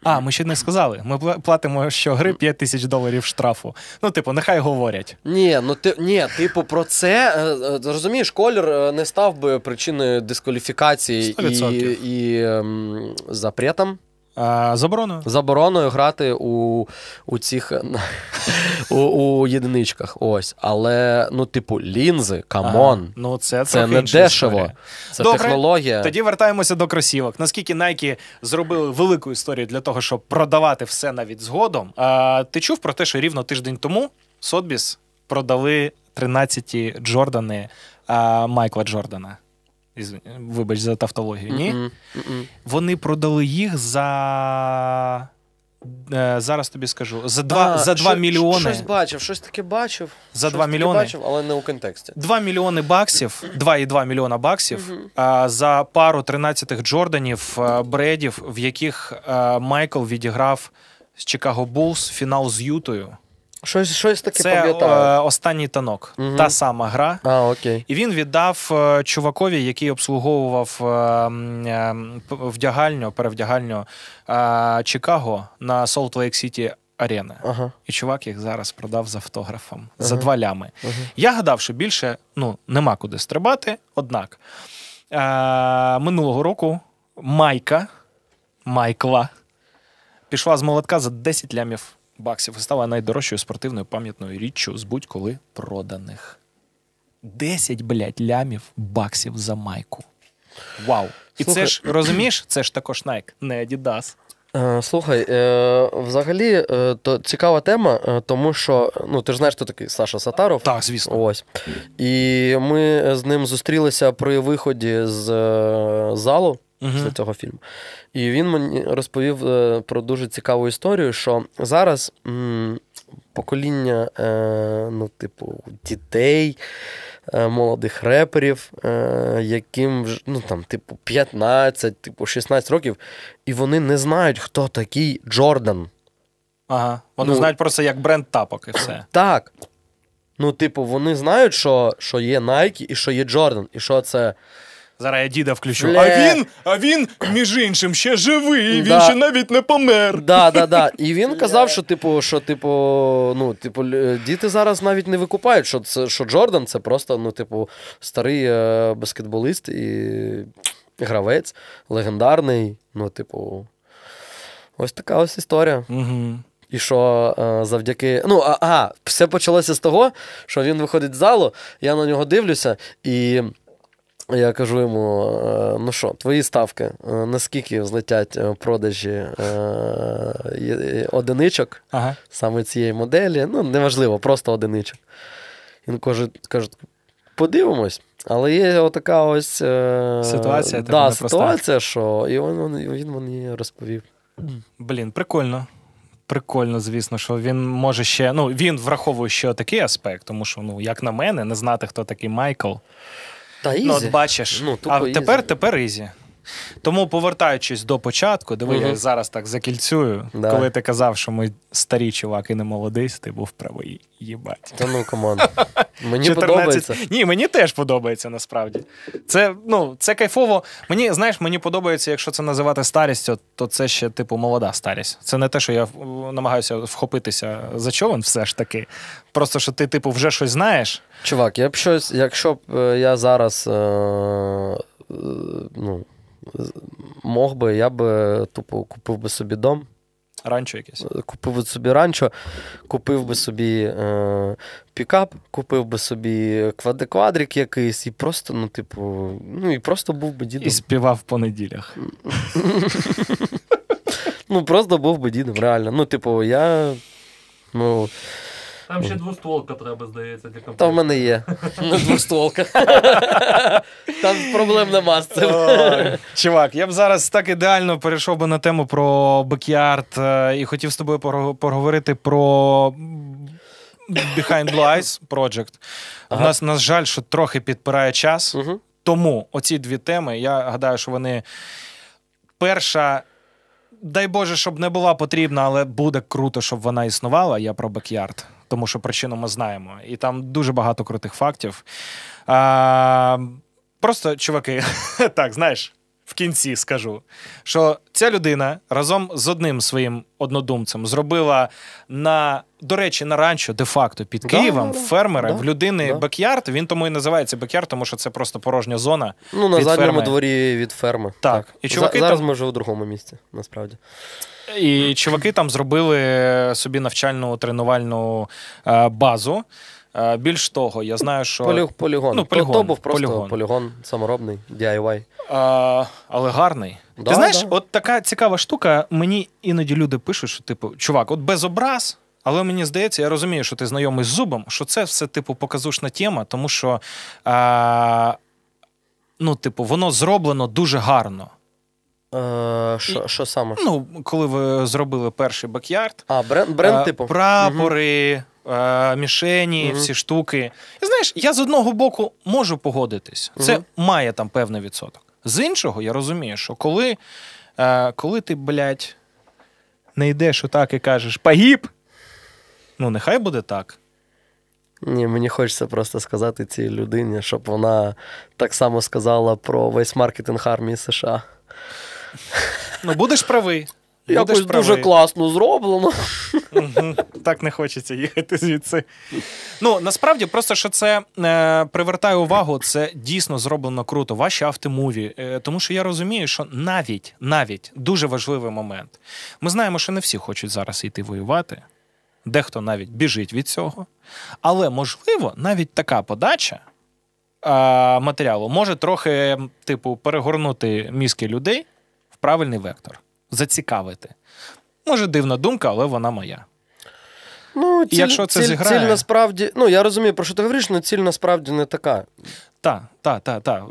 А, ми ще не сказали. Ми пла- платимо щогри 5 тисяч доларів штрафу. Ну, типу, нехай говорять. Ні, ну ти ні, типу, про це е, е, розумієш, колір е, не став би причиною дискваліфікації і, 100%. і ем, запретом. А, забороною. забороною грати у, у цих (laughs) у, у єдиничках. Ось. Але, ну, типу, лінзи, come on. Ага. Ну, це, Це не дешево. історія. Це Добре, технологія. Тоді вертаємося до кросівок. Наскільки Nike зробили велику історію для того, щоб продавати все навіть згодом. А, ти чув про те, що рівно тиждень тому Сотбіс продали 13 Джордани а, Майкла Джордана. Вибач за тавтологію. Ні? Мгм, мгм. Вони продали їх за. е, Зараз тобі скажу. За 2, А, за 2 що- мільйони. Щось бачив, щось таке бачив. За Щось 2 мільйони? Бачив, але не у контексті. 2 мільйони баксів, 2,2 мільйона баксів а, за пару 13-х Джорданів Бредів, в яких а, Майкл відіграв з Чикаго Булс фінал з Ютою. Щось, щось таке Це пам'ятаю. е, останній танок, Мгм. та сама гра. А, окей. І він віддав е, чувакові, який обслуговував е, е, вдягальню, перевдягальню е, Чикаго на Солт Лейк Сіті Арена. Ага. І чувак їх зараз продав з автографом за два лями. Ага. Я гадав, що більше ну, нема куди стрибати. Однак е- минулого року Майка Майкла пішла з молотка за 10 лямів баксів і стала найдорожчою спортивною пам'ятною річчю з будь-коли проданих. 10, блядь, лямів баксів за майку. Вау! І Слухай. це ж розумієш, це ж також Nike, не Adidas. Е, Слухай, е, взагалі, е, то цікава тема, тому що ну, ти ж знаєш, хто такий Саша Сатаров. Так, звісно. Ось. І ми з ним зустрілися при виході з залу Після цього фільму. І він мені розповів е, про дуже цікаву історію, що зараз м, покоління, е, ну, типу, дітей. е, Молодих реперів, е, яким вже, ну там, типу, 15, типу, 16 років, і вони не знають, хто такий Джордан. Ага. Вони Ну, знають просто як бренд тапок і (clears throat) все. Так. Ну, типу, вони знають, що, що є Nike і що є Джордан, і що це. Зараз я діда включу. Бля. А він, а він, між іншим, ще живий, він Да. ще навіть не помер. Да, да, да. І він казав, що, типу, що, типу, ну, типу, діти зараз навіть не викупають, що це що Джордан це просто, ну, типу, старий е, баскетболіст і гравець, легендарний. Ну, типу, ось така ось історія. Угу. І що е, завдяки. Ну, а, ага, все почалося з того, що він виходить з залу, я на нього дивлюся, і я кажу йому: е, ну що, твої ставки, е, наскільки злетять е, продажі одиничок Ага. саме цієї моделі? Ну, неважливо, просто одиничок. Він каже, каже подивимось. Але є отака ось Ситуація, да, ситуація, що і він, він, він мені розповів. Блін, прикольно. Прикольно, звісно, що він може ще. Ну, він враховує ще такий аспект, тому що, ну, як на мене, не знати, хто такий Майкл. Та easy. Ну, от бачиш. Ну, тупо а easy. тепер, тепер easy. Тому, повертаючись до початку, диви, Мгм. я зараз так закільцюю. Да. Коли ти казав, що ми старі чуваки не молодий, ти був правий. Їбать. Та ну come on. (laughs) Мені 14 подобається. Ні, мені теж подобається насправді. Це, ну, це кайфово. Мені, знаєш, мені подобається, якщо це називати старістю, то це ще, типу, молода старість. Це не те, що я е, намагаюся вхопитися за човен, все ж таки. Просто що ти, типу, вже щось знаєш. Чувак, я б щось, якщо б е, я зараз е, е, ну, мог би, я б е, тупо купив би собі дом, Ранчо якесь. е, купив би собі ранчо, купив би собі е, пікап, купив би собі квад- квадрик якийсь, і просто, ну, типу, ну і просто був би дідом. І співав по неділях. Ну, просто був би дідом, реально. Ну, типу, я. Ну, Там ще двостволка треба, здається, для Та в мене є. (laughs) Не двостволка. (laughs) Там проблем нема з цим. Ой, Чувак, я б зараз так ідеально перейшов би на тему про бекярд е, і хотів з тобою поговорити про Behind Blue Eyes Project. У Ага. нас, на жаль, що трохи підпирає час. Мгм. Тому оці дві теми, я гадаю, що вони перша. Дай Боже, щоб не була потрібна, але буде круто, щоб вона існувала. Я про backyard, тому що причину ми знаємо. І там дуже багато крутих фактів. А, просто, чуваки, (laughs) так, знаєш, в кінці скажу, що ця людина разом з одним своїм однодумцем зробила на, до речі, на ранчо, де-факто під Києвом, да, фермера, Да, в людини да. backyard. Він тому і називається backyard, тому що це просто порожня зона. Ну, на Від задньому ферми. дворі від ферми. Так. І чуваки За- Зараз там- ми вже у другому місці, насправді. І чуваки там зробили собі навчальну тренувальну е, базу. Е, Більш того, я знаю, що Полі... Полігон. Ну, полігон, То був просто полігон. полігон, саморобний, DIY. А, але гарний. Да, Ти знаєш, да. от така цікава штука. Мені іноді люди пишуть, що типу, чувак, от без образ. Але мені здається, я розумію, що ти знайомий з зубом, що це все, типу, показушна тема, тому що а, ну, типу, воно зроблено дуже гарно. Е, Що що саме? Ну, коли ви зробили перший бекярд, А, бренд, бренд Е, типу. Прапори, е, мішені, Мгм. всі штуки. І знаєш, я з одного боку можу погодитись. Це Мгм. має там певний відсоток. З іншого, я розумію, що коли, е, коли ти, блядь, не йдеш отак і кажеш погіб, ну нехай буде так. Ні, мені хочеться просто сказати цій людині, щоб вона так само сказала про весь маркетинг армії США. Ну, будеш правий. Якось дуже класно зроблено. Так не хочеться їхати звідси. Ну насправді, просто що це е, привертає увагу, це дійсно зроблено круто. Ваші автомуві. Е, тому що я розумію, що навіть навіть дуже важливий момент. Ми знаємо, що не всі хочуть зараз йти воювати. Дехто навіть біжить від цього. Але можливо, навіть така подача е, матеріалу може трохи, типу, перегорнути мізки людей в правильний вектор, зацікавити. Може, дивна думка, але вона моя. Ну, І якщо це ціль, зіграє- ціль насправді. Ну, я розумію, про що ти говориш, але ціль насправді не така. Так, так, так, так.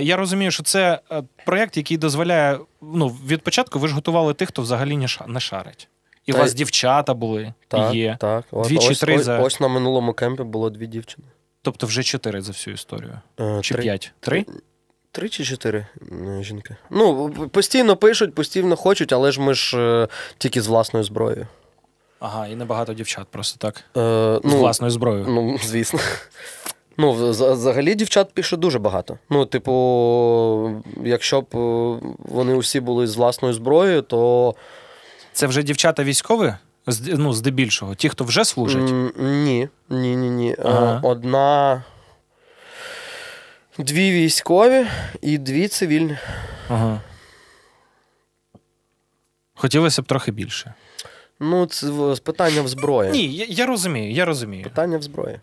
Е, я розумію, що це е, проєкт, який дозволяє. Ну, від початку ви ж готували тих, хто взагалі не ша- не шарить. І у вас дівчата були, Так, є. так. Дві чи ось, три ось, за- ось на минулому кемпі було дві дівчини. Тобто вже чотири за всю історію. Е, Чи три- п'ять? Три? Три чи чотири е, жінки. Ну, постійно пишуть, постійно хочуть, але ж ми ж е, тільки з власною зброєю. Ага, і небагато дівчат, просто так. Е, З власною зброєю. Ну, звісно. Ну, взагалі дівчат пише дуже багато. Ну, типу, якщо б е, вони усі були з власною зброєю, то Це вже дівчата військові? З- Ну, здебільшого. Ті, хто вже служать. ні. Ні, ні, ні. Ага. Одна. Дві військові і дві цивільні. Ага. Хотілося б трохи більше. Ну, це питання в зброї. Ні, я, я розумію, я розумію. Питання в зброї.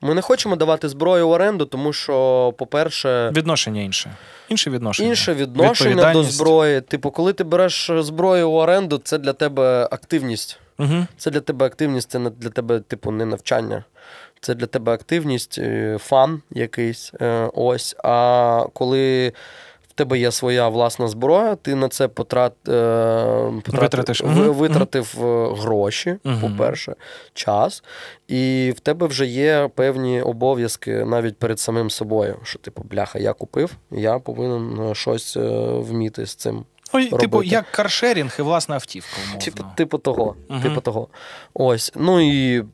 Ми не хочемо давати зброю в оренду, тому що, по-перше, Відношення інше. Інше відношення. інше відношення до зброї. Типу, коли ти береш зброю в оренду, це для тебе активність. Угу. Це для тебе активність, це для тебе, типу, не навчання. Це для тебе активність, е, фан якийсь. е, Ось. А коли в тебе є своя власна зброя, ти на це потрат, е, потрат- Витратиш. ви- витратив е, гроші, Мгм. по-перше, час. І в тебе вже є певні обов'язки навіть перед самим собою. Що, типу, бляха, я купив, я повинен щось вміти з цим Ой, типу, як каршерінг і власна автівка, умовно. Типу, типу того. Мгм. Типу того. Ось. Ну і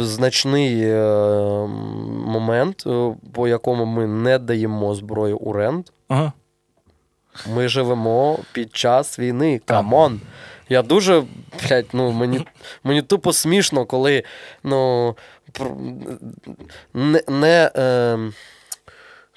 значний е, момент, е, по якому ми не даємо зброю у rent. Ага. Ми живемо під час війни. Come on. Я дуже, блядь, ну, мені, мені тупо смішно, коли ну, не, не, е,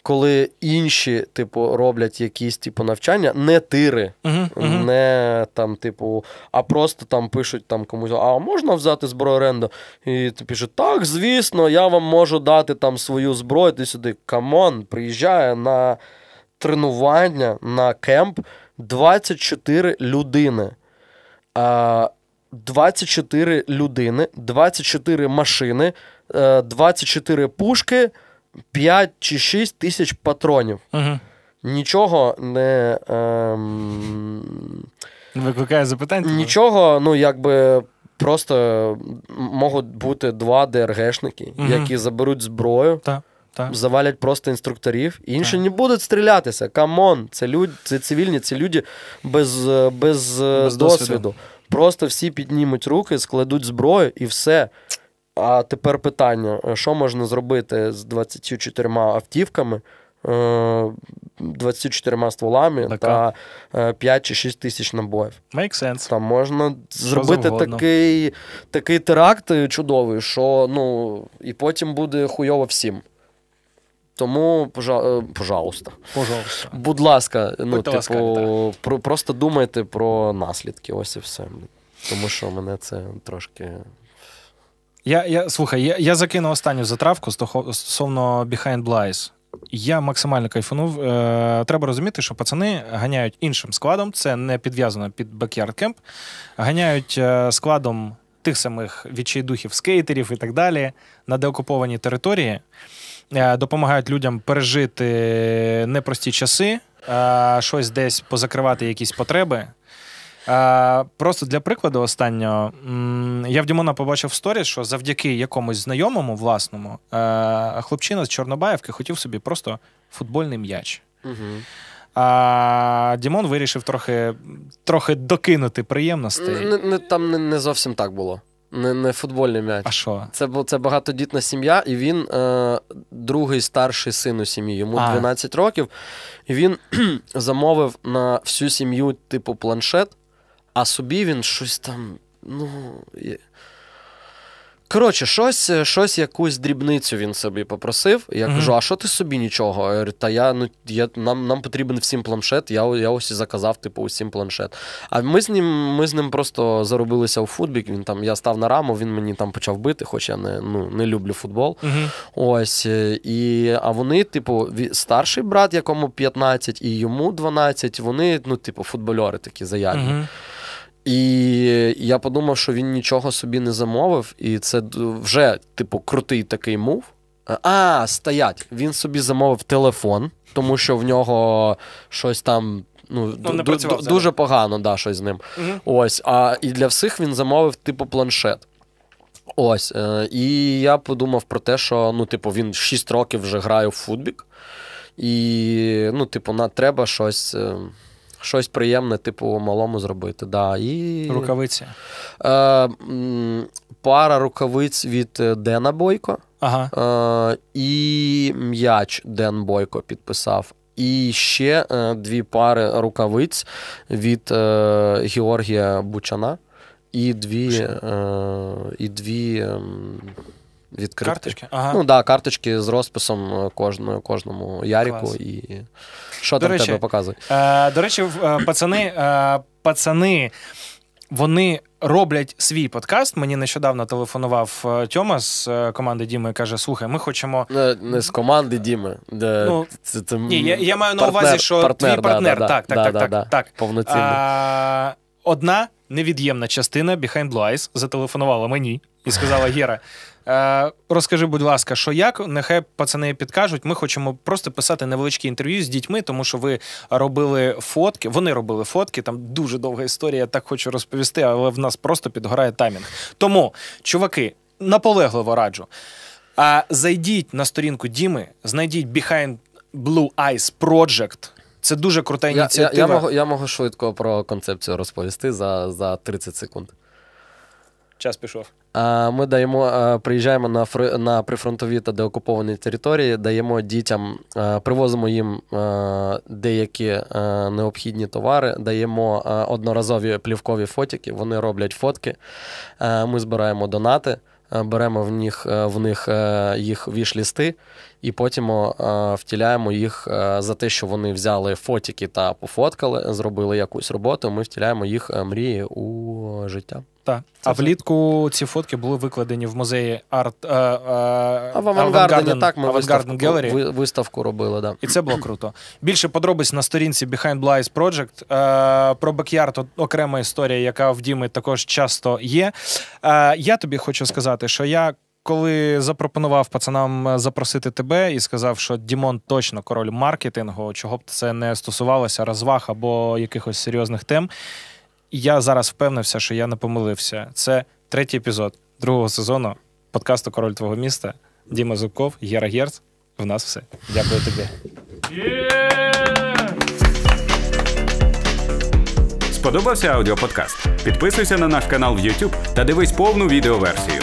коли інші, типу, роблять якісь типу, навчання, не тири. Угу. Не там, типу, а просто там пишуть там комусь, а можна взяти зброю оренду? І ти пише, так, звісно, я вам можу дати там свою зброю. Ти сюди, come on, приїжджає на тренування на camp 24 людини. А, 24 людини, 24 машини, е, 24 пушки, 5 чи 6 тисяч патронів. Угу. Нічого не. Ем, Викликає запитань? типу? нічого, ну якби. Просто можуть бути два ДРГшники, Мгм. які заберуть зброю, Так, так. завалять просто інструкторів, і інші Так. не будуть стрілятися. Come on, це люди, це цивільні, це люди без, е, без, е, Без досвіду. досвіду. Просто всі піднімуть руки, складуть зброю і все. А тепер питання: е, що можна зробити з 24 автівками, е, 24 стволами Така. та е, 5 чи 6 тисяч набоїв? Make sense. Там можна зробити завгодно. такий, такий теракт чудовий, що ну, і потім буде хуйово всім. Тому, пожа... е, пожалуйста. Пожалуйста. Будь ласка, ну, ласкаві, типу, про, просто думайте про наслідки, ось і все. Тому що мене це трошки. Я, я, слухай, я, я закину останню затравку стосовно Behind Blies. Я максимально кайфанув. Е, треба розуміти, що пацани ганяють іншим складом. Це не підв'язано під Backyard Camp. Ганяють е, складом тих самих відчайдухів, скейтерів і так далі на деокупованій території. Е, допомагають людям пережити непрості часи, е, щось десь позакривати якісь потреби. Е, Просто для прикладу, останнього, я в Дімона побачив в сторіс, що завдяки якомусь знайомому власному е, хлопчина з Чорнобаївки хотів собі просто футбольний м'яч. Угу. А Дімон вирішив трохи, трохи докинути приємностей. Не, не, там не, не зовсім так було. Не, не футбольний м'яч. А що? Це, це багатодітна сім'я, і він е, другий старший син у сім'ї. Йому А. 12 років. І він (clears throat) замовив на всю сім'ю, типу, планшет, а собі він щось там. Ну. Коротше, щось, щось, якусь дрібницю він собі попросив. Я кажу: а що ти собі нічого? Я говорю, та я, ну, я, нам, нам потрібен всім планшет, я, я ось і заказав, типу, усім планшет. А ми з ним, ми з ним просто заробилися у футбік. Він там, я став на раму, він мені там почав бити, хоч я не, ну, не люблю футбол. Угу. Ось. е, І, а вони, типу, старший брат, якому 15, і йому 12, вони, ну, типу, футбольори такі заявні. Угу. І я подумав, що він нічого собі не замовив, і це вже, типу, крутий такий мув. А, стоять. Він собі замовив телефон, тому що в нього щось там. Ну, не ду- ду- дуже погано, да, щось з ним. Угу. Ось. А і для всіх він замовив, типу, планшет. Ось. Е, і я подумав про те, що ну, типу, він 6 років вже грає в футбік. І, ну, типу, на, треба щось. Щось приємне, типу, малому зробити. Да. І, Рукавиці. Е, пара рукавиць від е, Дена Бойко. Ага. Е, і м'яч Ден Бойко підписав. І ще е, дві пари рукавиць від е, Георгія Бучана. І дві, е, і дві відкритки. Карточки. Ага. Ну так, да, карточки з розписом е, кожному, кожному Ярику. Клас. І що До там речі, тебе показує? Е, до речі, е, пацани, е, пацани, вони роблять свій подкаст. Мені нещодавно телефонував е, Тьома з команди Діми і каже: слухай, ми хочемо. Не, не з команди Діми. Де Ну, це, це, Ні, я, я маю на партнер- увазі, що партнер, твій партнер. да, так, да, так, да, так, так, да, так. повноцінно. А, одна невід'ємна частина Behind Blue Eyes зателефонувала мені і сказала: Гера, розкажи, будь ласка, що як? Нехай пацани підкажуть. Ми хочемо просто писати невеличкі інтерв'ю з дітьми, тому що ви робили фотки. Вони робили фотки. Там дуже довга історія. Я так хочу розповісти, але в нас просто підгорає таймінг. Тому, чуваки, наполегливо раджу. А зайдіть на сторінку Діми, знайдіть Behind Blue Eyes Project. Це дуже крута Я, я, ініціатива. я, можу, я можу швидко про концепцію розповісти за, за 30 секунд. Час пішов. А, Ми даємо, приїжджаємо на, фри- на прифронтові та деокуповані території, даємо дітям, привозимо їм деякі необхідні товари, даємо одноразові плівкові фотики, вони роблять фотки. Ми збираємо донати, беремо в них, в них їх віш-лісти, і потім втіляємо їх за те, що вони взяли фотики та пофоткали, зробили якусь роботу. Ми втіляємо їх мрії у життя. Так. А влітку ці фотки були викладені в музеї арт. Е, е, А в авангардені так ми Avantgarden виставку, ви- виставку робили, да. І це було круто. Більше подробиць на сторінці Behind Blies Project. Е, про Backyard окрема історія, яка в Діми також часто є. Е, я тобі хочу сказати, що я. Коли запропонував пацанам е, запросити тебе і сказав, що Дімон точно король маркетингу, чого б це не стосувалося, розваг або якихось серйозних тем, я зараз впевнився, що я не помилився. Це третій епізод другого сезону подкасту Король твого міста. Діма Зубков, Гера Герц. В нас все. Дякую тобі. Сподобався аудіоподкаст? Підписуйся на наш канал в YouTube та дивись повну відеоверсію.